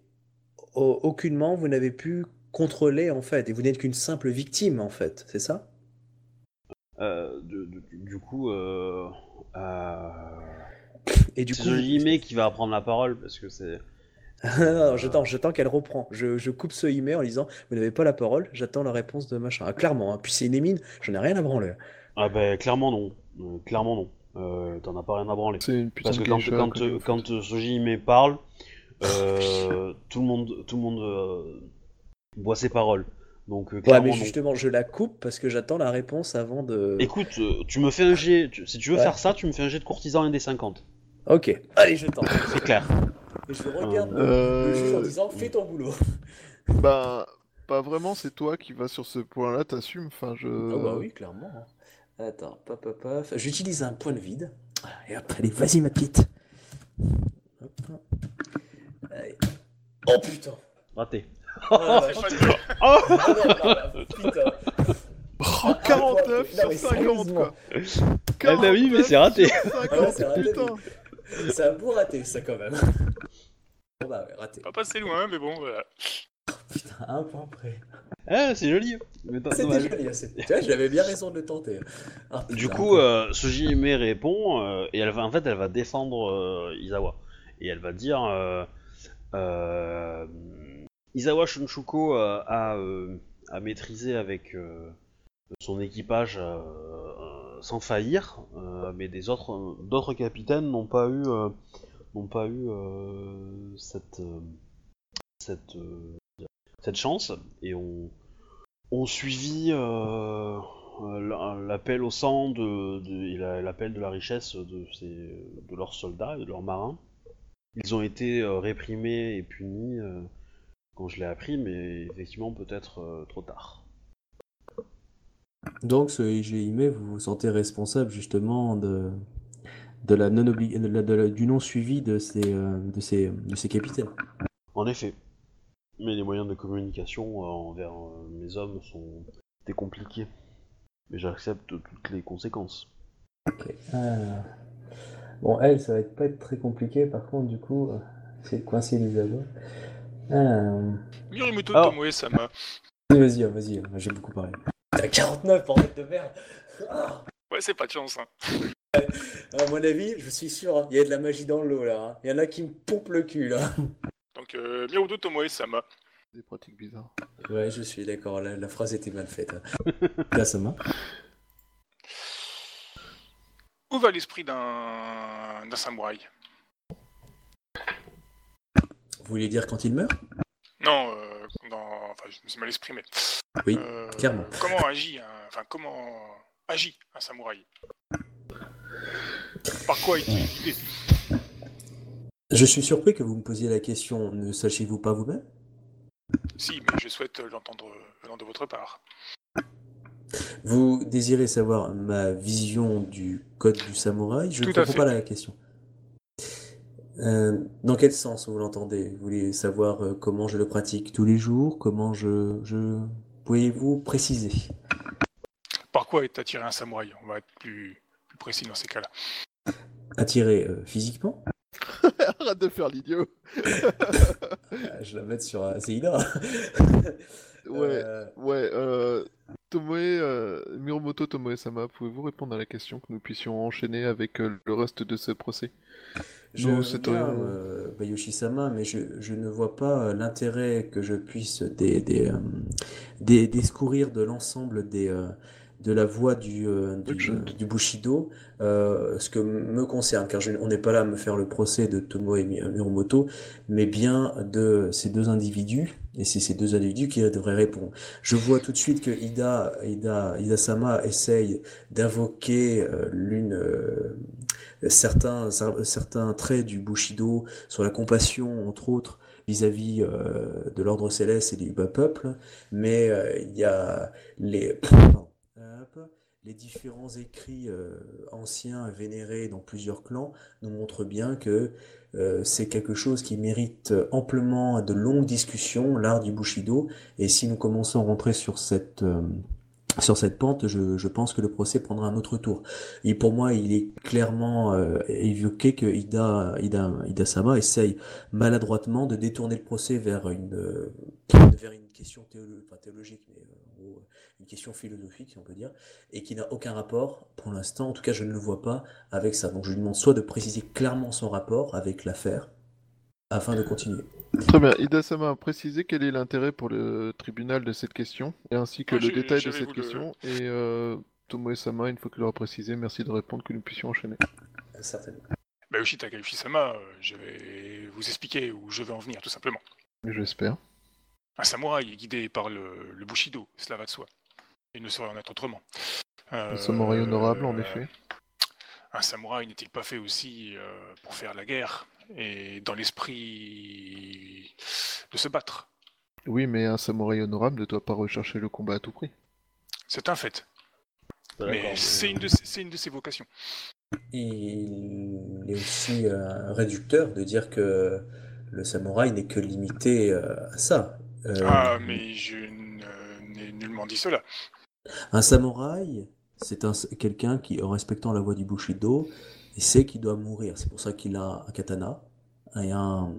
aucunement, vous n'avez pu contrôler, en fait, et vous n'êtes qu'une simple victime, en fait, c'est ça? Euh, du, coup, euh, et du coup, qui va prendre la parole parce que c'est. non, j'attends, j'attends qu'elle reprend. Je, je, coupe ce email en disant Vous n'avez pas la parole, j'attends la réponse de machin. Ah, clairement, hein. puis c'est une mine, j'en ai rien à branler. Ah, bah, clairement non. Euh, clairement non. Euh, t'en as pas rien à branler. Parce que quand, quand, quand, euh, parle, tout le monde, tout le monde boit ses paroles. Donc, ouais, mais justement, je la coupe parce que j'attends la réponse avant de. Écoute, tu me fais un jet. Si tu veux faire ça, tu me fais un jet de courtisan 1 des 50. Ok, allez, je tente. C'est clair. Et je regarde le euh, juge en disant fais ton boulot. Bah, pas vraiment, c'est toi qui vas sur ce point-là, t'assumes. Enfin, je... Ah bah oui, clairement. Hein. Attends, paf, paf, paf. J'utilise un point de vide. Et hop, allez, vas-y, ma petite. Hop. Oh putain Raté. Oh, ah, bah, oh, oh putain Oh, 49 sur 50 quoi 49 ah, bah oui, mais c'est raté. 50, ah, là, raté putain c'est un beau raté, ça, quand même. Bon, bah, raté. Pas passé loin, mais bon, voilà. Putain, un point près. Ah, c'est joli. C'était joli. Tu vois, j'avais bien raison de le tenter. Ah, du coup, euh, Sujime répond euh, et elle va, en fait, elle va défendre euh, Izawa et elle va dire euh, euh, Izawa Shunchuko a, a, maîtrisé avec son équipage sans faillir, euh, mais des autres d'autres capitaines n'ont pas eu euh, n'ont pas eu euh, cette cette chance et ont ont suivi l'appel au sang de, de l'appel de la richesse de, ces, de leurs soldats et de leurs marins. Ils ont été réprimés et punis, quand je l'ai appris, mais effectivement peut-être trop tard. Donc ce IGIME, vous vous sentez responsable justement de, de la non de de la, du non-suivi de ces, euh, de, ces, de ces capitaines. En effet. Mais les moyens de communication euh, envers euh, mes hommes sont compliqués. Mais j'accepte toutes les conséquences. Ok. Bon, elle, ça va être, pas être très compliqué, par contre, du coup, c'est coincé Elisabeth. Alors... Miyamoto Alors... Tomoe-sama. Vas-y, vas-y, j'ai beaucoup parlé. T'as 49 bordel de merde Ah. Ouais, c'est pas de chance. Hein. À mon avis, je suis sûr, hein, il y a de la magie dans l'eau là. hein. Il y en a qui me pompent le cul là. Donc, euh, Miromoto Tomoe-sama. Des pratiques bizarres. Ouais, je suis d'accord, la, la phrase était mal faite. hein. Là, ça m'a. Où va l'esprit d'un d'un samouraï? Vous voulez dire quand il meurt? Non, euh, dans... enfin, je me suis mal exprimé. Oui, Euh, clairement. Comment agit un... Enfin, comment agit un samouraï? Par quoi est-il guidé Je suis surpris que vous me posiez la question. Ne sachiez-vous pas vous-même? Si, mais je souhaite l'entendre venant de votre part. Vous désirez savoir ma vision du code du samouraï? Je ne comprends fait. pas la question. Euh, dans quel sens vous l'entendez? Vous voulez savoir euh, comment je le pratique tous les jours? Comment je... je... Pouvez-vous préciser? Par quoi est attiré un samouraï? On va être plus, plus précis dans ces cas-là. Attiré euh, physiquement? Arrête de faire l'idiot. Je la mets sur euh, Seida. Ouais, Euh, ouais. Euh, Tomoe, euh, Miromoto Tomoe-sama, pouvez-vous répondre à la question que nous puissions enchaîner avec euh, le reste de ce procès? Je c'est euh, Bayoshi-sama, mais je, je ne vois pas euh, l'intérêt que je puisse des, des, euh, des- discourir de l'ensemble des, de la voie du, du, Action. du Bushido, euh, ce que me concerne, car je- on n'est pas là à me faire le procès de Tomo et Miromoto, mais bien de ces deux individus, et c'est ces deux individus qui devraient répondre. Je vois tout de suite que Ida, Ida, Ida-sama essaye d'invoquer l'une, certains, cer- certains traits du Bushido sur la compassion, entre autres, vis-à-vis euh, de l'ordre céleste et du bas peuple, mais euh, il y a les, les différents écrits euh, anciens vénérés dans plusieurs clans nous montrent bien que c'est quelque chose qui mérite amplement de longues discussions, l'art du Bushido, et si nous commençons à rentrer sur cette, sur cette pente, je, je pense que le procès prendra un autre tour. Et pour moi, il est clairement euh, évoqué que Ida, Ida, Ida Sama essaye maladroitement de détourner le procès vers une, euh, vers une question théolo- enfin, théologique, mais euh, gros, une question philosophique, si on peut dire, et qui n'a aucun rapport, pour l'instant, en tout cas, je ne le vois pas avec ça. Donc, je lui demande soit de préciser clairement son rapport avec l'affaire, afin de continuer. Très bien. Ida-sama a précisé quel est l'intérêt pour le tribunal de cette question, et ainsi que Ah, le détail de cette question. Et euh, Tomoe-sama, une fois qu'il l'aura précisé, merci de répondre que nous puissions enchaîner. Certainement. Bayoshi Takayushi-sama, euh, je vais vous expliquer où je veux en venir, tout simplement. J'espère. Un samouraï est guidé par le, le Bushido, cela va de soi. Il ne saurait en être autrement. Un Euh, samouraï honorable, en effet. Un samouraï n'est-il pas fait aussi euh, pour faire la guerre? Et dans l'esprit de se battre Oui, mais un samouraï honorable ne doit pas rechercher le combat à tout prix. C'est un fait. Mais c'est une, de ses- c'est une de ses vocations. Il est aussi euh, réducteur de dire que le samouraï n'est que limité euh, à ça. Euh, Ah, mais je n'ai nullement dit cela. Un samouraï, c'est un, quelqu'un qui, en respectant la voie du Bushido, sait qu'il doit mourir. C'est pour ça qu'il a un katana et un,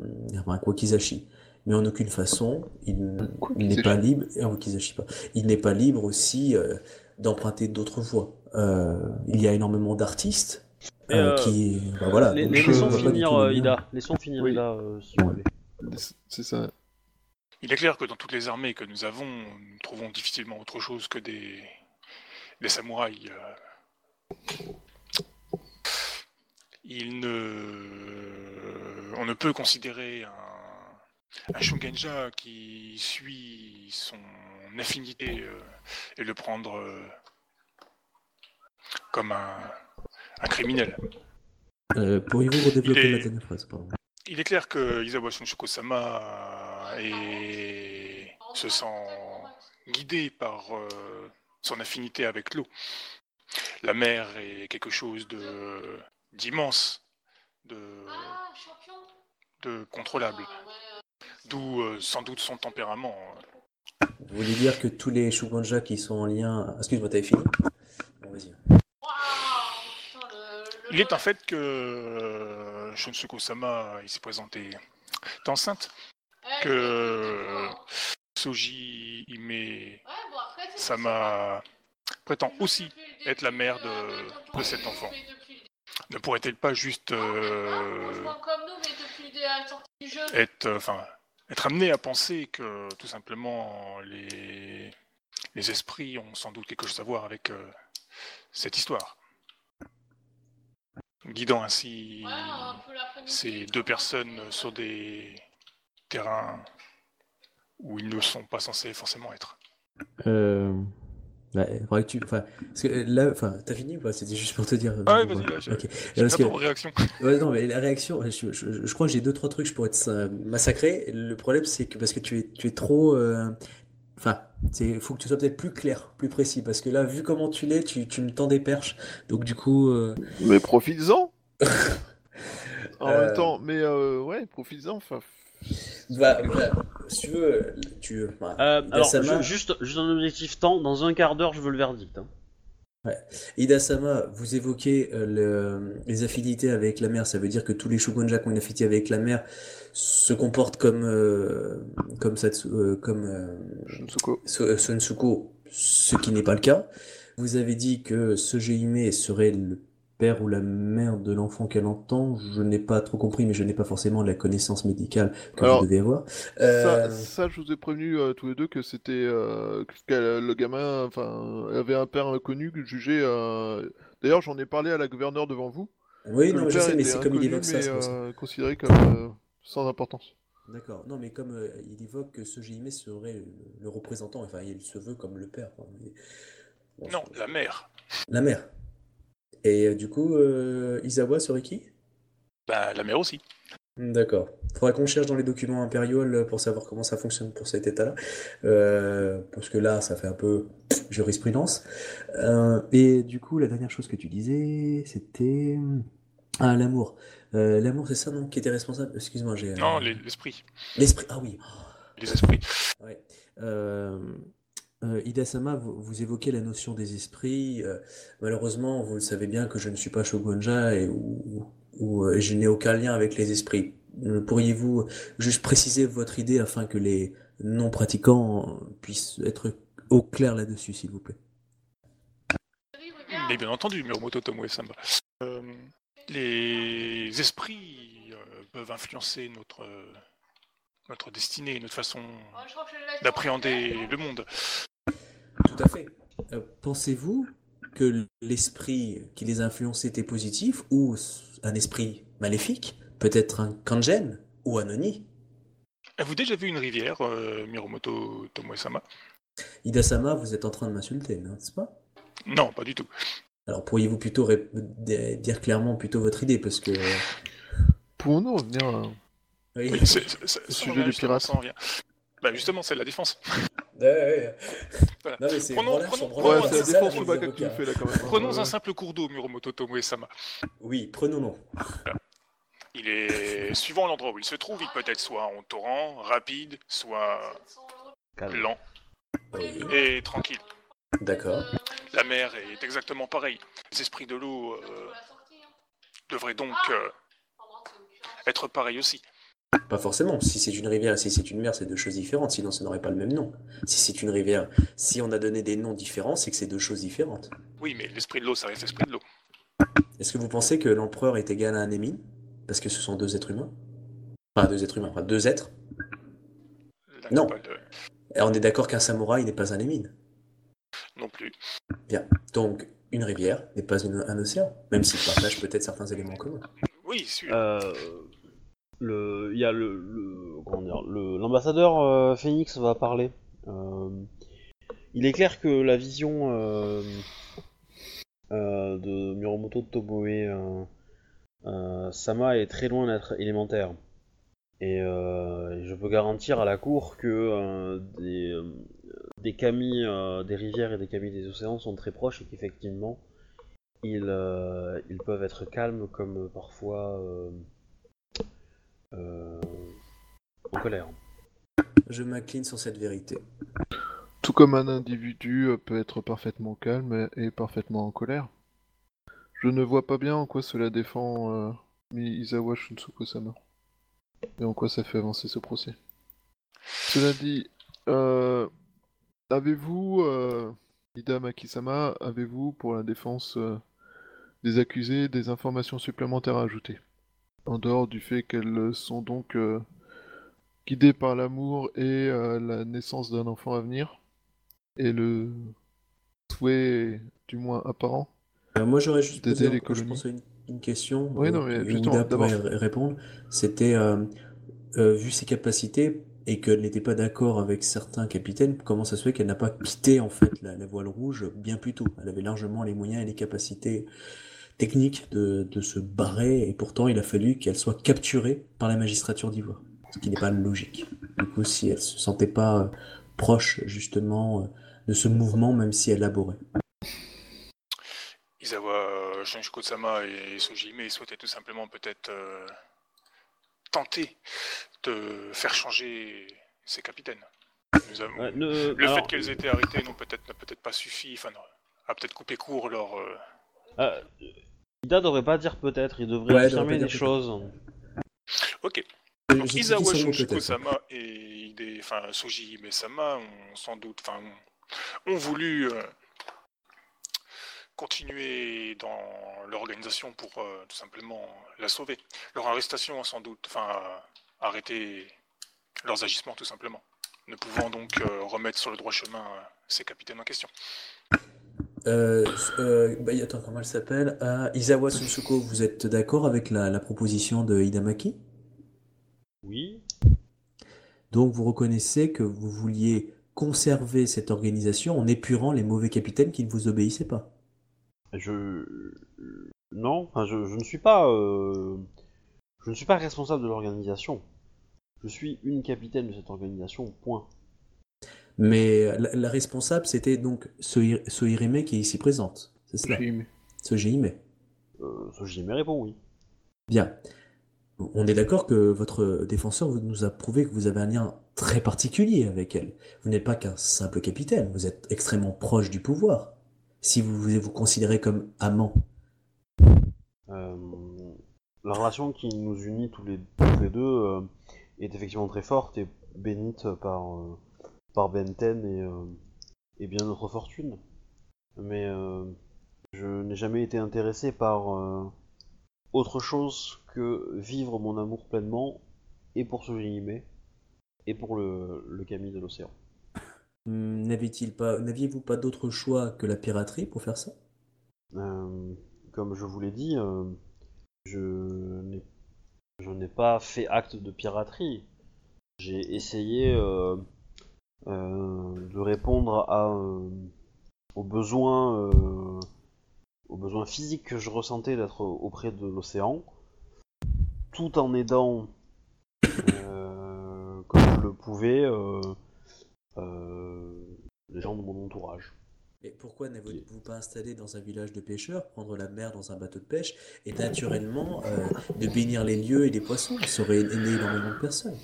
un wakizashi. Mais en aucune façon, il, il n'est pas libre, un wakizashi pas. Il n'est pas libre aussi euh, d'emprunter d'autres voies. Euh, il y a énormément d'artistes euh, euh, qui, ben voilà, Les- donc laissons finir euh. Ida. Laissons finir Oui. Ida, euh, si vous Ouais. voulez. C'est ça. Il est clair que dans toutes les armées que nous avons, nous trouvons difficilement autre chose que des, des samouraïs. Il ne... On ne peut considérer un, un Shungenja qui suit son affinité euh, et le prendre euh, comme un, un criminel. Euh, Pourriez-vous redévelopper la dernière phrase pardon? Il est clair que Isawa Shunshiko-sama est... se sent guidé par euh, son affinité avec l'eau. La mer est quelque chose de d'immense, de, de contrôlable. D'où euh, sans doute son tempérament. Vous voulez dire que tous les Shugonja qui sont en lien. Excuse-moi, t'avais fini? Bon, vas-y. Il est un fait que euh, Shunsuko-sama il s'est présenté est enceinte, que Soji Ime Sama prétend aussi être la mère de, de cet enfant. Ne pourrait-elle pas juste euh, être, enfin, être amenée à penser que tout simplement les, les esprits ont sans doute quelque chose à voir avec euh, cette histoire guidant ainsi ces deux personnes sur des terrains où ils ne sont pas censés forcément être. Euh... Bah, faudrait que tu... enfin, parce que là, enfin, t'as fini ou pas? C'était juste pour te dire. Ouais, vas-y, là, Parce que- pour réaction. Ouais, non, mais la réaction, je, je- je crois que j'ai deux, trois trucs, je pourrais te euh, massacrer. Le problème, c'est que parce que tu es, tu es trop. euh, Enfin, il faut que tu sois peut-être plus clair, plus précis, parce que là, vu comment tu l'es, tu, tu me tends des perches. Donc, du coup. euh, Mais profites-en En Euh. même temps, mais euh, ouais, profites-en. Enfin, bah, bah, si tu veux, tu. Euh, alors, juste, juste un objectif temps, dans un quart d'heure, je veux le verdict. hein. Ida-sama, vous évoquez euh, le- les affinités avec la mer, ça veut dire que tous les Shugonja qui ont une affinité avec la mer se comportent comme, euh, comme, Satsu- euh, comme euh, Shunsuko. So- euh, Sonsuko, ce qui n'est pas le cas. Vous avez dit que ce Hime serait le père ou la mère de l'enfant qu'elle entend. Je n'ai pas trop compris, mais je n'ai pas forcément la connaissance médicale que Alors, vous devez avoir. Ça, Euh, ça, je vous ai prévenu euh, tous les deux que c'était euh, que le gamin, enfin, avait un père inconnu jugé. euh, D'ailleurs, j'en ai parlé à la gouverneure devant vous. oui, non, je sais, mais c'est comme il évoque ça, mais, euh, considéré comme euh, sans importance. D'accord. Non, mais comme euh, il évoque que ce Hime serait le, le représentant, enfin, il se veut comme le père. quoi, mais- bon, Non, la mère. La mère. Et euh, du coup, euh, Isawa serait qui? Bah, la mère aussi. D'accord. Faudra qu'on cherche dans les documents impériaux euh, pour savoir comment ça fonctionne pour cet état-là. Euh, parce que là, ça fait un peu jurisprudence. Euh, et du coup, la dernière chose que tu disais, c'était... Ah, l'amour. Euh, l'amour, c'est ça, non? Qui était responsable? Excuse-moi, j'ai... Non, les- l'esprit. L'esprit. Ah oui. Les esprits. Ouais. Euh, Ida-sama, vous, évoquez la notion des esprits. euh, malheureusement, vous le savez bien que je ne suis pas Shogunja et ou, euh, je n'ai aucun lien avec les esprits. Pourriez-vous juste préciser votre idée afin que les non-pratiquants puissent être au clair là-dessus, s'il vous plaît? Mais bien entendu, Miromoto Tomoe-sama. Euh, les esprits peuvent influencer notre, notre destinée, notre façon d'appréhender le monde. Tout à fait. Euh, pensez-vous que l'esprit qui les a influencés était positif ou un esprit maléfique? Peut-être un kanjen ou un oni? Avez-vous déjà vu une rivière, euh, Miromoto Tomoe-sama? Ida-sama, vous êtes en train de m'insulter, n'est-ce pas? Non, pas du tout. Alors pourriez-vous plutôt dire clairement plutôt votre idée parce que Pouvons-nous revenir. Oui. Sujet en vient. Bah justement, c'est la défense. Ouais, ouais. Voilà. Non mais c'est Prenons- branleur prenons- Ouais, défense là quand même. Un simple cours d'eau, Miromoto Tomoe-sama. Oui, prenons-le. Il est suivant l'endroit où il se trouve, il peut être soit en torrent, rapide, soit Calme. lent Oui, et tranquille. d'accord. La mer est exactement pareille. Les esprits de l'eau euh, devraient donc euh, être pareils aussi. Pas forcément. Si c'est une rivière et si c'est une mer, c'est deux choses différentes. Sinon, ça n'aurait pas le même nom. Si c'est une rivière, si on a donné des noms différents, c'est que c'est deux choses différentes. Oui, mais l'esprit de l'eau, ça reste l'esprit de l'eau. Est-ce que vous pensez que l'empereur est égal à un émine Parce que ce sont deux êtres humains? Enfin, deux êtres humains, enfin deux êtres? Là, Non. on est d'accord qu'un samouraï n'est pas un émine. Non plus. Bien. Donc, une rivière n'est pas une- un océan, même s'ils partagent peut-être certains éléments communs. Oui, celui Euh, le, il y a le, le- comment dire, l'ambassadeur euh, Phoenix va parler. Euh, il est clair que la vision euh, de Miromoto Tomoe euh, euh, Sama est très loin d'être élémentaire. Et je peux garantir à la cour que des, des euh, des rivières et des kami des océans sont très proches et qu'effectivement ils, peuvent être calmes comme parfois en colère. Je m'incline sur cette vérité. Tout comme un individu euh, peut être parfaitement calme et parfaitement en colère. Je ne vois pas bien en quoi cela défend euh, Misawa Shunsuko-sama. Et en quoi ça fait avancer ce procès. Cela dit, euh, avez-vous, euh, Ida Maki-sama, avez-vous pour la défense euh, des accusés des informations supplémentaires à ajouter? En dehors du fait qu'elles sont donc euh, guidées par l'amour et euh, la naissance d'un enfant à venir, et le souhait, du moins apparent, Euh, moi, j'aurais juste posé les je pense, une, une question. Oui, non, mais pourrait répondre. C'était, euh, vu ses capacités et qu'elle n'était pas d'accord avec certains capitaines, comment ça se fait qu'elle n'a pas quitté en fait la, la voile rouge bien plus tôt? Elle avait largement les moyens et les capacités techniques de, de se barrer, et pourtant il a fallu qu'elle soit capturée par la magistrature d'Ivoire, ce qui n'est pas logique. Du coup, si elle se sentait pas euh, proche justement euh, de ce mouvement, même si elle laborait. Izawa euh, Shunshiko-sama et Sojime souhaitaient tout simplement peut-être euh, tenter de faire changer ses capitaines. Nous avons- Ouais, ne- Le alors, fait qu'elles aient été arrêtées n'ont peut-être n'a peut-être pas suffi, enfin a peut-être coupé court leur. euh, euh, Ida devrait pas dire peut-être, il devrait Ouais, affirmer des choses. Ok. Donc Izawa. Shunshiko-sama et Hide- enfin Soji Hime-sama ont sans doute, enfin, ont, voulu euh, continuer dans l'organisation pour euh, tout simplement la sauver. Leur arrestation a sans doute, enfin, arrêté leurs agissements tout simplement, ne pouvant donc euh, remettre sur le droit chemin euh, ces capitaines en question. Euh, euh, bah, attends, comment elle s'appelle? Euh, Isawa Sunsuko, vous êtes d'accord avec la, la proposition de Hidamaki? Oui. Donc vous reconnaissez que vous vouliez conserver cette organisation en épurant les mauvais capitaines qui ne vous obéissaient pas? Je. Non, enfin, je, je ne suis pas. euh, Je ne suis pas responsable de l'organisation. Je suis une capitaine de cette organisation, point. Mais la, la responsable, c'était donc Sohirime qui est ici présente. C'est cela? aimé. Sohirime. Euh, répond oui. Bien. On est d'accord que votre défenseur vous- nous a prouvé que vous avez un lien très particulier avec elle. Vous n'êtes pas qu'un simple capitaine, vous êtes extrêmement proche du pouvoir. Si vous vous, vous considérez comme amant. Euh, la relation qui nous unit tous les, tous les deux euh, est effectivement très forte et bénite par, euh, par Benten et, euh, et bien notre fortune. Mais euh, je n'ai jamais été intéressé par euh, autre chose que vivre mon amour pleinement et pour Sojime et pour le, le Camille de l'océan. Hmm, pas, n'aviez-vous pas d'autre choix que la piraterie pour faire ça? Euh, comme je vous l'ai dit, euh, je n'ai je n'ai pas fait acte de piraterie. J'ai essayé euh, de répondre euh, aux besoins euh, aux besoins physiques que je ressentais d'être auprès de l'océan, tout en aidant euh, comme je le pouvais euh, euh, les gens de mon entourage. Et pourquoi n'avez-vous pas installé dans un village de pêcheurs, prendre la mer dans un bateau de pêche et naturellement euh, de bénir les lieux et les poissons? Ça aurait aidé énormément de personnes.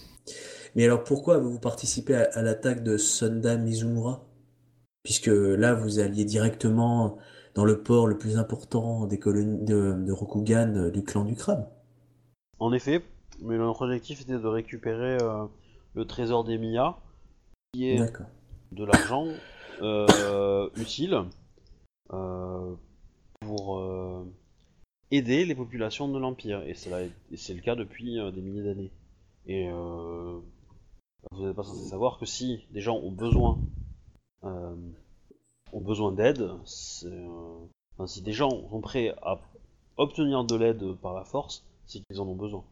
Mais alors pourquoi avez-vous participé à, à l'attaque de Sunda Mizumura? Puisque là, vous alliez directement dans le port le plus important des colonies de, de Rokugan euh, du clan du crabe. En effet, mais notre objectif était de récupérer euh, le trésor des Mia, qui est de l'argent euh, utile euh, pour aider les populations de l'Empire. Et c'est le cas depuis des milliers d'années. Et euh, vous n'êtes pas censé savoir que si des gens ont besoin euh, ont besoin d'aide, euh, enfin, si des gens sont prêts à obtenir de l'aide par la force, c'est qu'ils en ont besoin.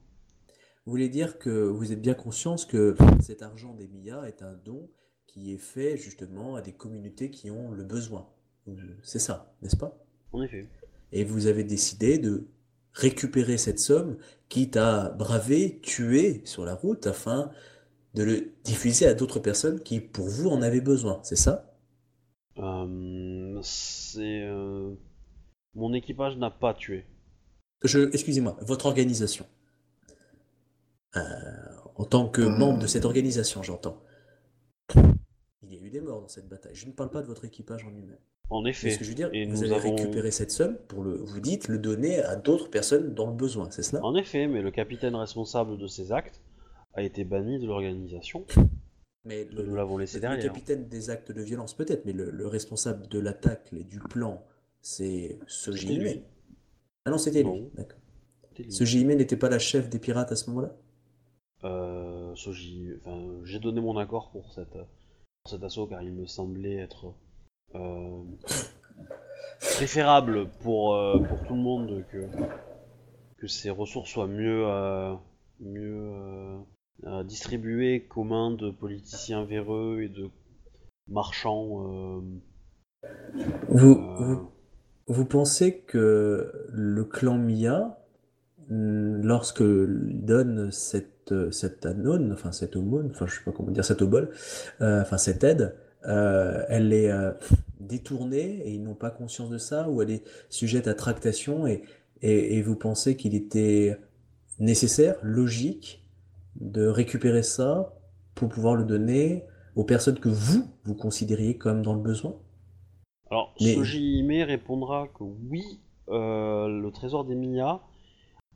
Vous voulez dire que vous êtes bien conscience que cet argent des Mia est un don qui est fait justement à des communautés qui ont le besoin. C'est ça, n'est-ce pas? En effet. Et vous avez décidé de récupérer cette somme, quitte à braver, tuer sur la route, afin de le diffuser à d'autres personnes qui, pour vous, en avaient besoin. C'est ça? Euh, c'est euh, mon équipage n'a pas tué. Je, excusez-moi, votre organisation. Euh, en tant que membre de cette organisation, j'entends. il y a eu des morts dans cette bataille. Je ne parle pas de votre équipage en lui-même. En Mais effet. ce que je veux dire, Et vous avez avons- récupéré cette somme pour le, vous dites, le donner à d'autres personnes dans le besoin, c'est cela? En effet, mais le capitaine responsable de ces actes a été banni de l'organisation. Mais le, Nous l'avons laissé le derrière. capitaine des actes de violence, peut-être, mais le, le responsable de l'attaque et du plan, c'est Soji C'était lui. Hime. Ah non, c'était lui. D'accord. Soji Hime n'était pas la chef des pirates à ce moment-là? Euh, Soji- enfin, j'ai donné mon accord pour, cette, pour cet assaut car il me semblait être euh, préférable pour, euh, pour tout le monde que, que ces ressources soient mieux, euh, mieux euh, qu'aux mains de politiciens véreux et de marchands. euh, Vous, euh, vous, vous pensez que le clan Mia, hum, lorsque donne cette, euh, cette aumône, enfin cette aumône, enfin je sais pas comment dire, cette obole, enfin cette aide, euh, elle est euh, détournée et ils n'ont pas conscience de ça, ou elle est sujette à tractation et, et, et vous pensez qu'il était nécessaire, logique, de récupérer ça pour pouvoir le donner aux personnes que vous, vous considériez comme dans le besoin? Alors, Mais- Soji Hime répondra que oui, euh, le trésor des Mia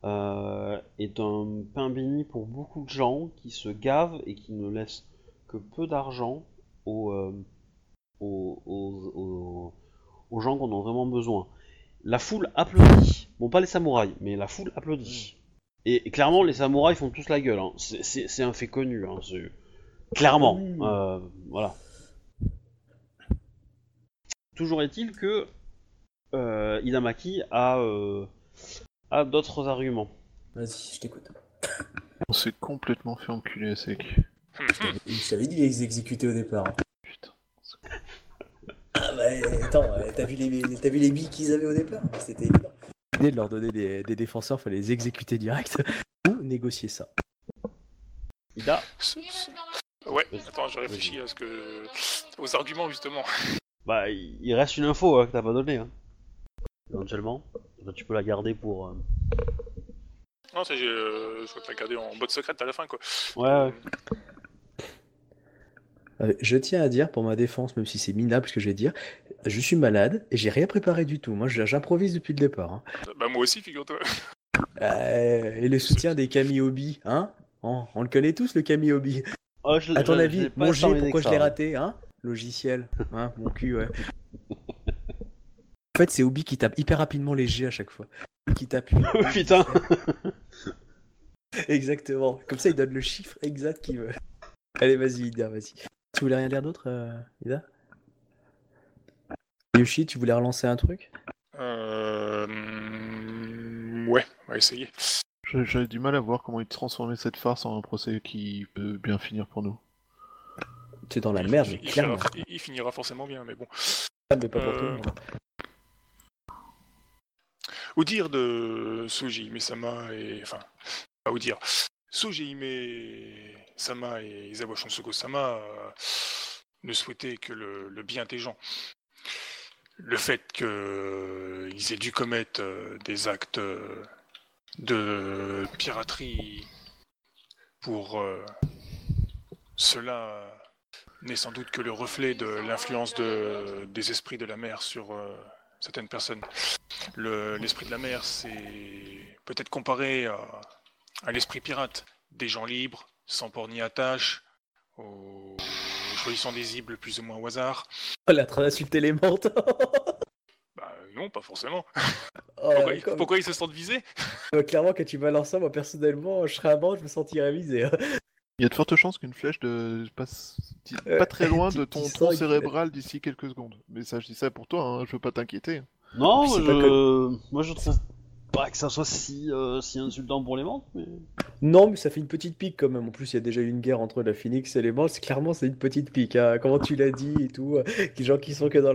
euh, est un pain béni pour beaucoup de gens qui se gavent et qui ne laissent que peu d'argent aux, euh, aux, aux- aux- aux gens qu'on a vraiment besoin. La foule applaudit. Bon, pas les samouraïs, mais la foule applaudit. Et, et clairement, les samouraïs font tous la gueule. hein. C'est- un fait connu. hein. C'est- Clairement. Euh, voilà. Toujours est-il que euh, Inamaki a, euh, a d'autres arguments. Vas-y, je t'écoute. On s'est complètement fait enculer à sec. Je t'avais- dit les exécuter au départ. Putain. Ah bah attends, euh, t'as vu les, t'as vu les billes qu'ils avaient au départ? C'était évident. De leur donner des, des défenseurs, fallait les exécuter direct ou négocier ça. Ida, Ouais, attends, je réfléchis à ce que... aux arguments justement. bah, il reste une info hein, que t'as pas donnée. Hein. Éventuellement. Tu peux la garder pour. euh, Non, c'est, euh, je vais te la garder en botte secrète à la fin quoi. Ouais, ouais. Euh, Je tiens à dire, pour ma défense, même si c'est minable ce que je vais dire, je suis malade et j'ai rien préparé du tout. Moi, je- j'improvise depuis le départ. hein. Bah moi aussi, figure-toi. Euh, et le soutien des Kami Obi, hein on, on le connaît tous, le Kami Obi. Oh, je- À ton je- avis, pas mon G, pourquoi que je l'ai ça, hein. raté hein? Logiciel, hein, mon cul, ouais. En fait, c'est Obi qui tape hyper rapidement les G à chaque fois. Qui tape. Putain Exactement. Comme ça, il donne le chiffre exact qu'il veut. Allez, vas-y, Ida, vas-y. Tu voulais rien dire d'autre, euh, Ida? Yoshi, tu voulais relancer un truc? Euh... Ouais, on va essayer. J'avais du mal à voir comment ils transformaient cette farce en un procès qui peut bien finir pour nous. C'est dans la Il- merde, il, mais il clairement. finira, il- il finira forcément bien, mais bon. Ah, mais pas pour Euh. Au dire de Soji Hime-sama et... Enfin, pas au dire. Soji Hime-sama et Izawa Shonsugo-sama euh, ne souhaitaient que le, bien des gens. Le fait qu'ils aient dû commettre euh, des actes euh, de piraterie pour cela n'est sans doute que le reflet de l'influence de- des esprits de la mer sur certaines personnes. Le- L'esprit de la mer, c'est peut-être comparé à l'esprit pirate. Des gens libres, sans port ni attache, aux- choisissant des cibles plus ou moins au hasard. Oh, la train d'insulter les. Bah non, pas forcément. Oh, Pourquoi, ils- comme- pourquoi ils se sentent visés? Clairement, quand tu balances ça, moi personnellement, je serais à bord, je me sentirais visé. hein. Il y a de fortes chances qu'une flèche de... passe Euh, pas très loin de ton tronc cérébral d'ici quelques secondes. Mais ça, je dis ça pour toi, hein, je veux pas t'inquiéter. Non, je... moi je trouve pas que ça soit si, euh, insultant pour les membres, mais. Non, mais ça fait une petite pique quand même. En plus, il y a déjà eu une guerre entre la Phoenix et les. C'est clairement, c'est une petite pique. hein. Comment tu l'as dit et tout. euh, Les gens qui sont que dans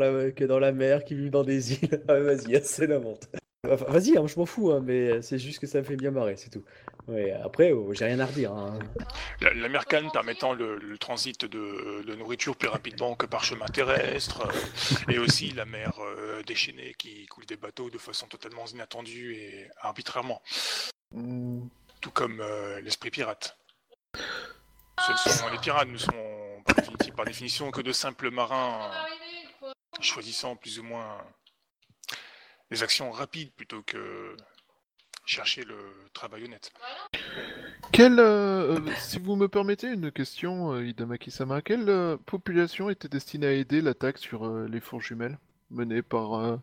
la, mer, qui vivent dans des îles. Ah, vas-y, c'est la vente. Vas-y, hein, je m'en fous, hein, mais c'est juste que ça me fait bien marrer, c'est tout. Ouais, après, oh, j'ai rien à redire. hein. La, la mer Cannes permettant le, le transit de, de nourriture plus rapidement que par chemin terrestre, euh, et aussi la mer euh, déchaînée qui coule des bateaux de façon totalement inattendue et arbitrairement, Hmm, tout comme euh, l'esprit pirate. Ce sont, les pirates ne sont par définition que de simples marins choisissant plus ou moins des actions rapides plutôt que chercher le travail honnête. Quelle, euh, si vous me permettez une question, euh, Hidamaki-sama, quelle euh, population était destinée à aider l'attaque sur euh, les fours jumelles menée par euh,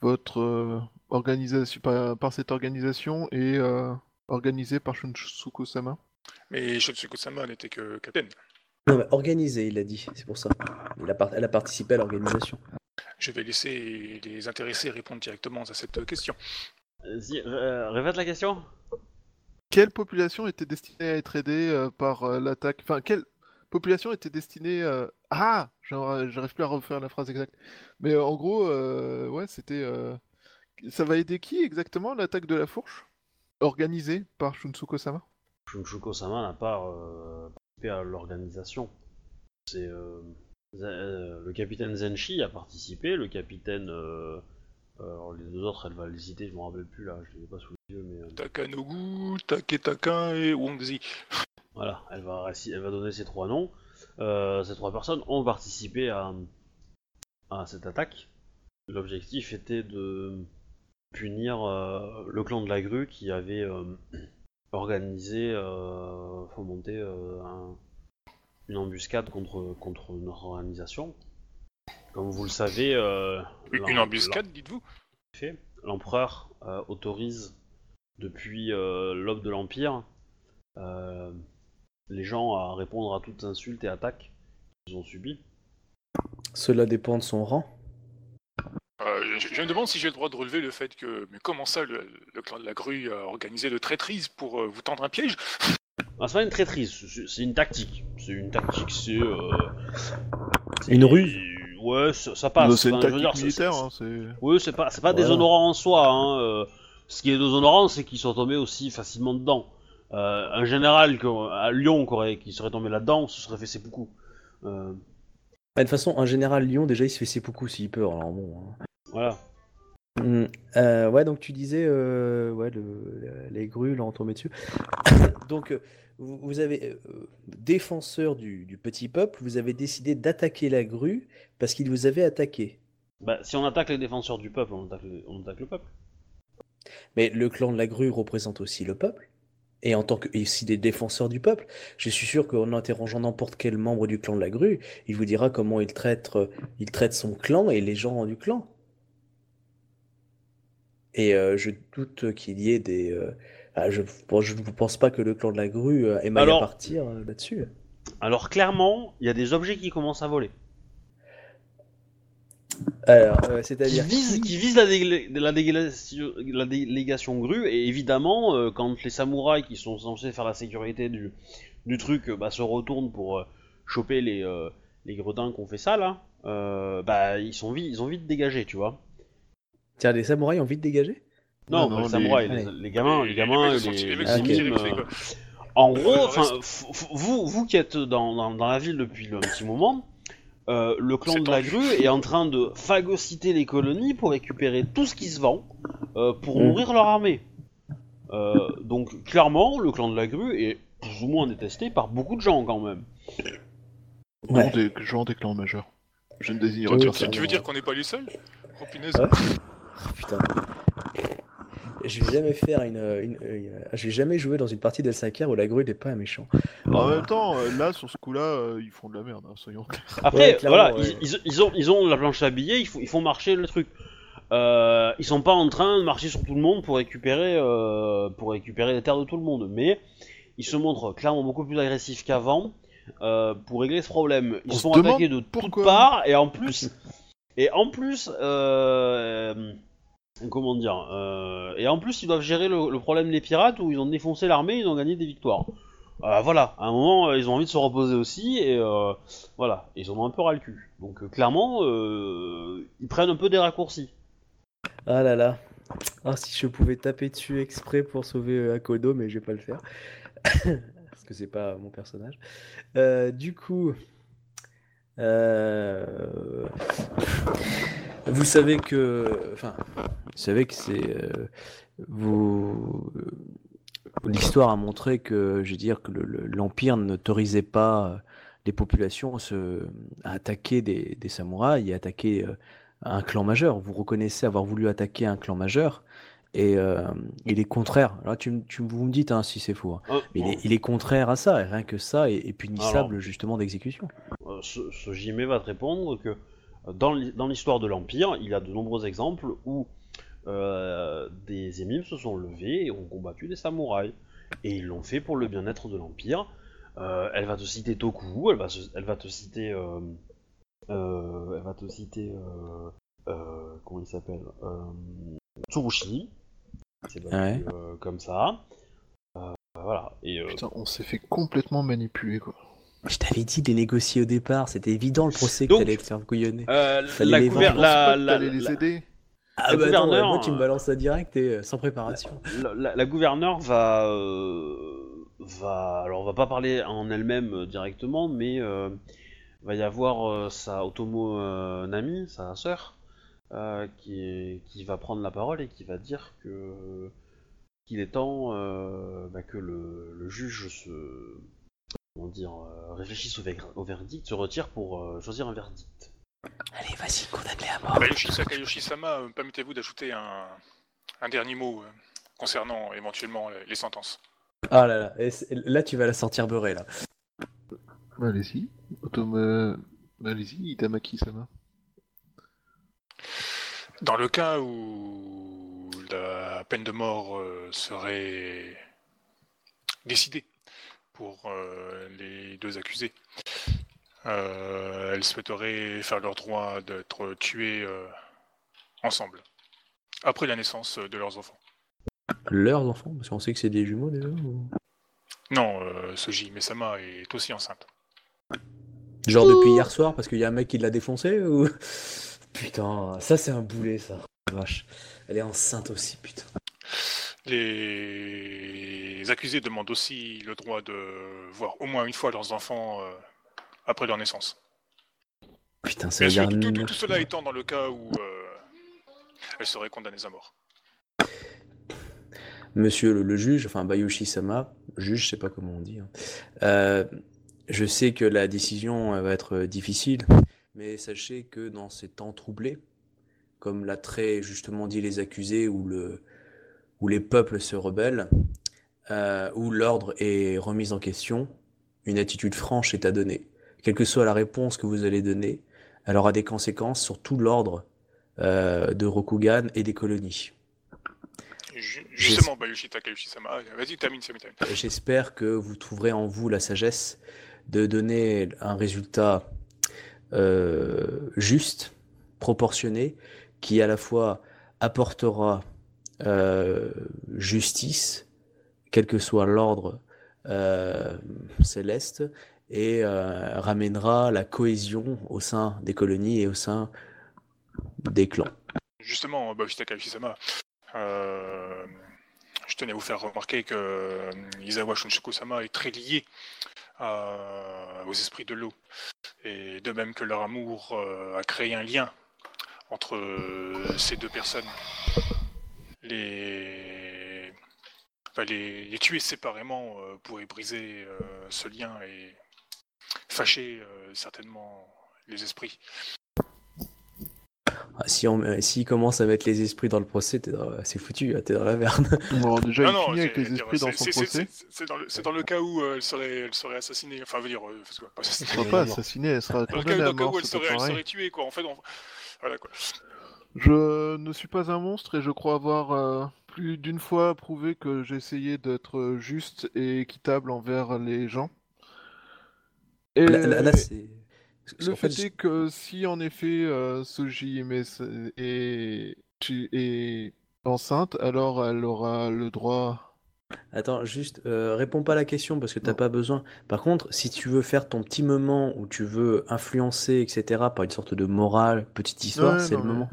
votre euh, organisation, par, par cette organisation et euh, organisée par Shunsuko-sama? Mais Shotsuko-sama n'était que capitaine. Non, mais organisé, il a dit, c'est pour ça. Il a par- Elle a participé à l'organisation. Je vais laisser les intéressés répondre directement à cette question. Vas-y, euh, répète la question. Quelle population était destinée à être aidée euh, par euh, l'attaque? Enfin, quelle population était destinée... euh, Ah! J'arrive plus à refaire la phrase exacte. Mais euh, en gros, euh, ouais, c'était... euh, Ça va aider qui exactement, l'attaque de la fourche? Organisée par Shunsuko-sama? Shunchuko-sama n'a pas euh, participé à l'organisation. C'est le capitaine Zenshi a participé, le capitaine. euh, euh, alors les deux autres, elle va les citer, je me rappelle plus là, je les ai pas sous les yeux, mais euh, Takanobu, Taketakin et Wongzi. voilà, elle va, réci- elle va donner ces trois noms. Euh, ces trois personnes ont participé à, à cette attaque. L'objectif était de punir euh, le clan de la grue qui avait euh, organisé, euh, fomenté euh, un- une embuscade contre, contre notre organisation. Comme vous le savez, euh, Une embuscade, dites-vous l'empereur euh, autorise depuis euh, l'aube de l'Empire euh, les gens à répondre à toutes insultes et attaques qu'ils ont subies. Cela dépend de son rang. Euh, je, je me demande si j'ai le droit de relever le fait que. Mais comment ça, le, le clan de la grue a organisé de traîtrise pour euh, vous tendre un piège? Ah, c'est pas une traîtrise, c'est- une tactique. C'est une tactique, c'est. euh, c'est- Une ruse. Ouais, ça, passe. c'est une tactique militaire, hein. Oui, c'est pas, pas Voilà. déshonorant en soi. Hein. euh, ce qui est déshonorant, c'est qu'ils sont tombés aussi facilement dedans. Euh, un général à Lyon qui, aurait- qui serait tombé là-dedans se serait fait seppuku. Euh, Bah, de toute façon, un général Lyon, déjà, il se fait seppuku s'il peut. Alors bon. hein. voilà. Euh, ouais, donc tu disais, euh, ouais, le- le- les grues l'ont tombé dessus. donc, euh, vous, vous avez, euh, défenseur du, du petit peuple, vous avez décidé d'attaquer la grue parce qu'il vous avait attaqué. Bah, si on attaque les défenseurs du peuple, on attaque, le- on attaque le peuple. Mais le clan de la grue représente aussi le peuple. Et en tant que et aussi des défenseurs du peuple, je suis sûr qu'en interrogeant n'importe quel membre du clan de la grue, il vous dira comment il traite, euh, il traite son clan et les gens du clan. Et euh, je doute qu'il y ait des. euh, ah, je, bon, je ne pense pas que le clan de la grue euh, ait Alors- à partir euh, là-dessus. Alors clairement, il y a des objets qui commencent à voler. Alors, euh, Qui c'est-à-dire. visent, qui visent la, délé- la délégation, la délégation grue, et évidemment, euh, quand les samouraïs qui sont censés faire la sécurité du, du truc euh, bah, se retournent pour euh, choper les, euh, les gredins qu'on fait ça là, euh, bah ils, sont vite, ils ont vite dégagé, tu vois. Tiens, les samouraïs ont vite dégagé? Non, Non, non, les samouraïs, les- les, les gamins, les, gamins, les, sont- les. En gros, vous, vous qui êtes dans, dans, dans la ville depuis un petit moment, euh, le clan de la grue est en train de phagocyter les colonies pour récupérer tout ce qui se vend euh, pour Mm. nourrir leur armée. Euh, donc clairement, le clan de la grue est plus ou moins détesté par beaucoup de gens quand même. Ouais. Non, des gens des clans majeurs. Je ne désignerai personne. Tu veux dire qu'on n'est pas les seuls? Oh punaise. Ouais. Oh, putain. Je vais jamais faire une, une- une- Je vais jamais jouer dans une partie d'El où la grue n'est pas un méchant. En même temps, euh, là, sur ce coup-là, euh, ils font de la merde, hein, soyons clairs. Après, Ouais, voilà, ouais. ils, ont, ils ont la planche à billets, ils font, ils font marcher le truc. Euh, ils sont pas en train de marcher sur tout le monde pour récupérer, euh, pour récupérer les terres de tout le monde, mais ils se montrent clairement beaucoup plus agressifs qu'avant euh, pour régler ce problème. Ils On se se font demande attaquer de toutes parts et en plus, et en plus, euh, comment dire, euh, et en plus ils doivent gérer le, problème des pirates où ils ont défoncé l'armée, ils ont gagné des victoires. Euh, voilà, à un moment, euh, ils ont envie de se reposer aussi, et voilà, ils en ont un peu ras le cul. Donc clairement, ils prennent un peu des raccourcis. Ah là là. Ah, si je pouvais taper dessus exprès pour sauver Akodo, mais je vais pas le faire. Parce que c'est pas mon personnage. Du coup. Vous savez que. Enfin, vous savez que c'est. euh, Vous. L'histoire a montré que, je veux dire, que le- le- l'Empire n'autorisait pas les populations se, à attaquer des, des samouraïs et attaquer euh, un clan majeur. Vous reconnaissez avoir voulu attaquer un clan majeur et euh, il est contraire. Là, tu, tu, vous me dites hein, si c'est faux. hein. Euh, Mais il est, il est contraire à ça, et rien que ça est, est punissable justement d'exécution. euh, ce, ce Jimé va te répondre que euh, dans l'hi- dans l'histoire de l'Empire, il y a de nombreux exemples où euh, des émimes se sont levés et ont combattu des samouraïs. Et ils l'ont fait pour le bien-être de l'Empire. Euh, elle va te citer Toku, elle va, se- elle va te citer... euh, euh, elle va te citer... euh, euh, comment il s'appelle euh, Tsurushi. C'est Ouais. euh, comme ça. Euh, voilà. Et, euh, Putain, on s'est fait complètement manipuler, quoi. Je t'avais dit de les négocier au départ, c'était évident le procès que t'allais te faire couillonner. euh, la, les couver- la, la- aider. Ah le bah attends, gouverneur, moi tu me euh, balances ça direct et euh, sans préparation. la, la- la gouverneure va, euh, va, alors on va pas parler en elle-même directement, mais euh, va y avoir euh, sa Otomo Nami, sa sœur, qui, est- qui va prendre la parole et qui va dire que qu'il est temps bah, que le, le juge se comment dire réfléchisse au, ver- au verdict, se retire pour choisir un verdict. Allez, vas-y, condamne-les à mort. Bayushi Sakayoshi-sama, euh, permettez-vous d'ajouter un, un dernier mot euh, concernant éventuellement les, les sentences Ah là là, et là tu vas la sortir beurrée là. Bah, allez-y. Automa... Bah, allez-y, Itamaki-sama. Dans le cas où la peine de mort euh, serait décidée pour euh, les deux accusés, euh, elles souhaiteraient faire leur droit d'être tués euh, ensemble, après la naissance de leurs enfants. Leurs enfants, parce qu'on sait que c'est des jumeaux déjà ou- Non, euh, Soji Mesama est aussi enceinte. Genre depuis hier soir parce qu'il y a un mec qui l'a défoncé ou Putain, ça c'est un boulet ça. Vache. Elle est enceinte aussi, putain. Les accusés demandent aussi le droit de voir au moins une fois leurs enfants euh, après leur naissance. Putain, veut sûr, tout, tout- tout cela étant dans le cas où euh, elles seraient condamnées à mort. Monsieur le, le juge, enfin Bayushi Sama, juge, je sais pas comment on dit. hein. Euh, je sais que la décision euh, va être euh, difficile, mais sachez que dans ces temps troublés, comme l'a très justement dit les accusés, où, le, où les peuples se rebellent, euh, où l'ordre est remis en question, une attitude franche est à donner. Quelle que soit la réponse que vous allez donner, elle aura des conséquences sur tout l'ordre euh, de Rokugan et des colonies. Ju- Justement, Bayushi Takayushi-sama, vas-y, termine, termine, termine. J'espère que vous trouverez en vous la sagesse de donner un résultat euh, juste, proportionné, qui à la fois apportera euh, justice, quel que soit l'ordre euh, céleste, et euh, ramènera la cohésion au sein des colonies et au sein des clans. Justement, Bayushi Takayushi-sama, euh, je tenais à vous faire remarquer que euh, Izawa Shunshuko-sama est très lié aux esprits de l'eau. Et de même que leur amour euh, a créé un lien entre euh, ces deux personnes. Les, enfin, les, les tuer séparément euh, pourrait briser euh, ce lien et fâcher euh, certainement les esprits. Ah, Si on, s'ils commencent à mettre les esprits dans le procès, t'es dans- c'est foutu, hein, t'es dans la merde. Bon, déjà, Non, il non, finit avec les esprits c'est- dans son procès. c'est- C'est dans, le- c'est dans le cas où euh, elle, serait, elle serait assassinée. Enfin, veut dire, euh, parce que, pas Elle sera pas assassinée, elle sera Dans le cas, condamnée dans à le cas mort, où elle c'est serait, elle serait tuée, quoi. En fait, on- voilà quoi. Je ne suis pas un monstre et je crois avoir euh, plus d'une fois prouvé que j'essayais d'être juste et équitable envers les gens. Là, là- là, le fait fait, est que si en effet euh, Soji est, est, enceinte, alors elle aura le droit. Attends, juste, euh, réponds pas à la question parce que t'as pas besoin. Par contre, si tu veux faire ton petit moment où tu veux influencer, etc., par une sorte de morale, petite histoire, Ouais, c'est le mais- moment.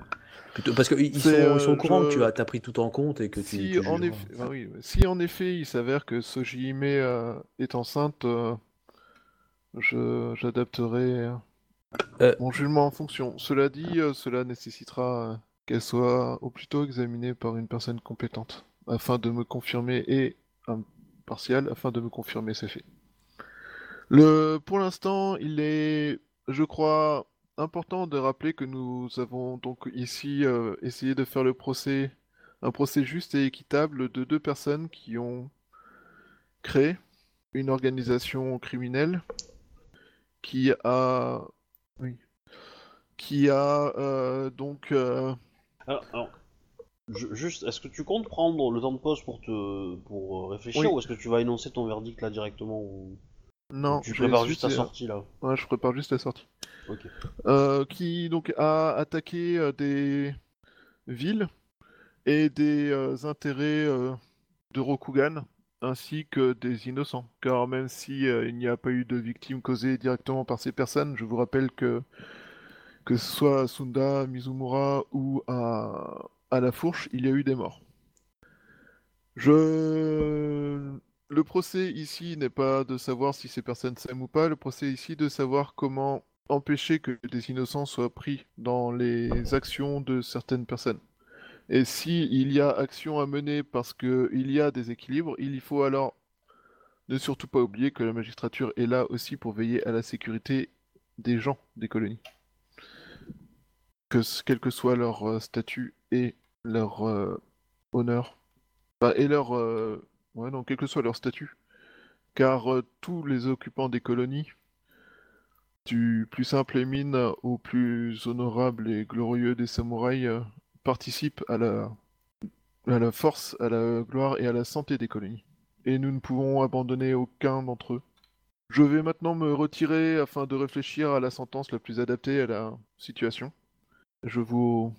Plutôt, parce qu'ils ils sont, sont au euh, courant que tu as, pris tout en compte et que tu. Si en, effet, bah oui, si en effet il s'avère que Soji Hime euh, est enceinte, euh, j'adapterai euh, Euh. mon jugement en fonction. Cela dit, euh, cela nécessitera qu'elle soit au plus tôt examinée par une personne compétente, afin de me confirmer, et impartiale, afin de me confirmer ces faits. Le, pour l'instant, il est, je crois, important de rappeler que nous avons donc ici euh, essayé de faire le procès, un procès juste et équitable de deux personnes qui ont créé une organisation criminelle qui a, oui, qui a euh, donc euh, Alors, alors, ju- juste, est-ce que tu comptes prendre le temps de pause pour te pour euh, réfléchir Oui. ou est-ce que tu vas énoncer ton verdict là directement ou non, tu prépares juste ta sortie là? Ouais, je prépare juste la sortie. Ok. Euh, qui donc a attaqué euh, des villes et des euh, intérêts euh, de Rokugan ainsi que des innocents. Car même si euh, il n'y a pas eu de victimes causées directement par ces personnes, je vous rappelle que que ce soit à Sunda, Mizumura ou à, la fourche, il y a eu des morts. Je... Le procès ici n'est pas de savoir si ces personnes s'aiment ou pas, le procès ici de savoir comment empêcher que des innocents soient pris dans les actions de certaines personnes. Et si il y a action à mener parce que il y a des équilibres, il faut alors ne surtout pas oublier que la magistrature est là aussi pour veiller à la sécurité des gens des colonies. Quel que soit leur euh, statut et leur euh, honneur, Enfin, et leur euh, non quel que soit leur statut, car tous les occupants des colonies du plus simple émine au plus honorable et glorieux des samouraïs participent à la, la force, à la gloire et à la santé des colonies. Et nous ne pouvons abandonner aucun d'entre eux. Je vais maintenant me retirer afin de réfléchir à la sentence la plus adaptée à la situation. Je vous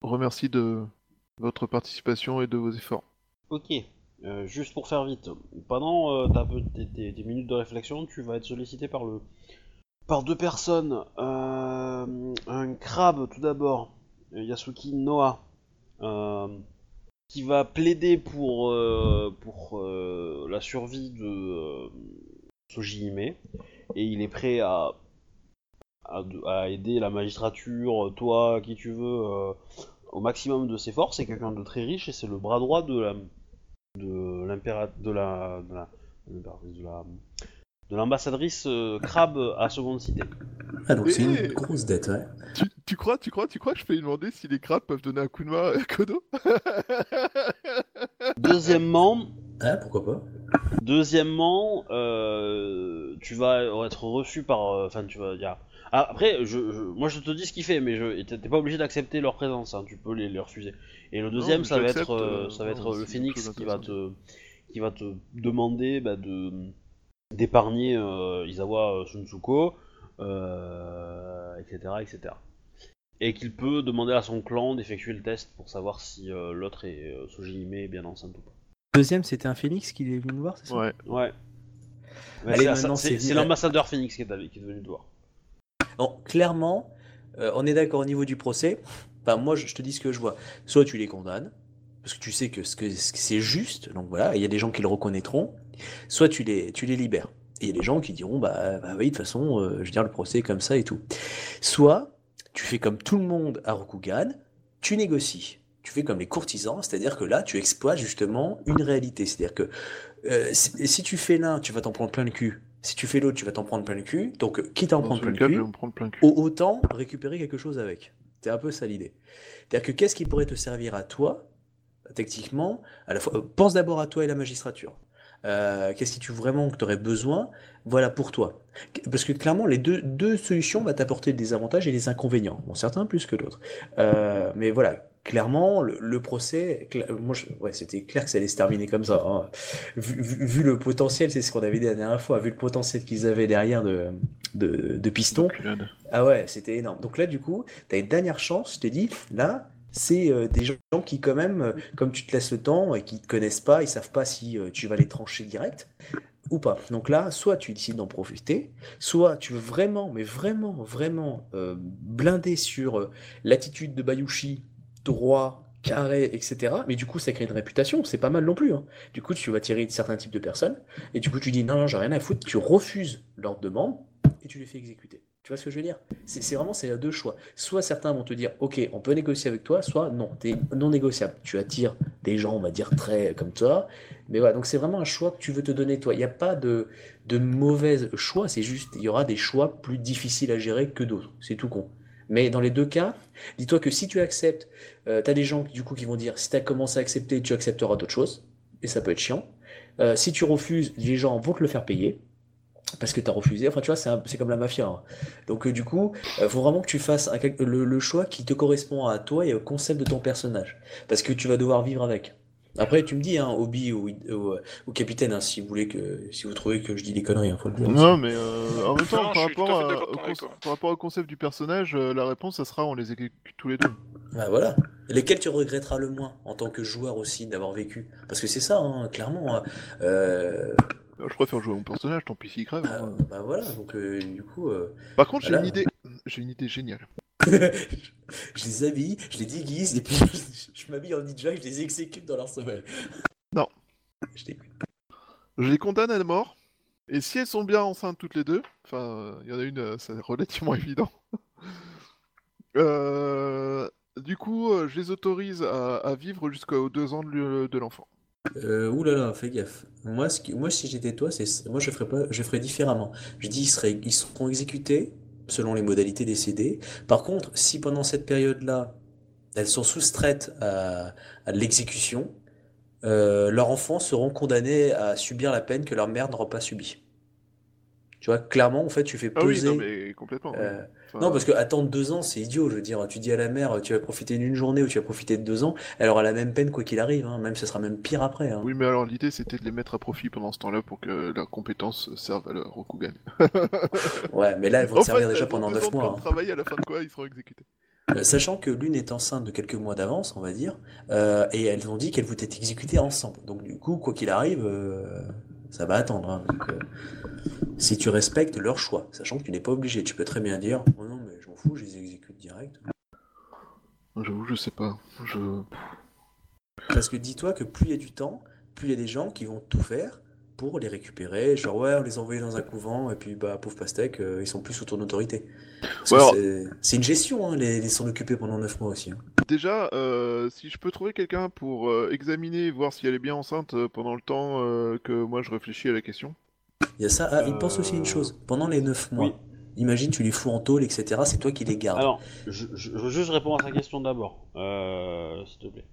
remercie de votre participation et de vos efforts. Ok. Euh, juste pour faire vite, pendant euh, minutes de réflexion, tu vas être sollicité par le par deux personnes. Euh, un crabe tout d'abord, Yasuki Noah, euh, qui va plaider pour euh, pour euh, la survie de euh, Soji Hime, et il est prêt à à, de- à aider la magistrature, toi, qui tu veux, euh, au maximum de ses forces. C'est quelqu'un de très riche et c'est le bras droit de la de l'impéra de la l'impératrice, de la de l'ambassadrice euh, Crabe à Seconde Cité. Ah, donc c'est une grosse dette, ouais. Tu, tu crois, tu crois, tu crois que je peux lui demander si les crabes peuvent donner un coup de main à Kodo? Deuxièmement, Ah, pourquoi pas deuxièmement, euh, tu vas être reçu par, euh, enfin tu vas, a- Ah, après, je, je- moi je te dis ce qu'il fait, mais je, t'es pas obligé d'accepter leur présence, hein, tu peux les, les refuser. Et le deuxième, ça va être, euh, ça va être non, le Phoenix va te, qui va te demander bah, de d'épargner euh, Isawa Sunsuko, euh, etc., etc. Et qu'il peut demander à son clan d'effectuer le test pour savoir si euh, l'autre est euh, Sojihime est bien enceinte ou pas. Deuxième, c'était un phénix qui est venu nous voir, c'est ça? Ouais. Ouais. C'est- c'est c'est c'est l'ambassadeur Phoenix qui est, allé- qui est venu te voir. Bon, clairement, euh, on est d'accord au niveau du procès. Enfin, moi, je, je te dis ce que je vois. Soit tu les condamnes, parce que tu sais que ce que, ce que c'est juste, donc voilà, il y a des gens qui le reconnaîtront. Soit tu les, tu les libères. Et il y a des gens qui diront, bah, bah oui, de toute façon, euh, je veux dire, le procès est comme ça et tout. Soit tu fais comme tout le monde à Rokugan, tu négocies. Tu fais comme les courtisans, c'est-à-dire que là, tu exploites justement une réalité. C'est-à-dire que euh, si, si tu fais l'un, tu vas t'en prendre plein le cul. Si tu fais l'autre, tu vas t'en prendre plein le cul. Donc, quitte à en prendre plein cas, cul, prendre plein le cul. au- autant récupérer quelque chose avec. C'est un peu ça l'idée. C'est-à-dire que qu'est-ce qui pourrait te servir à toi, techniquement, à la fois, euh, pense d'abord à toi et la magistrature. Euh, qu'est-ce que tu vraiment que tu aurais besoin, voilà pour toi. Parce que clairement, les deux, deux solutions vont t'apporter des avantages et des inconvénients. Bon, certains plus que d'autres. Euh, mais voilà, clairement, le, le procès, moi, je- ouais, c'était clair que ça allait se terminer comme ça. hein. Vu, vu- vu le potentiel, c'est ce qu'on avait dit la dernière fois, vu le potentiel qu'ils avaient derrière de, de, de piston, ah ouais, c'était énorme. Donc là, du coup, tu as une dernière chance, je t'ai dit, là, c'est euh, des gens qui, quand même, euh, comme tu te laisses le temps et qui te connaissent pas, ils savent pas si euh, tu vas les trancher direct ou pas. Donc là, soit tu décides d'en profiter, soit tu veux vraiment, mais vraiment, vraiment blinder sur l'attitude de Bayushi, droit, carré, etc. Mais du coup, ça crée une réputation, c'est pas mal non plus. hein. Du coup, tu vas tirer de certains types de personnes, et du coup, tu dis non, non, j'ai rien à foutre, tu refuses leur demande, et tu les fais exécuter. Tu vois ce que je veux dire? C'est vraiment, c'est deux choix. Soit certains vont te dire, ok, on peut négocier avec toi, soit non, t'es non négociable. Tu attires des gens, on va dire, très comme toi, Mais voilà, donc c'est vraiment un choix que tu veux te donner toi. Il n'y a pas de, de mauvais choix, c'est juste, il y aura des choix plus difficiles à gérer que d'autres. C'est tout con. Mais dans les deux cas, dis-toi que si tu acceptes, euh, tu as des gens du coup qui vont dire si tu as commencé à accepter, tu accepteras d'autres choses. Et ça peut être chiant. Euh, si tu refuses, les gens vont te le faire payer. Parce que tu as refusé. Enfin, tu vois, c'est un- c'est comme la mafia. hein. Donc, euh, du coup, il faut vraiment que tu fasses un le, le choix qui te correspond à toi et au concept de ton personnage. Parce que tu vas devoir vivre avec. Après, tu me dis, hein, Obi ou, ou, ou capitaine, hein, si vous voulez que, si vous trouvez que je dis des conneries, hein, faut le dire. aussi. Non, mais euh, en même temps, Non, par, rapport à au par rapport au concept du personnage, euh, la réponse, ça sera on les exécute tous les deux. Bah voilà. Lesquels tu regretteras le moins en tant que joueur aussi d'avoir vécu? Parce que c'est ça, hein, clairement. Euh, Euh, Je préfère jouer mon personnage, tant pis s'il crève. bah, hein. bah voilà, donc euh, du coup, euh, Par contre, j'ai une idée. J'ai une idée géniale. je les habille, je les déguise et puis je m'habille en ninja et je les exécute dans leur sommeil. Non. Je les condamne à mort. Et si elles sont bien enceintes toutes les deux, enfin, il y en a une, euh, c'est relativement évident. Euh, du coup, euh, je les autorise à, à vivre jusqu'aux deux ans de l'enfant. Euh, ouh là là, fais gaffe. Moi, ce qui- moi si j'étais toi, c'est, moi je ferais pas, je ferais différemment. Je dis, ils seraient, ils seront exécutés selon les modalités décidées. Par contre, si pendant cette période-là, elles sont soustraites à, à l'exécution, euh, leurs enfants seront condamnés à subir la peine que leur mère n'aura pas subie. Tu vois, clairement, en fait, tu fais Ah oui, peser. mais complètement. oui. euh, non, parce que attendre deux ans, c'est idiot. Je veux dire, tu dis à la mère, tu vas profiter d'une journée ou tu vas profiter de deux ans, elle aura la même peine quoi qu'il arrive, hein. Même ça sera même pire après. hein. Oui, mais alors l'idée c'était de les mettre à profit pendant ce temps-là pour que leurs compétences servent à leur Rokugan. Ouais, mais là, elles vont En te servir fait, déjà pendant neuf mois. hein. travail à la fin de quoi ils seront exécutés. Euh, Sachant que l'une est enceinte de quelques mois d'avance, on va dire, euh, et elles ont dit qu'elles voulaient être exécutées ensemble. Donc du coup, quoi qu'il arrive, euh, ça va attendre. hein. Donc, euh, si tu respectes leur choix, sachant que tu n'es pas obligé, tu peux très bien dire, oh non mais je m'en fous, je les exécute direct. J'avoue, je sais pas. Je... Parce que dis-toi que plus il y a du temps, plus il y a des gens qui vont tout faire pour les récupérer. Genre ouais, on les envoie dans un couvent et puis bah pauvre pastèque, euh, ils sont plus sous ton autorité. Ouais, alors- c'est- une gestion, hein, les, les s'en occuper pendant 9 mois aussi. hein. Déjà, euh, si je peux trouver quelqu'un pour euh, examiner, voir si elle est bien enceinte euh, pendant le temps euh, que moi je réfléchis à la question. Il y a ça. Ah, il pense aussi à une chose. Pendant les 9 mois, Oui. imagine tu les fous en tôle, etc. C'est toi qui les gardes. Alors, je, je- je veux juste répondre à ta question d'abord, euh, s'il te plaît.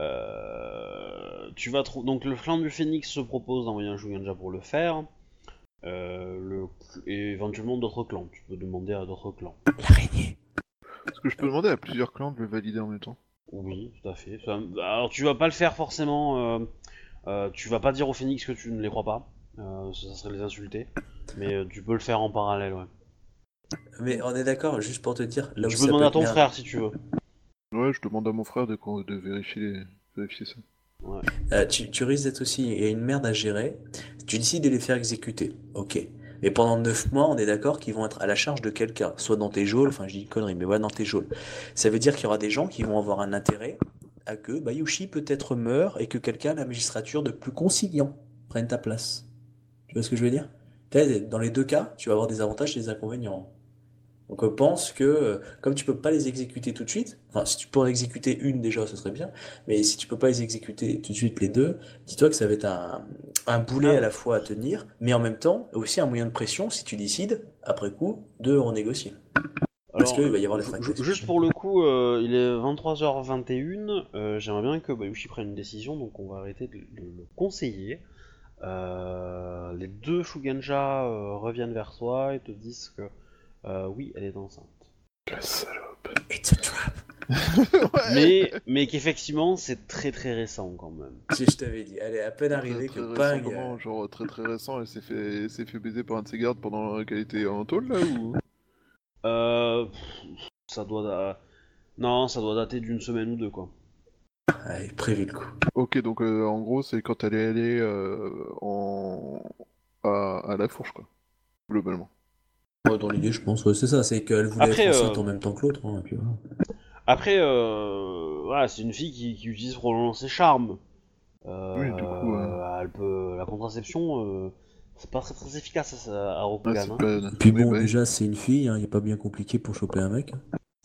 Euh, tu vas trou- donc le flanc du phénix se propose d'envoyer un Shuganja pour le faire. Euh, le... Et éventuellement d'autres clans. Tu peux demander à d'autres clans. L'araignée. Est-ce que je peux demander à plusieurs clans de le valider en même temps Oui, tout à fait. Ça- Alors tu vas pas le faire forcément. euh, euh, tu vas pas dire au phénix que tu ne les crois pas. Euh, ça serait les insulter. Mais euh, tu peux le faire en parallèle, ouais. Mais on est d'accord, juste pour te dire. Là où tu ça peux demander peut à être ton frère si tu veux. Ouais, je demande à mon frère de, vérifier, ça. Euh, tu, risques d'être aussi. Il y a une merde à gérer. Tu décides de les faire exécuter. Ok. Mais pendant 9 mois, on est d'accord qu'ils vont être à la charge de quelqu'un. Soit dans tes geôles, enfin je dis une connerie, mais voilà, dans tes geôles. Ça veut dire qu'il y aura des gens qui vont avoir un intérêt à que Bayushi peut-être meure et que quelqu'un à la magistrature de plus conciliant prenne ta place. Tu vois ce que je veux dire? Dans les deux cas, tu vas avoir des avantages et des inconvénients. Donc euh, pense que, euh, comme tu peux pas les exécuter tout de suite, enfin si tu peux en exécuter une déjà, ce serait bien, mais si tu peux pas les exécuter tout de suite les deux, dis-toi que ça va être un, un boulet à la fois à tenir, mais en même temps aussi un moyen de pression si tu décides, après coup, de renégocier. Parce qu'il va y avoir des fragmentations. Juste pour le coup, euh, il est 23h21. euh, J'aimerais bien que Bayushi prenne une décision, donc on va arrêter de, de le conseiller. Euh, les deux Shuganja reviennent vers toi et te disent que euh, oui, elle est enceinte. La salope. It's a trap. ouais. Mais, mais qu'effectivement, c'est très très récent quand même. Si je t'avais dit, elle est à peine arrivée Très, que bang. comment Genre très très récent, elle s'est fait, s'est fait baiser par un de ses gardes pendant qu'elle était en tôle là ou? Euh, ça doit. da- Non, ça doit dater d'une semaine ou deux quoi. Allez, prévu le coup. Ok, donc euh, en gros c'est quand elle est allée euh, en... à, à la fourche quoi, globalement. Ouais, dans l'idée, je pense, ouais, c'est ça, c'est qu'elle voulait Après, être enceinte euh, en même temps que l'autre. hein, et puis voilà. Après, euh, voilà, c'est une fille qui, qui utilise probablement ses charmes. Euh, Oui, du coup, euh. elle peut, la contraception, euh, c'est pas très, très efficace à, à Ah, Rokugan. c'est hein. Puis bon, déjà, c'est une fille, il n'y a pas bien compliqué pour choper un mec.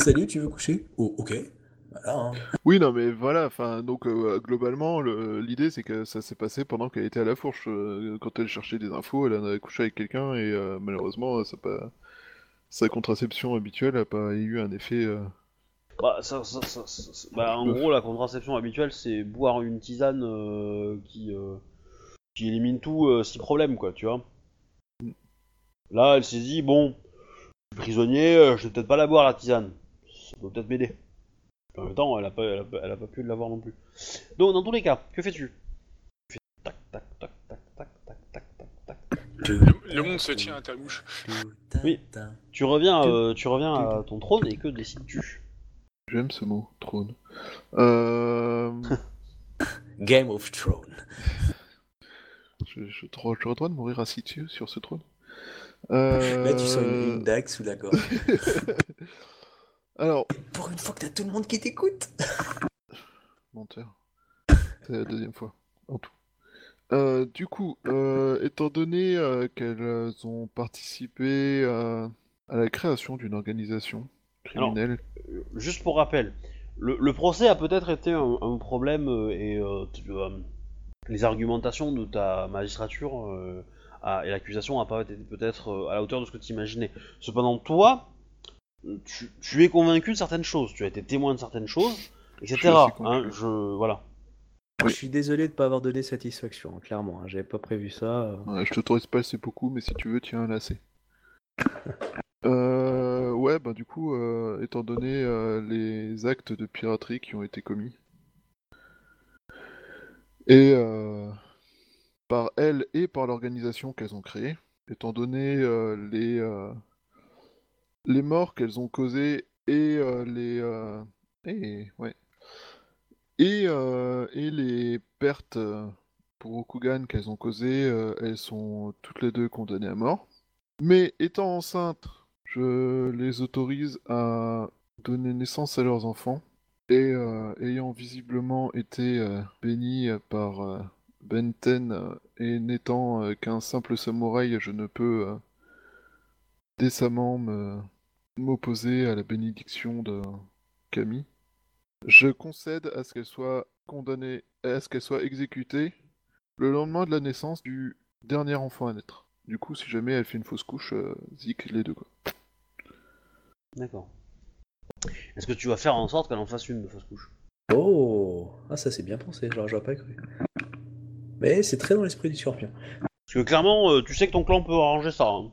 Salut, tu veux coucher? Oh, ok. Voilà, hein. Oui, non, mais voilà, enfin, donc euh, globalement, le- l'idée c'est que ça s'est passé pendant qu'elle était à la fourche. euh, quand elle cherchait des infos, elle en a couché avec quelqu'un et euh, malheureusement, ça pas... sa contraception habituelle a pas eu un effet. euh, Bah, ça, ça- ça- ça- ça- bah, en gros, la contraception habituelle, c'est boire une tisane euh, qui, euh, qui élimine tout, euh, si problème, quoi, tu vois. Là, elle s'est dit, bon, je suis prisonnier, je vais peut-être pas la boire, la tisane. Ça doit peut-être m'aider. En même temps, elle a, pas, elle, a, pas- elle a pas pu l'avoir non plus. Donc, dans tous les cas, que fais-tu? Tu fais tac, tac, tac, tac, tac, tac, tac, tac, tac. Le, le monde se tient à ta bouche. Oui. Tu reviens, euh, tu reviens à ton trône et que décides-tu? J'aime ce mot, trône. Euh... Game of Thrones. je, je, j'aurais le droit de mourir assis dessus, sur ce trône. Euh... Là, tu sens une, une dague sous la gorge. Alors, Pour une fois que t'as tout le monde qui t'écoute. menteur. C'est la deuxième fois, en tout. Euh, du coup, euh, étant donné euh, qu'elles ont participé euh, à la création d'une organisation criminelle, Juste pour rappel, le, le procès a peut-être été un, un problème et euh, tu- euh, les argumentations de ta magistrature euh, a- et l'accusation n'a pas été peut-être à la hauteur de ce que tu imaginais. Cependant, toi, tu, tu es convaincu de certaines choses, tu as été témoin de certaines choses, etc. assez hein, je, voilà. Oui. Je suis désolé de pas avoir donné satisfaction, hein, clairement. hein, J'avais pas prévu ça. euh. Ouais, je t'autorise pas, c'est beaucoup, mais si tu veux, tiens un lacet. Euh, ouais, bah du coup, euh, étant donné euh, les actes de piraterie qui ont été commis, et euh, par elles et par l'organisation qu'elles ont créée, étant donné euh, les, euh, les morts qu'elles ont causées et euh, les... euh, et, ouais, et, euh, et les pertes pour Rokugan qu'elles ont causées, elles sont toutes les deux condamnées à mort. Mais étant enceintes, je les autorise à donner naissance à leurs enfants. Et ayant visiblement été bénies par Benten et n'étant qu'un simple samouraï, je ne peux décemment me- m'opposer à la bénédiction de Kami. Je concède à ce qu'elle soit condamnée, à ce qu'elle soit exécutée le lendemain de la naissance du dernier enfant à naître. Du coup, si jamais elle fait une fausse couche, euh, zik les deux quoi. D'accord. Est-ce que tu vas faire en sorte qu'elle en fasse une de fausse couche? Oh Ah, ça c'est bien pensé, genre j'aurais pas cru. Mais c'est très dans l'esprit du scorpion. Parce que clairement, euh, tu sais que ton clan peut arranger ça. hein.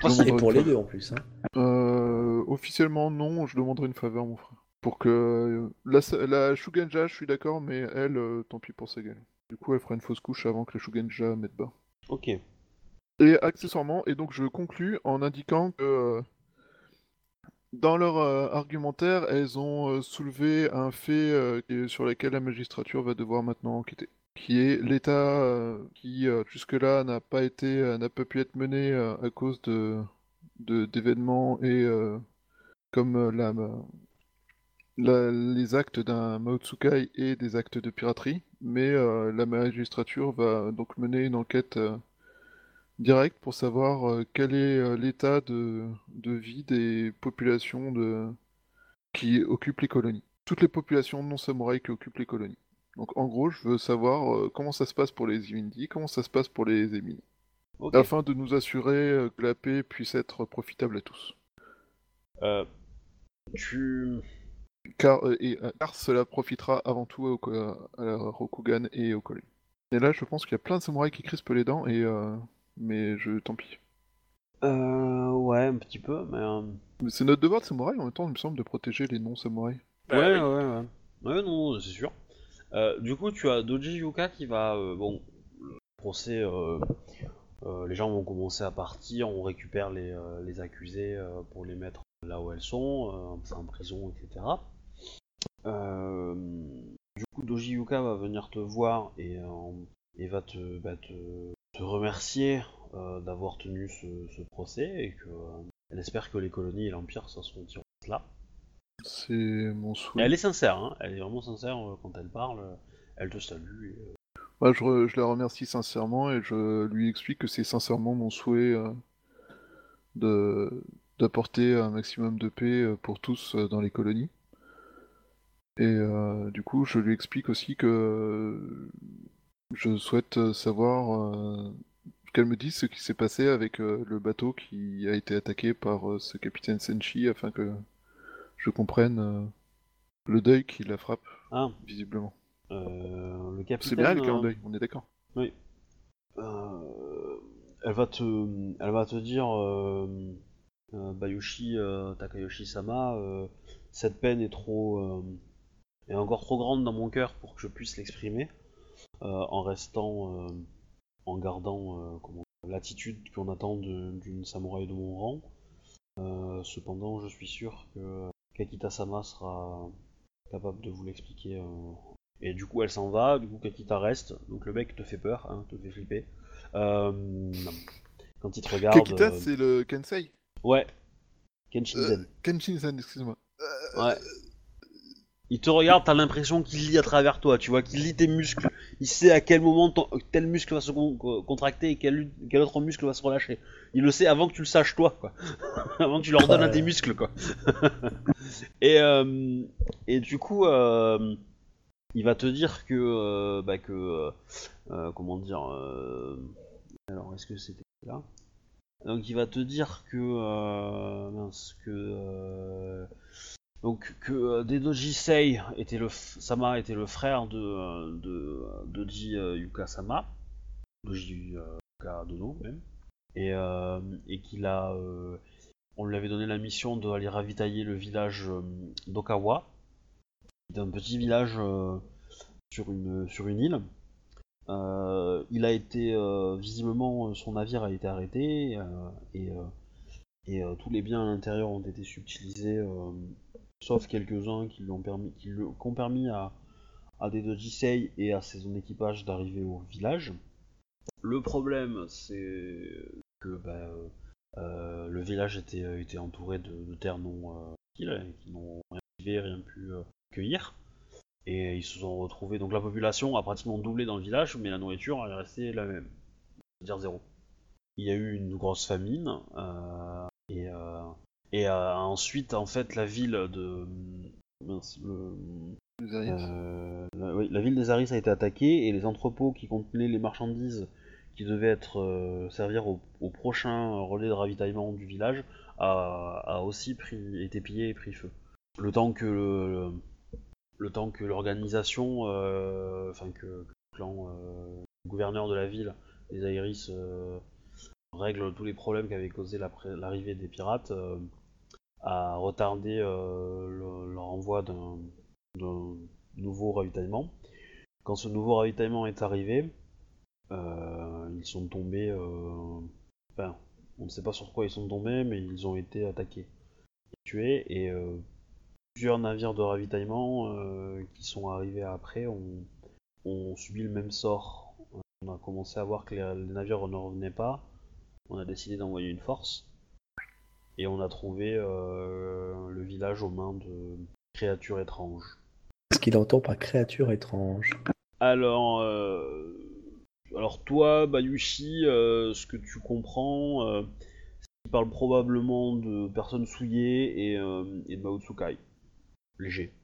Je Ah, Et demanderai pour une les deux en plus. Hein. Euh, officiellement non, je demanderai une faveur mon frère. Pour que euh, la, la Shugenja, je suis d'accord, mais elle, euh, tant pis pour sa gueule. Du coup, elle fera une fausse couche avant que la Shugenja mette bas. Ok. Et accessoirement, et donc je conclus en indiquant que euh, dans leur euh, argumentaire, elles ont euh, soulevé un fait euh, sur lequel la magistrature va devoir maintenant enquêter, qui est l'État euh, qui euh, jusque-là n'a pas été, euh, n'a pas pu être mené à cause de d'événements et comme la, les actes d'un Maotsukai et des actes de piraterie, mais la magistrature va donc mener une enquête euh, direct pour savoir quel est l'état de, de vie des populations de... qui occupent les colonies. Toutes les populations non samouraïs qui occupent les colonies. Donc en gros, je veux savoir euh, comment ça se passe pour les Imindi, comment ça se passe pour les Émini, Ok. afin de nous assurer euh, que la paix puisse être profitable à tous. Euh, tu. Car, euh, et, euh, car cela profitera avant tout au, à la Rokugan et aux colonies. Et là, je pense qu'il y a plein de samouraïs qui crispent les dents, et euh, mais je tant pis. Euh. Ouais, un petit peu, mais. euh, Mais c'est notre devoir de samouraï en même temps, il me semble, de protéger les non-samouraïs. Bah ouais, oui. ouais, ouais. Ouais, non, non, c'est sûr. Euh, du coup, tu as Doji Yuka qui va. euh, bon, le procès. euh, les gens vont commencer à partir, on récupère les, accusés pour les mettre là où elles sont, en prison, etc. Du coup, Doji Yuka va venir te voir et, va te, bah, te, te remercier d'avoir tenu ce, procès et que euh, elle espère que les colonies et l'Empire s'en sortiront là. C'est mon Et souhait. elle est sincère, hein. elle est vraiment sincère euh, quand elle parle, euh, elle te salue. et, euh, Moi, je, la remercie sincèrement et je lui explique que c'est sincèrement mon souhait de d'apporter un maximum de paix pour tous dans les colonies. Et euh, du coup, je lui explique aussi que je souhaite savoir euh, qu'elle me dise ce qui s'est passé avec euh, le bateau qui a été attaqué par ce capitaine Senshi afin que je comprenne euh, le deuil qui la frappe, Ah, visiblement. euh, le capitaine. C'est bien elle qui est en euh, deuil, on est d'accord. Oui. Elle va te, elle va te dire, Bayushi Takayoshi-sama, euh, cette peine est trop, est encore trop grande dans mon cœur pour que je puisse l'exprimer, en restant, en gardant comment, l'attitude qu'on attend d'une samouraï de mon rang. Euh, cependant, je suis sûr que Kakita-sama sera capable de vous l'expliquer euh, et du coup, elle s'en va, du coup, Kakita reste. Donc le mec te fait peur, hein, te fait flipper. Euh, quand il te regarde. Kakita, euh, c'est le Kensei Ouais. Kenshinzen. Kenshin-san, excuse-moi. Ouais. Il te regarde, t'as l'impression qu'il lit à travers toi, tu vois, qu'il lit tes muscles. Il sait à quel moment ton- tel muscle va se con- co- contracter et quel, quel autre muscle va se relâcher. Il le sait avant que tu le saches toi, quoi. avant que tu l'ordonnes à tes muscles, quoi. et, euh, et du coup, euh, il va te dire que, euh, bah, que, euh, comment dire, alors est-ce que c'était là? Donc il va te dire que, mince, que, donc que euh, Dedoji Sei était le Sama était le frère de euh, de Doji euh, Yuka Sama, Doji Yuka Dono même, et, et qu'il a, on lui avait donné la mission d'aller ravitailler le village d'Okawa, qui est un petit village sur une île. Il a été visiblement son navire a été arrêté et et tous les biens à l'intérieur ont été subtilisés, sauf quelques-uns qui ont permis, à, à des Dojisei et à son équipage d'arriver au village. Le problème, c'est que bah, euh, euh, le village était, était entouré de, terres non euh, qui n'ont rien cultivé, rien pu euh, cueillir. Et ils se sont retrouvés. Donc la population a pratiquement doublé dans le village, mais la nourriture est restée la même, c'est-à-dire zéro. Il y a eu une grosse famine, euh, et, euh, et euh, ensuite, en fait, la ville de. mince, euh, la, oui, la ville des Aris a été attaquée et les entrepôts qui contenaient les marchandises qui devaient être euh, servir au, au prochain relais de ravitaillement du village a, a aussi pris, été pillé et pris feu. Le temps que le, le- le temps que l'organisation, euh, enfin que, que le clan, euh, le gouverneur de la ville, les Aéris, euh, règle tous les problèmes qu'avait causé l'arrivée des pirates, a retardé euh, le, leur envoi d'un nouveau ravitaillement. Quand ce nouveau ravitaillement est arrivé, euh, ils sont tombés. euh, Enfin, on ne sait pas sur quoi ils sont tombés, mais ils ont été attaqués, tués, et plusieurs navires de ravitaillement qui sont arrivés après ont, subi le même sort. On a commencé à voir que les navires ne revenaient pas. On a décidé d'envoyer une force. Et on a trouvé euh, le village aux mains de créatures étranges. Ce qu'il entend par créature étrange. Alors, euh, alors toi, Bayushi, euh, ce que tu comprends, euh, c'est qu'il parle probablement de personnes souillées et, euh, et de Maotsukai. Léger.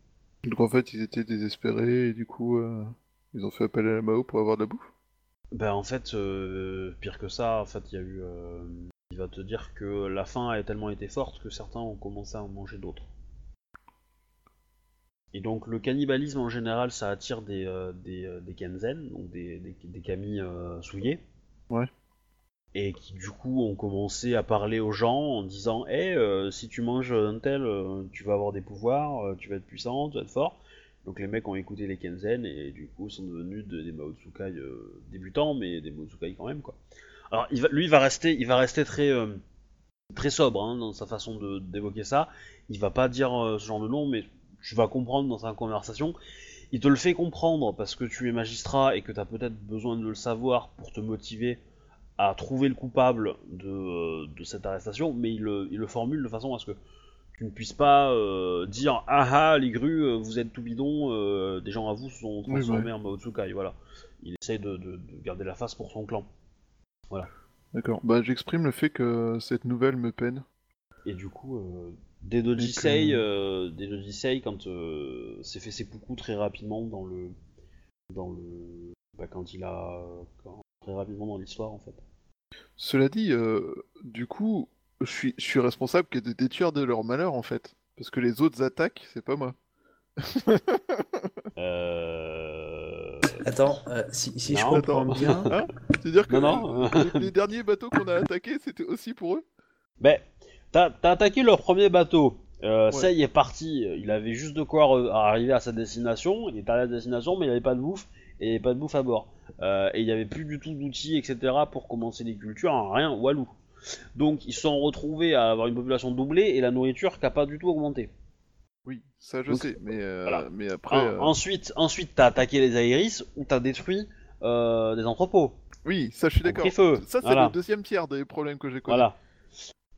Donc en fait, ils étaient désespérés et du coup, euh, ils ont fait appel à la Mao pour avoir de la bouffe? Ben en fait, euh, pire que ça, en fait, il y a eu. euh, il va te dire que la faim a tellement été forte que certains ont commencé à en manger d'autres. Et donc le cannibalisme en général, ça attire des, euh, des, euh, des kenzen, donc des, des, euh, souillés. Ouais. Et qui du coup ont commencé à parler aux gens en disant Hé, si tu manges un tel, euh, tu vas avoir des pouvoirs, euh, tu vas être puissant, tu vas être fort. Donc les mecs ont écouté les Kenzen et du coup sont devenus de- des Maotsukai euh, débutants, mais des Maotsukai quand même quoi. Alors il va, lui il va rester, il va rester très euh, très sobre hein, dans sa façon de d'évoquer ça. Il va pas dire euh, ce genre de nom, mais tu vas comprendre dans sa conversation. Il te le fait comprendre parce que tu es magistrat et que tu as peut-être besoin de le savoir pour te motiver à trouver le coupable de, euh, de cette arrestation, mais il, le- il le formule de façon à ce que tu ne puisses pas euh, dire ah ah les grues vous êtes tout bidon euh, des gens à vous se sont Oui, transformés ouais. en Maotsukai voilà il essaye de, de- de garder la face pour son clan D'accord. Bah j'exprime le fait que cette nouvelle me peine. et du coup euh, Des Donc, Dojisei, euh, quand euh, c'est fait ses coucou très rapidement dans le, dans le, bah, quand il a, quand- très rapidement dans l'histoire en fait. Cela dit, euh, du coup, je suis, je suis responsable que des détruire de leur malheur en fait. Parce que les autres attaques, c'est pas moi. Euh... Attends, euh, si, si je comprends Attends. bien, Hein C'est-à-dire que Non, non. les, les derniers bateaux qu'on a attaqués, c'était aussi pour eux? Ben, t'as attaqué leur premier bateau. Euh, Ouais. Ça, il est parti. Il avait juste de quoi arriver à sa destination. Il était à la destination, mais il n'y avait pas de bouffe et il avait pas de bouffe à bord. Euh, et il n'y avait plus du tout d'outils, etc. pour commencer les cultures, hein, rien, walou. Donc, ils se sont retrouvés à avoir une population doublée et la nourriture qui n'a pas du tout augmenté. Oui, ça je Donc, sais, mais, euh, voilà. mais après... En- euh, Ensuite, ensuite, t'as attaqué les Aéris ou t'as détruit euh, des entrepôts. Oui, ça je suis d'accord. Ça c'est Voilà. le deuxième tiers des problèmes que j'ai connus. Voilà.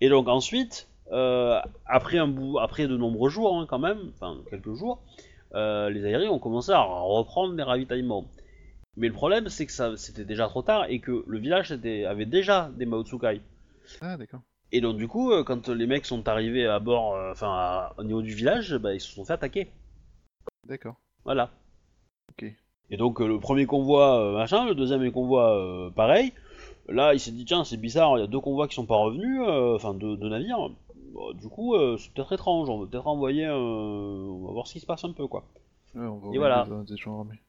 Et donc ensuite, euh, après un bout, après de nombreux jours hein, quand même, enfin quelques jours, euh, les aériens ont commencé à reprendre les ravitaillements. Mais le problème, c'est que ça, c'était déjà trop tard et que le village était- avait déjà des Maotsukai. Ah d'accord. Et donc du coup, euh, quand les mecs sont arrivés à bord, euh, enfin à- au niveau du village, bah, ils se sont fait attaquer. D'accord. Voilà. Ok. Et donc euh, le premier convoi, euh, machin, le deuxième convoi, euh, pareil. Là, il s'est dit tiens, c'est bizarre, il y a deux convois qui sont pas revenus, euh, enfin deux, deux navires. Bon, du coup, euh, c'est peut-être étrange. On va peut-être envoyer, un- on va voir ce qui se passe un peu quoi. Ouais, on va Et voilà. des, des gens armés.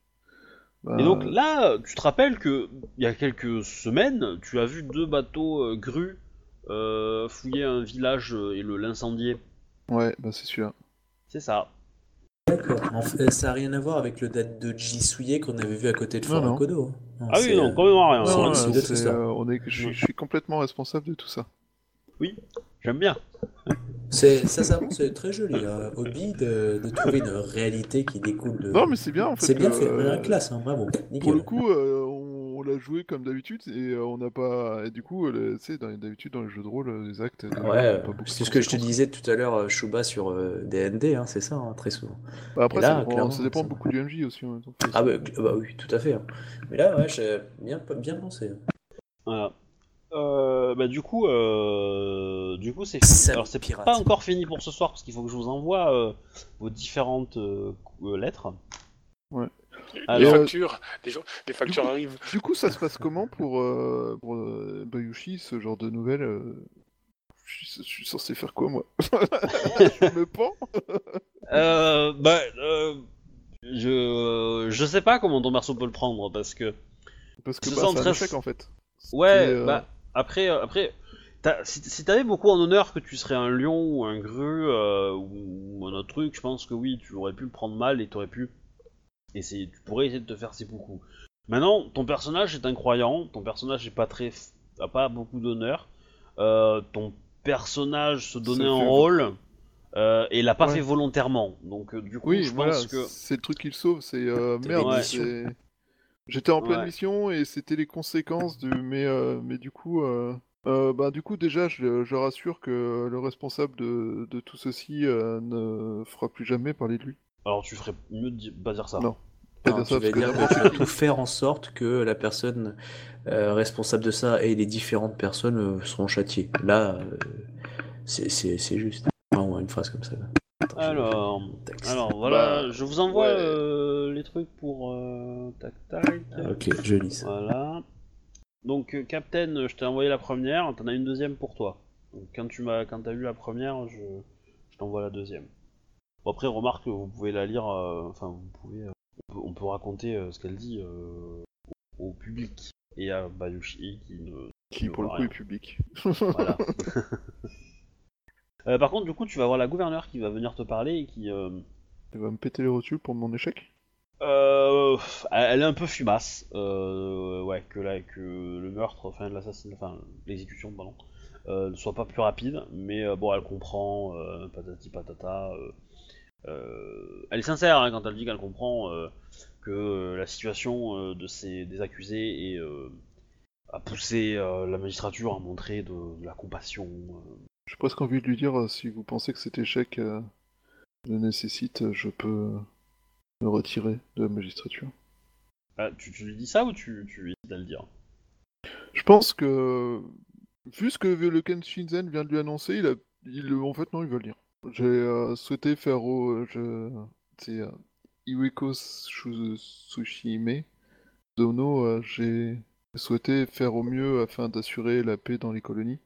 Et donc Bah, là, tu te rappelles que il y a quelques semaines, tu as vu deux bateaux euh, grues euh, fouiller un village euh, et le l'incendier. Ouais, bah c'est celui-là. C'est ça. d'accord. En fait, ça n'a rien à voir avec le date de Jisuye qu'on avait vu à côté de Non, Fort non. Hein. Non, Ah oui, c'est, non, euh, quand même rien. c'est une suite de tout c'est, ça. euh, on est, je, suis- je suis complètement responsable de tout ça. J'aime bien. C'est, ça, ça, c'est très joli. Hein. Hobby de, de trouver une réalité qui découle de. Non, mais c'est bien en fait. C'est bien que, fait, euh, la classe, hein, bravo. Nickel. Pour le coup, euh, on, l'a joué comme d'habitude et euh, on n'a pas. Et du coup, euh, tu sais, d'habitude dans les jeux de rôle, euh, les actes. a Ouais, c'est ce que je te disais tout à l'heure, euh, Shuba, sur euh, DND, hein, c'est ça, hein, très souvent. Bah, après, là, ça dépend, clairement, ça dépend ça- beaucoup du MJ aussi. en même temps. Ah bah, bah oui, tout à fait. hein. Mais là, ouais, j'ai bien, bien pensé. Voilà. Euh, bah du coup, euh, du coup c'est Alors c'est pas encore fini pour ce soir parce qu'il faut que je vous envoie euh, vos différentes euh, euh, lettres. Les Alors, euh, factures, les, gens- les factures coup- arrivent. Du coup, ça se passe comment pour, euh, pour euh, Bayushi, ce genre de nouvelles euh, je, suis, je suis censé faire quoi, moi? Je me pends? Euh, bah, euh, je je sais pas comment ton perso peut le prendre parce que Parce que bah, c'est un très- échec en fait. ouais, euh, bah après après si, si t'avais beaucoup en honneur que tu serais un lion ou un grue euh, ou un autre truc, je pense que oui, tu aurais pu le prendre mal et t'aurais pu essayer, tu pourrais essayer de te faire seppuku. Maintenant, ton personnage est incroyant, ton personnage est pas très, a pas beaucoup d'honneur, euh, ton personnage se donnait un fait- rôle euh, et l'a pas Ouais. fait volontairement. Donc euh, du coup, Oui, je voilà, pense que c'est le truc qui le sauve, c'est euh, merde, J'étais en pleine Ouais. mission et c'était les conséquences du. Mais, euh, mais du coup, euh, euh, bah, du coup, déjà, je, je rassure que le responsable de, de tout ceci euh, ne fera plus jamais parler de lui. Alors tu ferais mieux de pas dire ça. Non. Pas Non, dire tu ça, vas dire que tu vas tout faire en sorte que la personne euh, responsable de ça et les différentes personnes euh, seront châtiées. Là, euh, c'est c'est- c'est juste. Vraiment une phrase comme ça. Attends, Alors, alors voilà, Bah, je vous envoie ouais. euh, les trucs pour euh, tac tac. Ok, je lis ça. Voilà. Donc Captain, je t'ai envoyé la première, t'en as une deuxième pour toi. Donc quand tu m'as quand t'as vu la première, je, je t'envoie la deuxième. Bon, après remarque que vous pouvez la lire, euh, enfin vous pouvez, euh, on, peut, on peut raconter euh, ce qu'elle dit au, au public et à Bayushi qui ne Qui, ne pour le coup, rien. est public. Voilà. Euh, par contre, du coup, tu vas voir la gouverneure qui va venir te parler et qui, euh, Il va me péter les rotules pour mon échec? Euh, elle est un peu fumasse. Euh, ouais, que, la, que le meurtre, enfin l'assassinat, enfin l'exécution, pardon, ne soit pas plus rapide. Mais bon, elle comprend, euh, patati patata. Euh, elle est sincère hein, quand elle dit qu'elle comprend euh, que euh, la situation de ces, des accusés a poussé la magistrature à montrer de, de la compassion. J'ai presque envie de lui dire, si vous pensez que cet échec le nécessite, je peux me retirer de la magistrature. Ah, tu, tu lui dis ça ou tu, dis à le dire? Je pense que, vu ce que le Ken Shinzen vient de lui annoncer, il a, il, en fait, non, il va le dire. J'ai euh, souhaité faire au. Euh, euh, j'ai souhaité faire au mieux afin d'assurer la paix dans les colonies.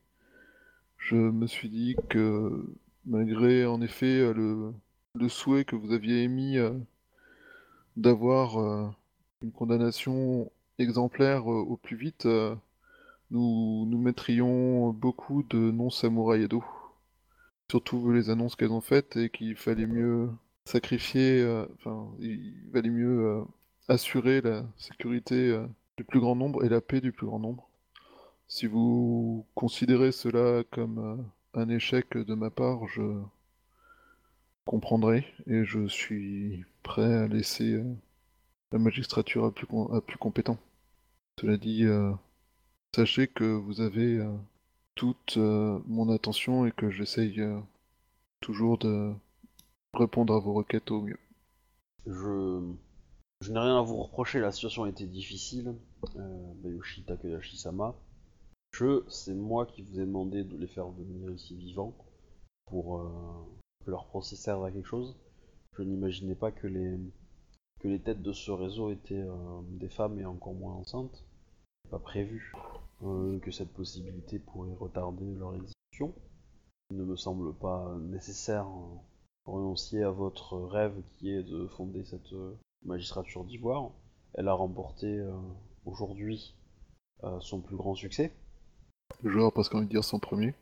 Je me suis dit que, malgré en effet le, souhait que vous aviez émis d'avoir une condamnation exemplaire au plus vite, nous, nous mettrions beaucoup de non-samouraïs à dos. Surtout les annonces qu'elles ont faites et qu'il fallait mieux sacrifier, euh, enfin, il valait mieux euh, assurer la sécurité euh, du plus grand nombre et la paix du plus grand nombre. Si vous considérez cela comme un échec de ma part, je comprendrai et je suis prêt à laisser la magistrature à plus, compétent. Cela dit, sachez que vous avez toute euh, mon attention et que j'essaye euh, toujours de répondre à vos requêtes au mieux. Je, n'ai rien à vous reprocher, la situation était difficile, euh, Bayushi Takayashi-sama. Je, c'est moi qui vous ai demandé de les faire venir ici vivants pour euh, que leur procès serve à quelque chose. Je n'imaginais pas que les, que les têtes de ce réseau étaient des femmes et encore moins enceintes. Pas prévu euh, que cette possibilité pourrait retarder leur exécution. Il ne me semble pas nécessaire euh, renoncier à votre rêve qui est de fonder cette euh, magistrature d'Ivoire. Elle a remporté euh, aujourd'hui euh, son plus grand succès. Le joueur a presque envie de dire son premier.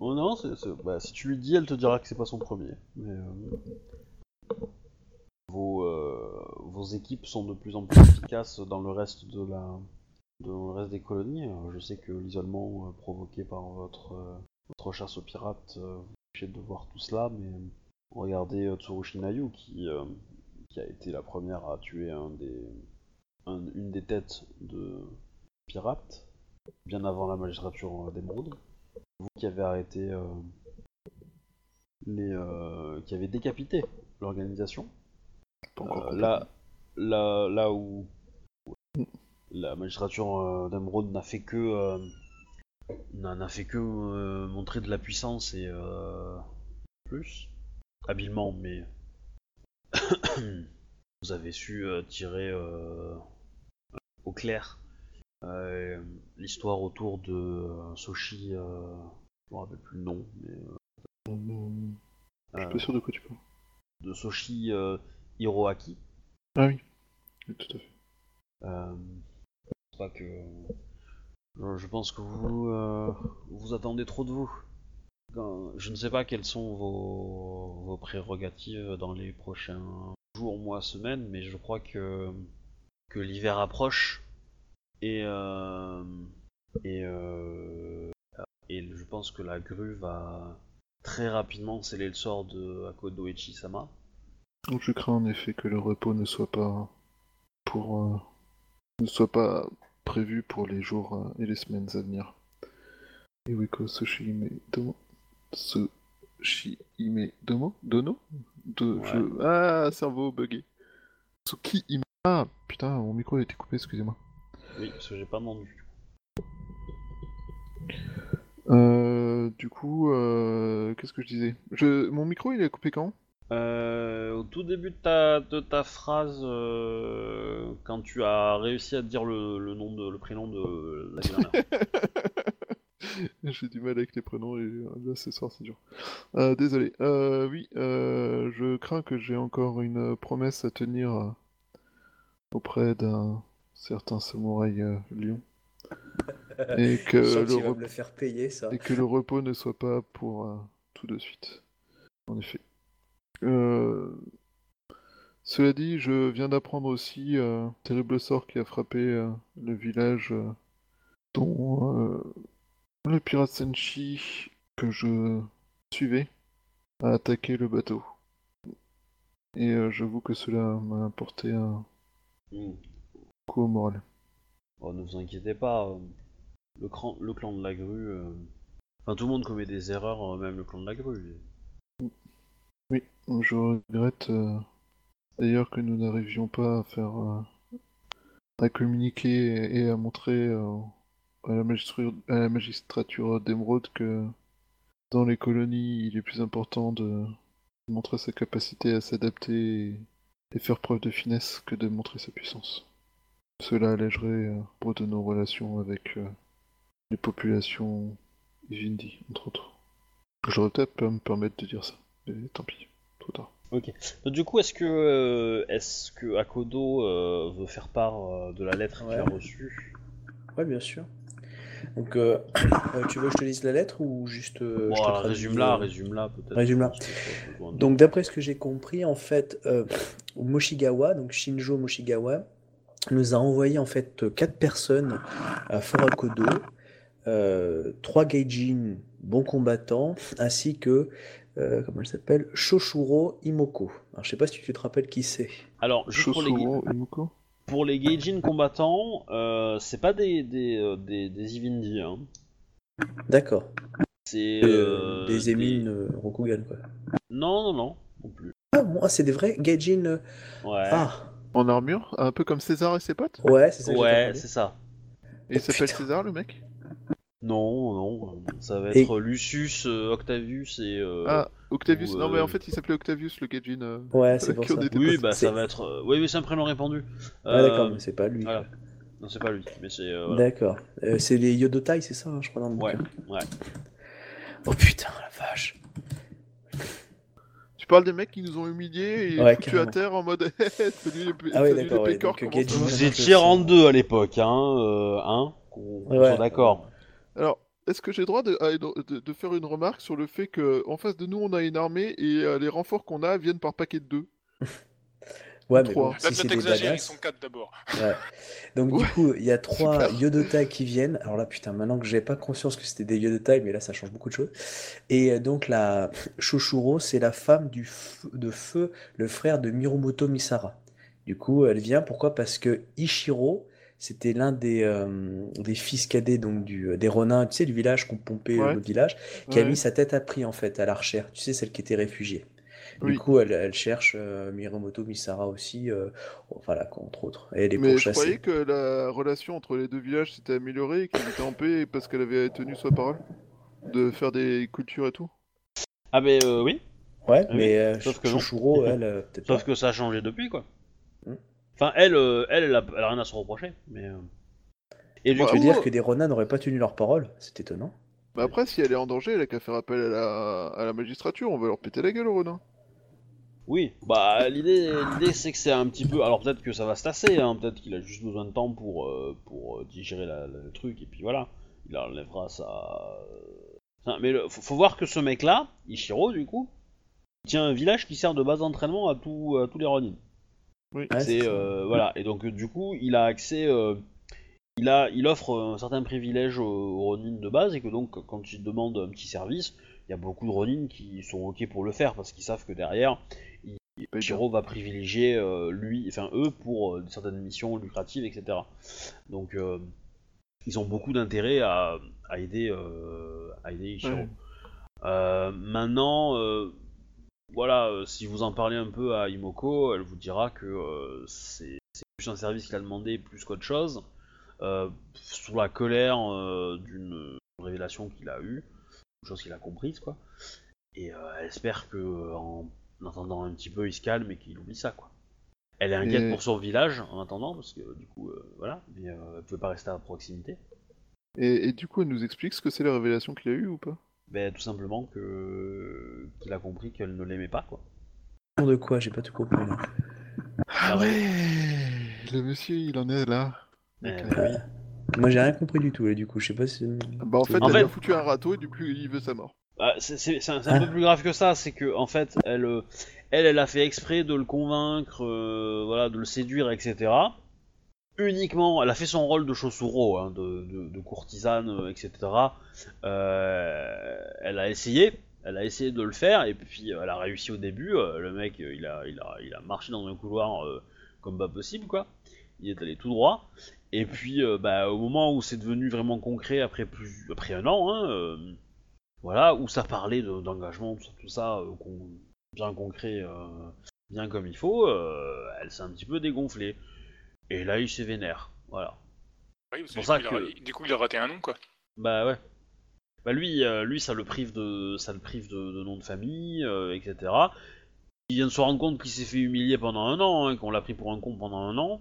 Oh non, c'est- c'est- bah, si tu lui dis, elle te dira que c'est pas son premier. Mais, vos, euh, vos équipes sont de plus en plus efficaces dans le reste de la, dans le reste des colonies. Euh, Je sais que l'isolement euh, provoqué par votre, votre chasse aux pirates vous empêche de voir tout cela, mais regardez euh, Tsurushi Nayu qui, qui a été la première à tuer une des têtes de pirates, bien avant la magistrature d'Emeraude. Vous qui avez arrêté les, qui avez décapité l'organisation. Pas Euh, là, là, là où la magistrature euh, d'Emeraude n'a fait que euh, n'a fait que montrer de la puissance et plus habilement, mais vous avez su tirer au clair euh, l'histoire autour de euh, Soshi. euh, je me rappelle plus le nom, mais Je suis pas sûr de quoi tu parles. de Soshi euh, Hiroaki. Ah oui. Tout à fait. Euh, que je- pense que vous euh, vous attendez trop de vous. Je ne sais pas quelles sont vos, vos prérogatives dans les prochains jours, mois, semaines, mais je crois que que l'hiver approche et euh, et euh, et je pense que la grue va très rapidement sceller le sort de Akodo Echi-sama. Donc je crains en effet que le repos ne soit pas pour euh, ne soit pas prévu pour les jours euh, et les semaines à venir. Iweko Sushime Domo Sushime Domo Dono De, Ouais. je- Ah cerveau bugué. Suki Ime Ah putain mon micro a été coupé excusez-moi. Oui, parce que j'ai pas. Euh, du coup euh, qu'est-ce que je disais? Je... Mon micro il est coupé quand? Euh, au tout début de ta, de ta phrase, euh, quand tu as réussi à dire le, le nom de, le prénom de la dernière. J'ai du mal avec les prénoms et euh, là ce soir c'est dur. Euh, désolé. Euh, oui, euh, je crains que j'ai encore une promesse à tenir auprès d'un certain samouraï euh, lion. Et que, le rep- me faire payer, ça. et que le repos ne soit pas pour euh, tout de suite. En effet. Euh, Cela dit, je viens d'apprendre aussi euh, un terrible sort qui a frappé euh, le village euh, dont le pirate Senshi que je suivais a attaqué le bateau. Et j'avoue que cela m'a apporté un Hmm. coup au moral. Oh, ne vous inquiétez pas, le, cran- le clan de la grue. Enfin, tout le monde commet des erreurs, même le clan de la grue. Je regrette euh, d'ailleurs que nous n'arrivions pas à faire euh, à communiquer et à montrer euh, à, la magistrature, d'Emeraude que dans les colonies, il est plus important de montrer sa capacité à s'adapter et faire preuve de finesse que de montrer sa puissance. Cela allégerait beaucoup de nos relations avec les populations Vindi, entre autres. J'aurais peut-être pu me permettre de dire ça, mais tant pis, Ok. Donc, du coup, est-ce que, euh, est-ce que Akodo euh, veut faire part euh, de la lettre qu'il a Ouais. reçue? Ouais, bien sûr. Donc, euh, euh, tu veux que je te lise la lettre ou juste. euh, Bon, je te alors, traduis, résume-la, euh, résume-la peut-être. Résume-la. Je pense a Donc, d'après ce que j'ai compris, en fait, euh, Moshigawa, donc Shinjo Moshigawa, nous a envoyé en fait quatre personnes à Fort Akodo, euh, trois gaijin bons combattants, ainsi que euh, comment elle s'appelle, Shoshuro Imoko. Alors, je sais pas si tu te rappelles qui c'est. Alors, juste pour les, Shosuro Imuko pour les Gaijin combattants, euh, c'est pas des, des, euh, des, des Ivindi, hein. D'accord. C'est Euh, des émines euh, Rokugan quoi. Non, non, non, non plus. Ah bon, ah, c'est des vrais gaijin. Ouais. Ah, En armure, un peu comme César et ses potes? Ouais, c'est ça. ouais, c'est ça. Et il Oh, s'appelle. César le mec? Non, non, ça va Et- être Lucius, euh, Octavius et. euh, Ah, Octavius. ou, Non mais euh, en fait il s'appelait Octavius le Gaijin. euh, Ouais, c'est pour ça. on Oui, bah ça va être. euh, Oui, oui, c'est un prénom répandu. Ah, Euh, d'accord, mais c'est pas lui. voilà. Non, c'est pas lui, mais c'est. euh, voilà. D'accord. Euh, c'est les Yodotai, c'est ça, hein, je crois, dans le Ouais, bouquin. ouais. Oh putain, la vache. Tu parles des mecs qui nous ont humiliés et Ouais, foutus carrément. à terre en mode salut, les- Ah ouais, d'accord, ouais, Vous étiez en deux à l'époque, hein, euh, hein Qu'on qu'on Ouais. d'accord. Alors, est-ce que j'ai le droit de, de- de faire une remarque sur le fait que en face de nous on a une armée et euh, les renforts qu'on a viennent par paquet de deux? Ouais, mais Trois. bon, si là c'est des t'exagères, ils badass. sont quatre d'abord. Ouais. Donc du coup, il y a trois Super. Yodotai qui viennent. Alors là, putain, maintenant que j'ai pas conscience que c'était des Yodotai, mais là, ça change beaucoup de choses. Et euh, donc la Shoshuro, c'est la femme du f- de feu, le frère de Mirumoto Misara. Du coup, elle vient. Pourquoi? Parce que Ichiro, c'était l'un des, euh, des fils cadets donc du, des Ronin, tu sais, du village qu'on pompait euh, Ouais. le village, qui a mis sa tête à prix en fait à l'archère. Tu sais, celle qui était réfugiée. Oui. Du coup, elle, elle cherche euh, Mirumoto Misara aussi, euh, voilà, entre autres. Et elle est Mais je croyais que la relation entre les deux villages s'était améliorée et qu'ils étaient en paix parce qu'elle avait tenu sa parole de faire des cultures et tout. Ah, ben euh, oui, Ouais, Oui, mais euh, sauf que elle, euh, peut-être sauf pas. que ça a changé depuis, quoi. Enfin, elle, euh, elle, elle a, elle a rien à se reprocher, mais. euh, Et du Bah, Tu veux coup, dire que des Ronin n'auraient pas tenu leur parole? C'est étonnant. Mais après, si elle est en danger, elle a qu'à faire appel à la... à la magistrature, on va leur péter la gueule au Ronin. Oui, bah l'idée, l'idée c'est que c'est un petit peu. Alors peut-être que ça va se tasser, hein, peut-être qu'il a juste besoin de temps pour, euh, pour euh, digérer la- la- le truc et puis voilà, il enlèvera sa. Enfin, mais le- faut, faut voir que ce mec-là, Ichiro du coup, il tient un village qui sert de base d'entraînement à, tout, à tous les Ronin. Oui. C'est euh, voilà, et donc du coup il a accès, euh, il a, il offre un certain privilège aux, aux Ronin de base et que donc quand il demande un petit service, il y a beaucoup de Ronin qui sont ok pour le faire parce qu'ils savent que derrière Shiro va privilégier euh, lui, enfin eux pour euh, certaines missions lucratives, etc. Donc euh, ils ont beaucoup d'intérêt à, à aider, euh, à aider Ichiro. Ouais. Euh, maintenant, euh, voilà, euh, si vous en parlez un peu à Imoko, elle vous dira que euh, c'est plus un service qu'il a demandé plus qu'autre chose, euh, sous la colère d'une révélation qu'il a eue, une chose qu'il a comprise, quoi. Et elle espère que en un petit peu, il se calme et qu'il oublie ça, quoi. Elle est inquiète pour son village en attendant, parce que du coup, voilà, mais elle pouvait pas rester à proximité. Et, et du coup, elle nous explique ce que c'est la révélation qu'il a eue ou pas? Ben, tout simplement que qu'il a compris qu'elle ne l'aimait pas, quoi. De quoi? J'ai pas tout compris. là. Ah ouais Le monsieur, il en est là. Eh ben oui. Moi, j'ai rien compris du tout, là, du coup. Je sais pas si. Bah en fait, En elle fait- a foutu un râteau et du coup, il veut sa mort. Ah, c'est un, c'est un Ah. peu plus grave que ça, c'est que en fait, elle, euh, elle, elle a fait exprès de le convaincre, euh, voilà, de le séduire, etc. Uniquement, elle a fait son rôle de Chosuro, hein, de, courtisane, euh, etc. Euh, elle a essayé, elle a essayé de le faire, et puis euh, elle a réussi au début. le mec, il a, marché dans un couloir comme pas possible, quoi. Il est allé tout droit. Et puis, bah, au moment où c'est devenu vraiment concret, après un an, hein, voilà, où ça parlait de- d'engagement, tout ça, bien concret, bien comme il faut, elle s'est un petit peu dégonflée. Et là, il s'est vénère, voilà. Oui, parce pour ça du, coup, il a, que- du coup, il a raté un nom, quoi. Bah ouais. bah lui, euh, lui, ça le prive de, ça le prive de, de nom de famille, euh, etc. Il vient de se rendre compte qu'il s'est fait humilier pendant un an, hein, qu'on l'a pris pour un con pendant un an.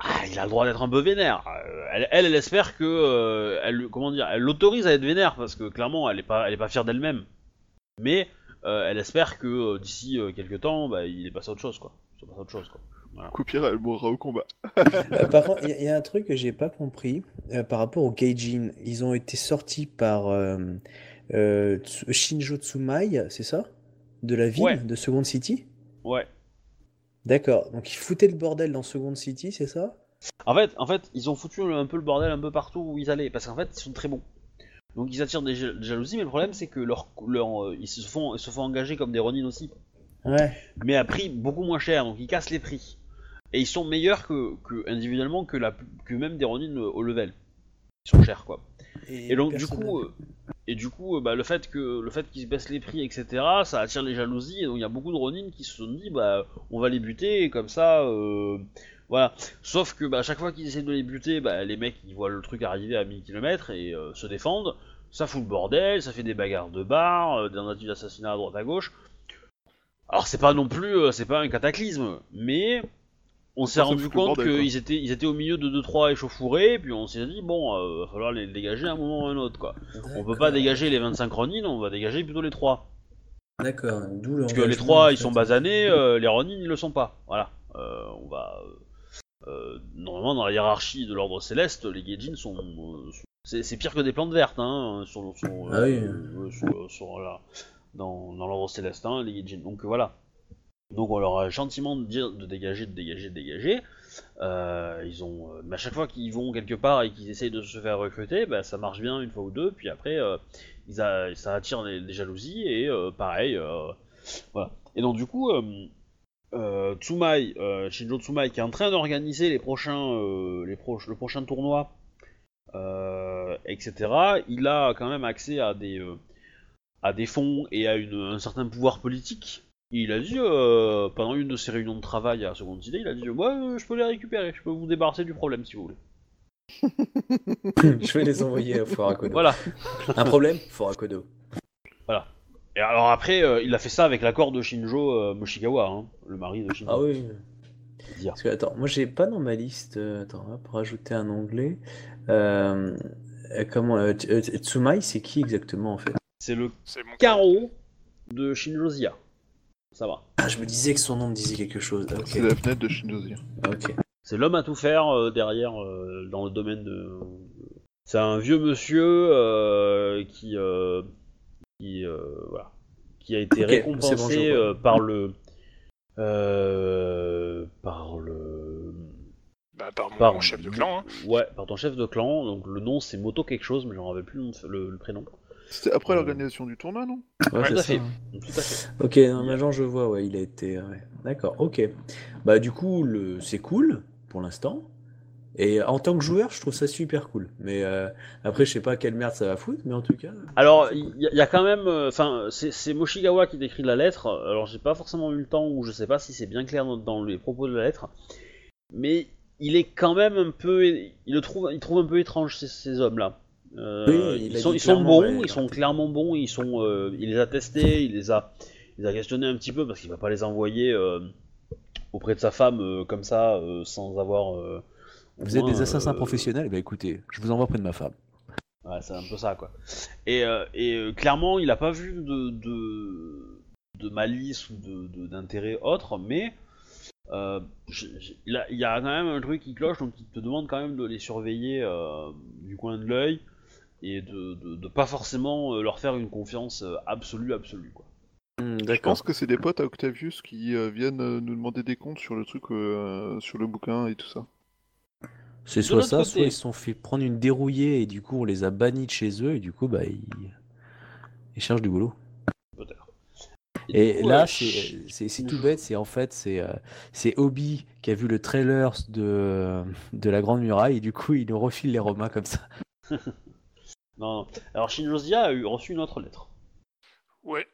Ah, il a le droit d'être un peu vénère. Euh, elle, elle, elle espère que, euh, elle, comment dire, elle l'autorise à être vénère parce que clairement, elle est pas, elle est pas fière d'elle-même. Mais elle espère que d'ici quelques temps, bah, il est passé à autre chose, quoi. Il passe à autre chose, quoi. Pire, elle mourra au combat. Euh, par contre, il y, a- il y a un truc que j'ai pas compris euh, par rapport au Gaijin. Ils ont été sortis par euh, euh, Shinjo Tsumai, c'est ça? De la ville Ouais. de Second City? Ouais. D'accord. Donc ils foutaient le bordel dans Second City, c'est ça? En fait, en fait, ils ont foutu un peu le bordel un peu partout où ils allaient, parce qu'en fait, ils sont très bons. Donc ils attirent des, ja- des jalousies, mais le problème c'est que leur, leur, euh, ils se font, ils se font engager comme des Ronin aussi, Ouais. mais à prix beaucoup moins cher, donc ils cassent les prix. Et ils sont meilleurs que, que individuellement que, la, que même des Ronin au level. Ils sont chers quoi. Et donc du coup, euh, et du coup, euh, bah, le fait que le fait qu'ils baissent les prix, etc., ça attire les jalousies. Et donc il y a beaucoup de Ronin qui se sont dit, bah, on va les buter et comme ça, euh, voilà. Sauf que bah, à chaque fois qu'ils essaient de les buter, bah, les mecs ils voient le truc arriver à 1000 km et euh, se défendent. Ça fout le bordel, ça fait des bagarres de bar, des tentatives d'assassinat à droite à gauche. Alors c'est pas non plus, c'est pas un cataclysme, mais on s'est rendu compte qu'ils étaient, ils étaient au milieu de 2-3 échauffourés, puis on s'est dit, bon, euh, va falloir les dégager à un moment ou à un autre, quoi. On peut pas D'accord. dégager les 25 Ronin, on va dégager plutôt les 3. D'accord, d'où Parce que les 3 ils sont basanés, euh, les Ronin ils le sont pas. Voilà. Euh, on va. euh, normalement, dans la hiérarchie de l'ordre céleste, les Gaijin sont. euh, sont- c'est pire que des plantes vertes, hein, sur, sur, Ah oui. euh, sur- sur la- dans, dans l'ordre céleste, hein, les Gaijin. Donc voilà. Donc on leur a gentiment dit de dégager, de dégager, de dégager. Euh, ils ont, euh, mais à chaque fois qu'ils vont quelque part et qu'ils essayent de se faire recruter, bah, ça marche bien une fois ou deux, puis après euh, ça attire les, jalousies et pareil, voilà. Et donc du coup, Tsumai, Shinjo Tsumai, qui est en train d'organiser les prochains, le prochain tournoi, etc. Il a quand même accès à des, des fonds et à un certain pouvoir politique. Il a dit, euh, pendant une de ses réunions de travail à Seconde Idée, il a dit, moi, euh, je peux les récupérer, je peux vous débarrasser du problème si vous voulez. Je vais les envoyer à Fort Akodo. Voilà. Un problème Fort Akodo. Et alors après, euh, il a fait ça avec l'accord de Shinjo euh, Moshikawa, hein, le mari de Shinjo. Ah oui. Dire. Parce que, attends, moi j'ai pas dans ma liste. attends, on va pour rajouter un onglet. Comment Tsumai, c'est qui exactement en fait? C'est le carreau de Shinjo Zia. Ça va. Ah, je me disais que son nom me disait quelque chose. C'est la fenêtre de Shinjozir. Ok. C'est l'homme à tout faire euh, derrière euh, dans le domaine de. C'est un vieux monsieur euh, qui euh, qui euh, voilà qui a été récompensé bon, euh, par le euh, par le Bah, par mon par chef de clan. Hein. Ouais, par ton chef de clan. Donc le nom c'est Moto quelque chose, mais je me rappelle plus le, nom de- le- le prénom. C'était après Euh. l'organisation du tournoi, non? Ouais, tout à fait. Tout à fait. Ok, non, maintenant je vois, ouais, il a été. ouais. D'accord, ok. Bah, du coup, le... c'est cool pour l'instant. Et en tant que joueur, je trouve ça super cool. Mais euh, après, je sais pas quelle merde ça va foutre, mais en tout cas. Alors, il y, a- il y a quand même, euh, enfin, c'est c'est Moshigawa qui décrit la lettre. Alors, j'ai pas forcément eu le temps, ou je sais pas si c'est bien clair dans, dans les propos de la lettre, mais il est quand même un peu, il le trouve, il trouve un peu étrange ces, ces hommes-là. Euh, Oui, ils sont, ils bons, ouais, ils sont clairement bons. Ils sont, euh, il les a testés, il les a, il les a questionnés un petit peu parce qu'il va pas les envoyer euh, auprès de sa femme comme ça, sans avoir. Vous êtes des assassins professionnels, ben écoutez, je vous envoie près de ma femme. Ouais, c'est un peu ça, quoi. Et, et clairement, il a pas vu de, de, de malice ou de- d'intérêt autre, mais euh, il, y a quand même un truc qui cloche, donc il te demande quand même de les surveiller euh, du coin de l'œil et de, de, de pas forcément euh, leur faire une confiance euh, absolue, absolue, quoi. Hmm, Je pense que c'est des potes à Octavius qui euh, viennent nous demander des comptes sur le truc, euh, sur le bouquin et tout ça. C'est soit ça, côté- soit ils se sont fait prendre une dérouillée et du coup on les a bannis de chez eux et du coup bah ils, ils cherchent du boulot. Et coup, là euh, c'est tout bête, c'est en fait c'est euh, c'est Obi qui a vu le trailer de de la Grande Muraille et du coup il nous refile les Romains comme ça. Non, non. Alors Shinjo Zia a eu, reçu une autre lettre, Ouais.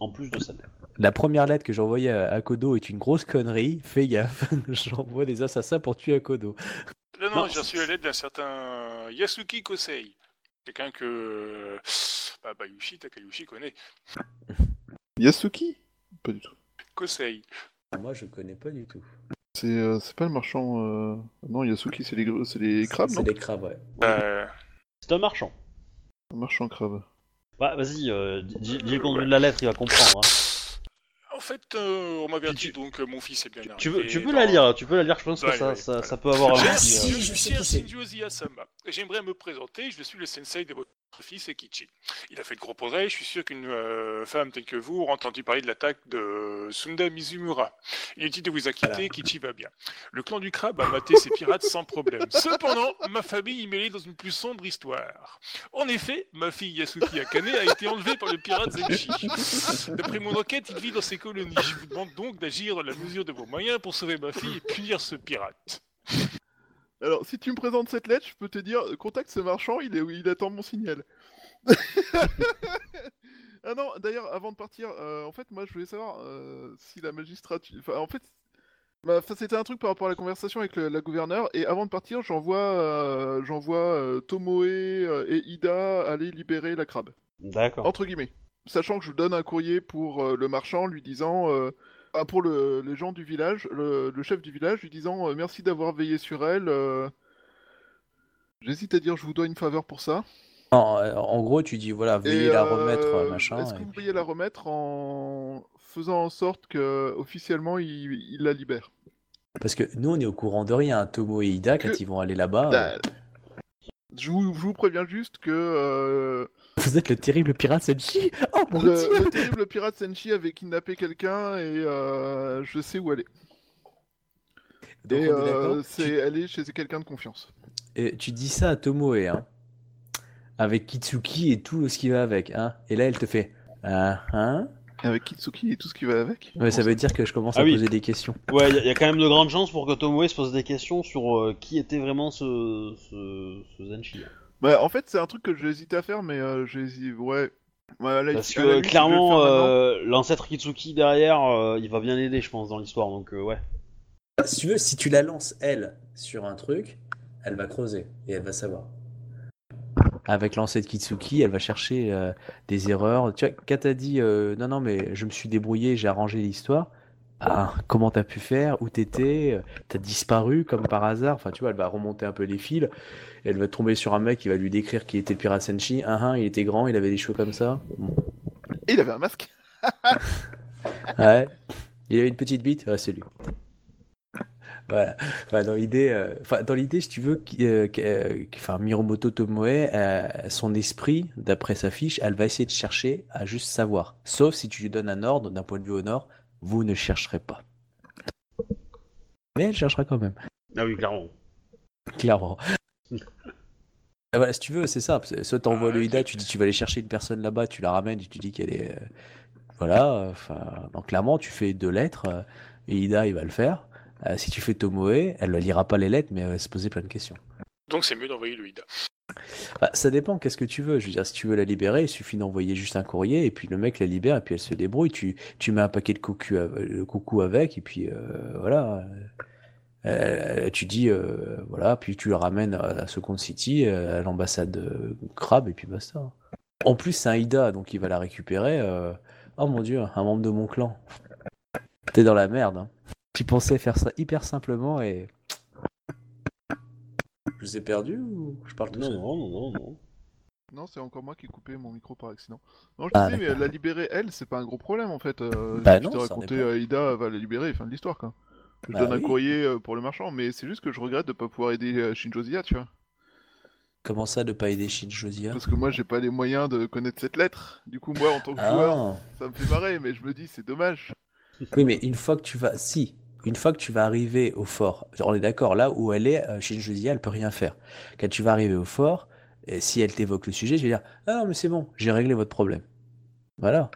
en plus de celle-là. La première lettre que j'ai envoyée à, à Kodo est une grosse connerie, fais gaffe, j'envoie des assassins pour tuer Kodo. Non, non, Non, j'ai reçu la lettre d'un certain Yasuki Kosei. Quelqu'un que bah, Bayushi, Takayushi connaît. Yasuki? Pas du tout. Kosei. Moi, je connais pas du tout. C'est euh, c'est pas le marchand. euh, Non, Yasuki, c'est les, les crabes, non? C'est des crabes, ouais. Euh, C'est un marchand. Le marchand crabe. Bah, vas-y, euh, dis dis le contenu de la lettre, il va comprendre. hein. En fait, euh, on m'avertit Tu- donc euh, mon fils est bien arrivé. Tu veux, tu peux dans- la lire, tu peux la lire, je pense que Ouais, ça, ouais, ça, ça peut avoir un petit, euh, je sais suis qui c'est. Shinjo Ziyasama. J'aimerais me présenter, je suis le sensei de votre fils Ekichi. Il a fait de gros progrès, je suis sûr qu'une euh, femme telle que vous aura entendu parler de l'attaque de Sunda Mizumura. Inutile de vous inquiéter, Voilà. Kichi va bien. Le clan du crabe a maté ses pirates sans problème. Cependant, ma famille est mêlée dans une plus sombre histoire. En effet, ma fille Yasuki Akane a été enlevée par le pirate Zenshi. D'après mon enquête, il vit dans ses colonies. Je vous demande donc d'agir dans la mesure de vos moyens pour sauver ma fille et punir ce pirate. Alors, si tu me présentes cette lettre, je peux te dire, euh, contacte ce marchand, il, est, il attend mon signal. ah non, d'ailleurs, avant de partir, euh, en fait, moi, je voulais savoir euh, si la magistrature... Enfin, en fait, bah, c'était un truc par rapport à la conversation avec le- la gouverneure, et avant de partir, j'envoie euh, j'envoie Tomoe et Ida aller libérer la crabe. D'accord. Entre guillemets. Sachant que je donne un courrier pour le marchand lui disant... ah, pour le, les gens du village, le, le chef du village lui disant euh, merci d'avoir veillé sur elle. euh, J'hésite à dire je vous dois une faveur pour ça. En, en gros, tu dis, voilà, veuillez la euh, remettre, machin. Est-ce que et vous puis- pourriez la remettre en faisant en sorte que officiellement il, il la libère? Parce que nous, on est au courant de rien. Tomo et Ida, quand Que- ils vont aller là-bas, euh, Bah, je, vous, je vous préviens juste que euh, vous êtes le terrible pirate Senshi Oh mon le, dieu le terrible pirate Senshi avait kidnappé quelqu'un et euh, je sais où elle est. Donc, et on est d'accord euh, c'est, elle est chez quelqu'un de confiance. Et tu dis ça à Tomoe, hein, avec Kitsuki et tout ce qui va avec, hein. Et là, elle te fait, ah, hein? Avec Kitsuki et tout ce qui va avec. Ouais, ça veut dire que je commence Ah à oui. poser des questions. Ouais, il y, a- y a quand même de grandes chances pour que Tomoe se pose des questions sur euh, qui était vraiment ce, ce, ce Zenshi. Bah, en fait, c'est un truc que j'hésitais à faire, mais euh, j'hésite. Ouais. Ouais, là, Parce que limite, je vais le clairement, euh, l'ancêtre Kitsuki derrière, euh, il va bien l'aider, je pense, dans l'histoire. Donc euh, ouais. Si tu veux, si tu la lances, elle, sur un truc, elle va creuser et elle va savoir. Avec l'ancêtre Kitsuki, elle va chercher euh, des erreurs. Tu vois, quand t'as dit euh, non, non, mais je me suis débrouillé, j'ai arrangé l'histoire. Ah, comment t'as pu faire? Où t'étais? T'as disparu comme par hasard? Enfin, tu vois, elle va remonter un peu les fils. Elle va tomber sur un mec qui va lui décrire qui était le pirate Senshi. Ah, ah, il était grand, il avait des cheveux comme ça. Et il avait un masque. Ouais. Il avait une petite bite, ouais, c'est lui. Voilà. Enfin, dans l'idée, euh, enfin, dans l'idée, si tu veux, euh, euh, enfin, Miromoto Tomoe, son esprit, d'après sa fiche, elle va essayer de chercher à juste savoir. Sauf si tu lui donnes un ordre d'un point de vue au nord, vous ne chercherez pas. Mais elle cherchera quand même, Ah oui, clairement. clairement. Et Voilà, si tu veux, c'est ça. Soit t'envoies Ah, le Ida, tu dis tu vas aller chercher une personne là-bas, tu la ramènes et tu dis qu'elle est. euh, Voilà, enfin. Donc clairement, tu fais deux lettres euh, et Ida, il va le faire. Euh, si tu fais Tomoe, elle ne lira pas les lettres, mais elle va se poser plein de questions. Donc c'est mieux d'envoyer le Ida. Bah, ça dépend, qu'est-ce que tu veux. Je veux dire, si tu veux la libérer, il suffit d'envoyer juste un courrier et puis le mec la libère et puis elle se débrouille. Tu, tu mets un paquet de cocu, av- le coucou avec et puis euh, voilà. Euh, tu dis, euh, voilà, puis tu le ramènes à Second City, euh, à l'ambassade de Crabe et puis basta. En plus, c'est un Ida, donc il va la récupérer. euh, Oh mon dieu, un membre de mon clan. T'es dans la merde. Hein. Tu pensais faire ça hyper simplement et. Je vous ai perdu ou je parle tout Non, seul? non, non, non, non. Non, c'est encore moi qui ai coupé mon micro par accident. Non, je Ah, disais, mais la libérer, elle, c'est pas un gros problème en fait. Euh, Bah je non, t'ai raconté, Ida va la libérer, fin de l'histoire quoi. Je Bah donne un courrier euh, pour le marchand, mais c'est juste que je regrette de pas pouvoir aider euh, Shinjo Zia, tu vois. Comment ça de pas aider Shinjosia? Parce que moi, j'ai pas les moyens de connaître cette lettre. Du coup, moi, en tant que joueur, Ah. ça me fait marrer, mais je me dis, c'est dommage. Oui, mais une fois que tu vas, si, une fois que tu vas arriver au fort, on est d'accord, là où elle est, euh, Shinjosia, elle peut rien faire. Quand tu vas arriver au fort, et si elle t'évoque le sujet, je vais dire, ah non, mais c'est bon, j'ai réglé votre problème. Voilà.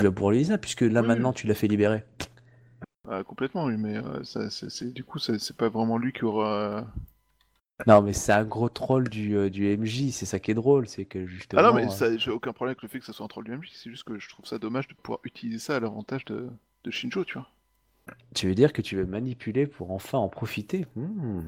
Tu vas pour ça, puisque là Oui, maintenant tu l'as fait libérer. Ah, complètement, oui, mais euh, ça, du coup, c'est, pas vraiment lui qui aura. euh, Non, mais c'est un gros troll du, euh, du MJ, c'est ça qui est drôle, c'est que justement. Ah non, mais ça, j'ai aucun problème avec le fait que ça soit un troll du MJ, c'est juste que je trouve ça dommage de pouvoir utiliser ça à l'avantage de, de Shinjo, tu vois. Tu veux dire que tu veux manipuler pour enfin en profiter? Hmm.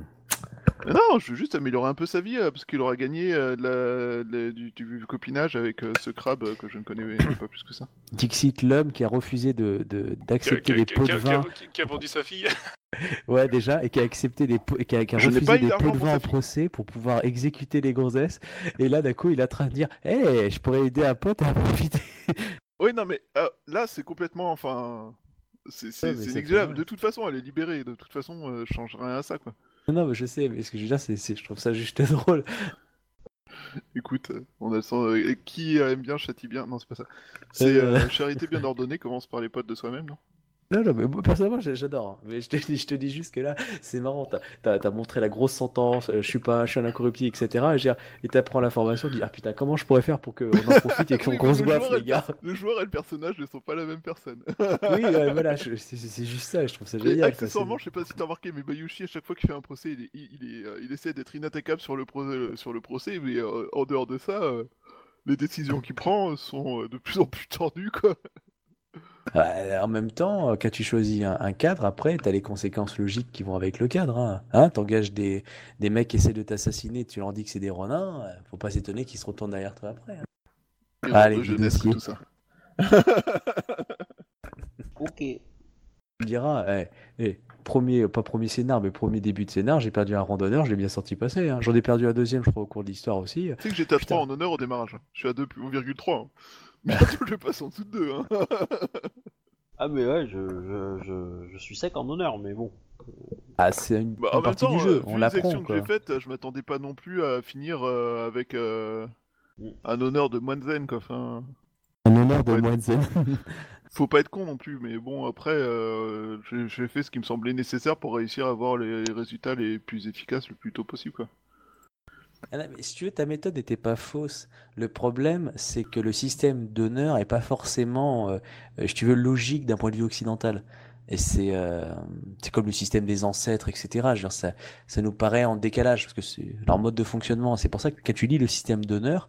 Non, je veux juste améliorer un peu sa vie, euh, parce qu'il aura gagné euh, de la- de la- du, du copinage avec euh, ce crabe que je ne connais pas plus que ça. Dixit, l'homme qui a refusé de de- d'accepter qui a- pots de vin. qui a- qui a vendu sa fille. Ouais, déjà, et qui a accepté des pots- et qui a, qui refusé des pots de vin en procès pour pouvoir exécuter les gonzesses. Et là, d'un coup, il est en train de dire Hé, je pourrais aider un pote à en profiter. Oui, non, mais euh, là, c'est complètement. Enfin. C'est c'est- Ouais, c'est négligeable. De toute façon, elle est libérée. De toute façon, euh, je change rien à ça, quoi. Non, mais je sais, mais ce que je veux dire, c'est, c'est- je trouve ça juste drôle. Écoute, on a le sens. euh, qui aime bien châtie bien? Non, c'est pas ça. C'est Euh. euh, charité bien ordonnée commence par les potes de soi-même, non? Non, non, mais moi, personnellement, j'a- j'adore. hein. Mais je te, dis- je te dis juste que là, c'est marrant. T'as, montré la grosse sentence, euh, je suis pas, je suis un incorruptible, etc. Et, t'apprends l'information, tu dis, ah putain, comment je pourrais faire pour qu'on en profite et qu'on Oui, joueur et les le gars Le joueur et le personnage ne sont pas la même personne. Oui, ouais, voilà, c'est, juste ça, je trouve ça génial. accessoirement, je sais pas si t'as remarqué, mais Bayushi, à chaque fois qu'il fait un procès, il, est- il, il est, euh, il essaie d'être inattaquable sur le, pro- euh, sur le procès, mais euh, en dehors de ça, euh, les décisions qu'il prend sont de plus en plus tendues, quoi. En même temps, euh, quand tu choisis un, un cadre, après, t'as les conséquences logiques qui vont avec le cadre. Hein, Hein, T'engages des, des mecs qui essaient de t'assassiner, tu leur dis que c'est des renins, euh, faut pas s'étonner qu'ils se retournent derrière toi après. hein. Allez, jeunesse, dossiers. tout ça. Ok. Tu me diras, eh, eh, premier, pas premier scénar, mais premier début de scénar, j'ai perdu un randonneur, je l'ai bien senti passer. hein. J'en ai perdu un deuxième, je crois, au cours de l'histoire aussi. Tu sais que j'étais à Putain. 3 en honneur au démarrage. Je suis à 2,3. Bientôt, je passe en dessous de 2. Hein. Ah mais ouais, je, je, je, je suis sec en honneur, mais bon. Ah, c'est une, Bah, une en même partie temps, du euh, jeu, vu on les l'apprend. que j'ai faites, je m'attendais pas non plus à finir euh, avec euh, Mm. un honneur de moine zen, quoi. Enfin, En honneur de moine zen. faut pas être con non plus, mais bon, après, euh, j'ai j'ai fait ce qui me semblait nécessaire pour réussir à avoir les résultats les plus efficaces le plus tôt possible, quoi. Ah si tu veux, ta méthode n'était pas fausse. Le problème, c'est que le système d'honneur est pas forcément, euh, euh, si tu logique d'un point de vue occidental. Et c'est euh, comme le système des ancêtres, etc. Dire, ça, ça nous paraît en décalage, parce que c'est leur mode de fonctionnement. C'est pour ça que quand tu lis le système d'honneur,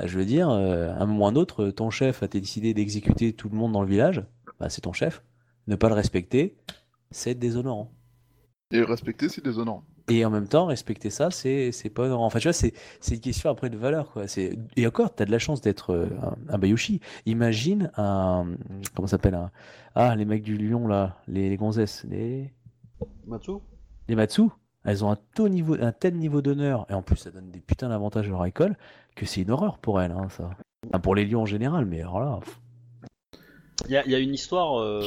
euh, je veux dire, euh, à un moment ou à un autre, ton chef a décidé d'exécuter tout le monde dans le village, bah, c'est ton chef. Ne pas le respecter, c'est déshonorant. Et respecter, c'est déshonorant. Et en même temps, respecter ça, c'est c'est pas honorant. Enfin, tu vois, c'est c'est une question après de valeur, quoi. C'est et encore, t'as de la chance d'être euh, un, un Bayushi. Imagine un comment ça s'appelle un ah les mecs du lion là, les, les gonzesses, les Matsu les Matsu. Elles ont un taux niveau, un tel niveau d'honneur et en plus ça donne des putains d'avantages à leur école que c'est une horreur pour elles, hein, ça. Enfin, pour les lions en général, mais alors là, pff. Il y a, il y a une histoire, euh,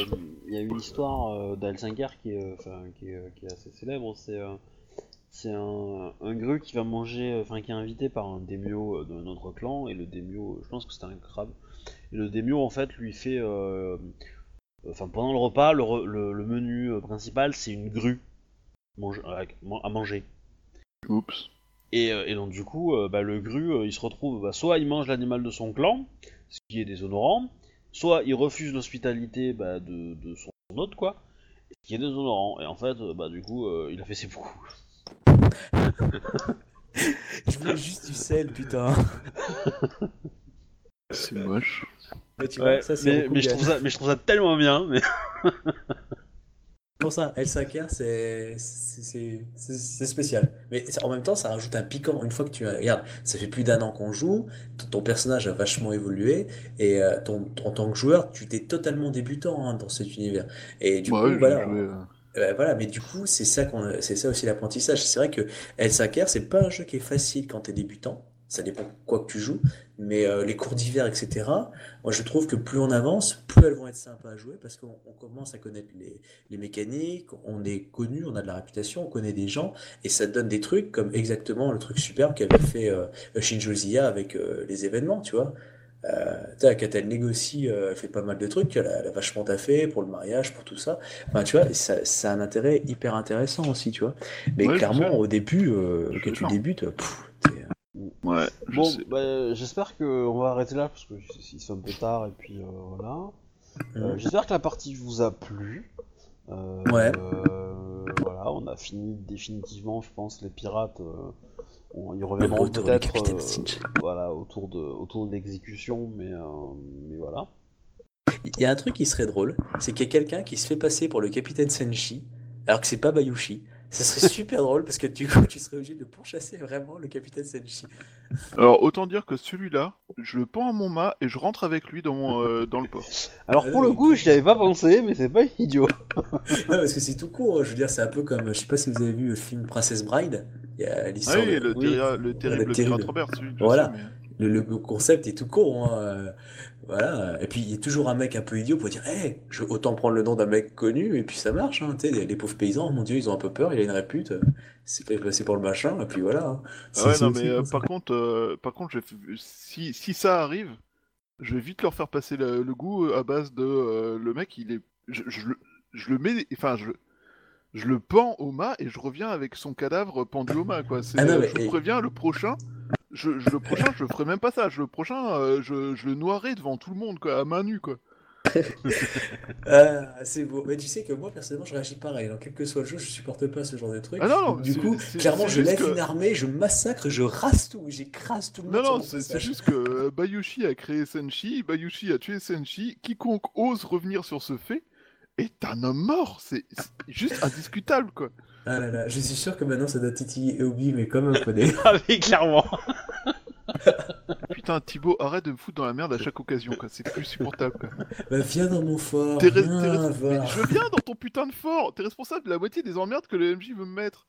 il y a une histoire euh, d'Alzinger qui est, euh, enfin, qui, est, euh, qui est assez célèbre. C'est euh, c'est un, un gru qui va manger, euh, enfin qui est invité par un démio euh, de notre clan et le démio, je pense que c'était un crabe. Et le démio en fait lui fait, euh, enfin pendant le repas, le, re- le- le menu euh, principal c'est une grue mange- à manger. Oups. Et, euh, et donc du coup, euh, bah, le gru, euh, il se retrouve, bah, soit il mange l'animal de son clan, ce qui est déshonorant, soit il refuse l'hospitalité bah, de, de son hôte, quoi, ce qui est déshonorant. Et en fait, euh, bah, du coup, euh, il a fait ses coups. Je voulais juste du sel, putain. C'est moche. Mais tu vois, ça, c'est mais, je trouve ça, mais je trouve ça tellement bien. Mais... Pour ça, El Saker, c'est spécial. Mais en même temps, ça rajoute un piquant. Une fois que tu regarde, ça fait plus d'un an qu'on joue, ton personnage a vachement évolué, et euh, ton, en tant que joueur, tu t'es totalement débutant hein, dans cet univers. Et du Ouais, coup, voilà. joué, euh, Euh, voilà, mais du coup, c'est ça qu'on, c'est ça aussi l'apprentissage. C'est vrai que El Saker, c'est pas un jeu qui est facile quand t'es débutant. Ça dépend quoi que tu joues, mais euh, les cours d'hiver, etc. Moi, je trouve que plus on avance, plus elles vont être sympas à jouer parce qu'on on commence à connaître les, les mécaniques, on est connu, on a de la réputation, on connaît des gens, et ça donne des trucs comme exactement le truc super qu'avait fait euh, Shinjo Zia avec euh, les événements, tu vois. Euh, sais, quand elle négocie, euh, elle fait pas mal de trucs, elle a, elle a vachement taffé pour le mariage, pour tout ça. Enfin, tu vois, ça, ça a un intérêt hyper intéressant aussi, tu vois. Mais Ouais, je clairement, au début, euh, Je quand tu débutes, pff, t'es- Ouais, je Bon, sais. bah, j'espère qu'on va arrêter là parce que il fait un peu tard et puis euh, voilà. Euh, Mhm. J'espère que la partie vous a plu. Euh, Ouais. euh, voilà, on a fini définitivement, je pense, les pirates. On- retour du peut-être euh, voilà, autour de, autour de l'exécution, mais, euh, mais voilà. Il y a un truc qui serait drôle, c'est qu'il y a quelqu'un qui se fait passer pour le capitaine Senshi, alors que c'est pas Bayushi. Ça serait super drôle parce que du coup, tu serais obligé de pourchasser vraiment le capitaine Senshi. Alors, autant dire que celui-là, je le pends à mon mât et je rentre avec lui dans, mon, euh, dans le port. Alors Ah pour le coup, j'y avais pas pensé, mais c'est pas idiot. Non, parce que c'est tout court. Je veux dire, c'est un peu comme, je sais pas si vous avez vu le film Princess Bride. Il y a Ah l'histoire. oui, de- le, oui. terri- le terrible Le pirate terrible. Robert, celui je Voilà. sais, mais- Le, le concept est tout court. hein, Voilà. Et puis, il y a toujours un mec un peu idiot pour dire Hé, je vais autant prendre le nom d'un mec connu, et puis ça marche. Hein, tu sais, les, les pauvres paysans, mon dieu, ils ont un peu peur, il a une répute. euh, C'est pas passé pour le machin, et puis voilà. hein. Ah ouais, non, mais euh, par contre, euh, par contre, je si, si ça arrive, je vais vite leur faire passer le, le goût à base de euh, le mec, il est, je, je le, je le mets, enfin, je, je le pends au mât et je reviens avec son cadavre pendu au mât, quoi. C'est, Ah non, euh, mais- je vous préviens, le prochain, je, je- le prochain, je ferai même pas ça. Je- le prochain, euh, je, je le noierai devant tout le monde, quoi, à main nue, quoi. Ah, c'est beau. Mais tu sais que moi, personnellement, je réagis pareil. Donc, quel que soit le jeu, je supporte pas ce genre de truc. Ah non, non, du coup, clairement, je lève que- une armée, je massacre, je rase tout, j'écrase tout le Non, monde. non, mon c'est juste que euh, Bayushi a créé Senshi, Bayushi a tué Senshi, quiconque ose revenir sur ce fait est un homme mort, c'est juste indiscutable, quoi. Ah là là, je suis sûr que maintenant ça doit titiller Obi, mais comme un poney. Ah mais clairement. Putain, Thibaut, arrête de me foutre dans la merde à chaque occasion, quoi. C'est plus supportable, quoi. Bah viens dans mon fort, T'es viens voir. Je viens dans ton putain de fort T'es responsable de la moitié des emmerdes que le MJ veut me mettre.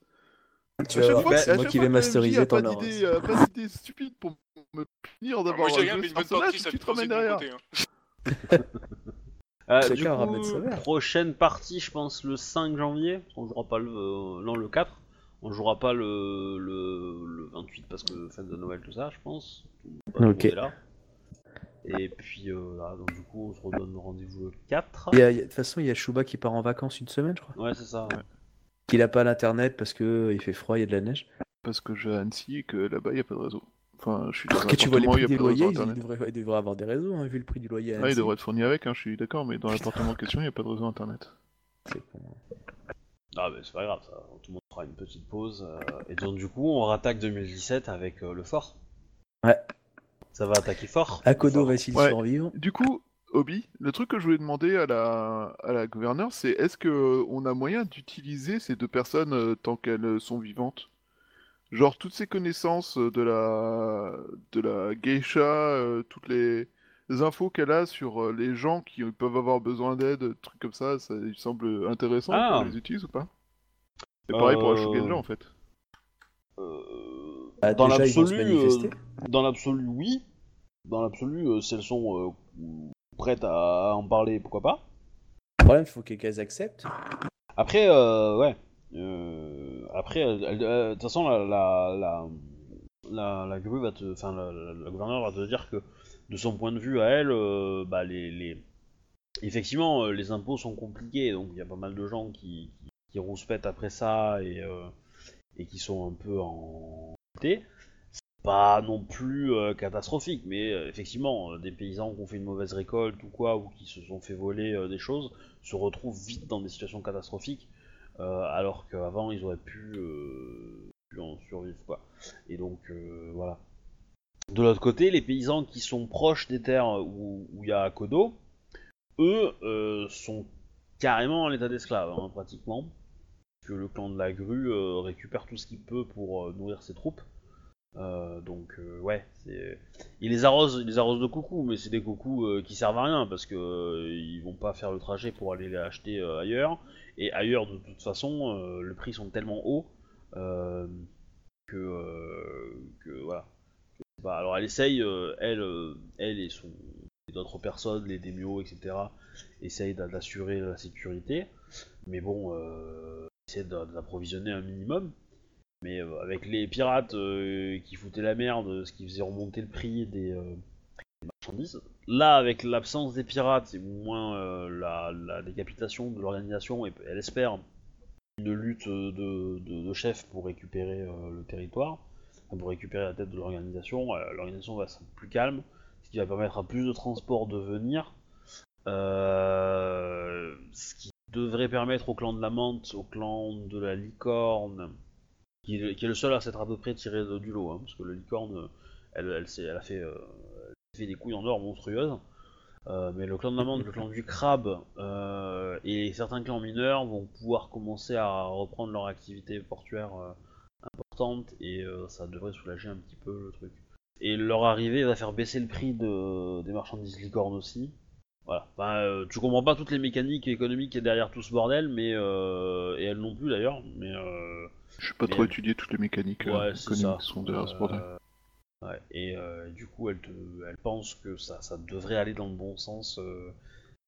Tu À chaque fois, c'est à moi qui vais masteriser a ton pas or. d'idée, euh, pas d'idée stupide pour me punir d'avoir Moi, joué rien, mais une bonne partie, ça tu te ramènes derrière. Euh, du coup, prochaine partie, je pense le 5 janvier. On jouera pas le, euh, non le 4. On jouera pas le, le, le 28 parce que fête de Noël tout ça, je pense. Ok. là. Et puis euh, là, donc du coup, on se redonne rendez-vous le 4. Il y a- il y a- De toute façon, il y a Shuba qui part en vacances une semaine, je crois. Ouais, c'est ça. ouais. Qu'il a pas l'internet parce que il fait froid, il y a de la neige. Parce que je vais à Annecy et que là-bas, il n'y a pas de réseau. Enfin, je suis un Que tu vois les prix il des loyers, il internet. devrait, il devrait avoir des réseaux, hein, vu le prix du loyer. Ah, il Annecy. devrait être fourni avec, hein, je suis d'accord, mais dans l'appartement en question, il n'y a pas de réseau internet. C'est con. Ah, mais c'est pas grave, ça. tout le monde fera une petite pause. euh, et donc, du coup, on rattaque 2017 avec euh, le fort. Ouais. Ça va attaquer fort. Akodo Fort. va-t-il Ouais. survivre? Du coup, Obi, le truc que je voulais demander à la, à la gouverneure, c'est est-ce que euh, on a moyen d'utiliser ces deux personnes euh, tant qu'elles sont vivantes? Genre toutes ces connaissances euh, de la de la geisha, euh, toutes les, les infos qu'elle a sur euh, les gens qui peuvent avoir besoin d'aide, trucs comme ça, ça lui semble intéressant Ah. qu'on les utilise ou pas? C'est pareil pour la Shugenja en fait. Euh, Ah, dans déjà, l'absolu, manifester. euh, dans l'absolu, oui. Dans l'absolu, euh, si elles sont euh, prêtes à en parler, pourquoi pas. Le problème, il faut qu'elles acceptent. Après, euh, ouais. Euh, après, euh, de toute façon, la, la, la, la, grue va te, la, gouverneure va te dire que, de son point de vue à elle, euh, bah, les, les, effectivement, euh, les impôts sont compliqués, donc il y a pas mal de gens qui, rouspètent après ça et, qui sont un peu en C'est pas non plus catastrophique, mais effectivement, des paysans qui ont fait une mauvaise récolte ou quoi, ou qui se sont fait voler des choses, se retrouvent vite dans des situations catastrophiques, alors qu'avant ils auraient pu, euh, pu en survivre quoi. Et donc euh, voilà. De l'autre côté, les paysans qui sont proches des terres où il y a Kodo, eux euh, sont carrément en état d'esclave, hein, pratiquement. Que le clan de la grue euh, récupère tout ce qu'il peut pour euh, nourrir ses troupes. Euh, donc euh, ouais, c'est. Il les arrose, les de coucou, mais c'est des coucous euh, qui servent à rien parce que euh, ils vont pas faire le trajet pour aller les acheter ailleurs. Et ailleurs, de toute façon, euh, le prix sont tellement hauts que, voilà. Bah, alors elle essaye, elle, et son et d'autres personnes, les démios, etc. essayent d'a- d'assurer la sécurité. Mais bon, d'a- d'approvisionner un minimum. Mais euh, avec les pirates euh, qui foutaient la merde, ce qui faisait remonter le prix des, euh, marchandises. Là, avec l'absence des pirates et moins la, décapitation de l'organisation, et elle espère une lutte de, de, chef pour récupérer le territoire, pour récupérer la tête de l'organisation. l'organisation va être plus calme, ce qui va permettre à plus de transports de venir. Ce qui devrait permettre au clan de la menthe, au clan de la licorne, qui est, le- le seul à s'être à peu près tiré du lot, hein, parce que la licorne, elle, elle, elle a fait, euh, fait des couilles en or monstrueuses. Euh, mais le clan de l'amande, le clan du crabe euh, et certains clans mineurs vont pouvoir commencer à reprendre leur activité portuaire euh, importante et euh, ça devrait soulager un petit peu le truc. Et leur arrivée va faire baisser le prix de, des marchandises licornes aussi. Voilà. Enfin, euh, tu comprends pas toutes les mécaniques économiques qui est derrière tout ce bordel, mais euh, et elles non plus d'ailleurs. Mais euh, Je pas Mais- trop étudié toutes les mécaniques euh, ouais, économiques sont derrière ce bordel. Euh, ouais, et euh, du coup, elle, te, elle pense que ça, ça devrait aller dans le bon sens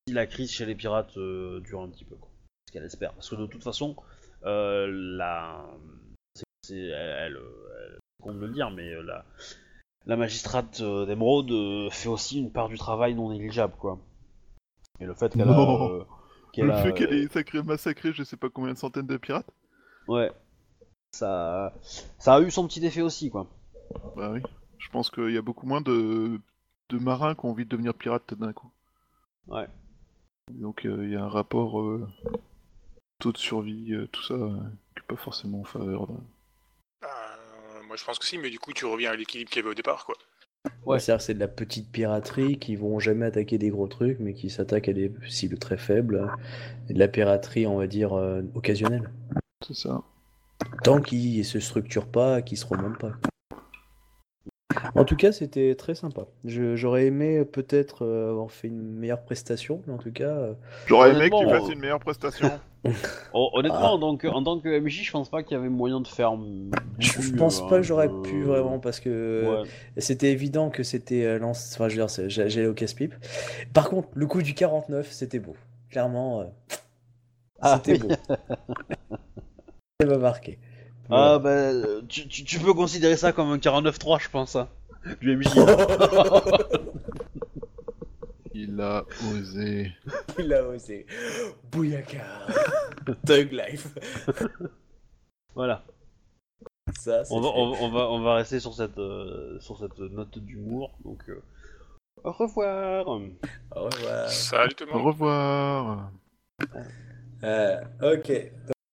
si la crise chez les pirates dure un petit peu. Quoi. Ce qu'elle espère. Parce que de toute façon, la, c'est, c'est- elle, elle, elle compte le dire, mais la, la magistrate d'Emeraude fait aussi une part du travail non négligeable, quoi. Et le fait qu'elle a, euh, Le a, fait qu'elle ait sacré, massacré je sais pas combien de centaines de pirates ouais, ça, ça a eu son petit effet aussi, quoi. Bah oui. Je pense qu'il y a beaucoup moins de, de marins qui ont envie de devenir pirates d'un coup. Ouais. Donc euh, il y a un rapport euh, taux de survie, euh, tout ça, euh, qui est pas forcément en faveur. de- Euh, moi je pense que si, mais du coup tu reviens à l'équilibre qu'il y avait au départ quoi. Ouais, c'est-à-dire que c'est de la petite piraterie qui vont jamais attaquer des gros trucs, mais qui s'attaquent à des cibles très faibles. Et de la piraterie, on va dire, euh, occasionnelle. C'est ça. Tant qu'ils se structurent pas, qu'ils se remontent pas. En tout cas, c'était très sympa. J'aurais aimé peut-être euh, avoir fait une meilleure prestation, mais en tout cas, euh, J'aurais aimé que tu fasses euh, une meilleure prestation. Oh, honnêtement, Ah. en, tant que, en tant que MJ, je pense pas qu'il y avait moyen de faire. je, pense hein, pas que j'aurais pu vraiment parce que Ouais. c'était évident que c'était euh, lance- Enfin, je veux dire, j'allais au casse-pipe. Par contre, le coup du 49, c'était beau. Clairement, euh, Ah, c'était oui. beau. Ça m'a marqué. Ah, bah, tu, tu, tu peux considérer ça comme un 49-3, je pense. hein, du MJ. Il a osé. Il a osé. Bouyaka. Thug life. voilà. Ça, c'est On va, fait. on, va- on va, on va rester sur cette, euh, sur cette note d'humour. Donc, euh, au revoir. Au revoir. Salut tout le Au monde. revoir. Euh, ok.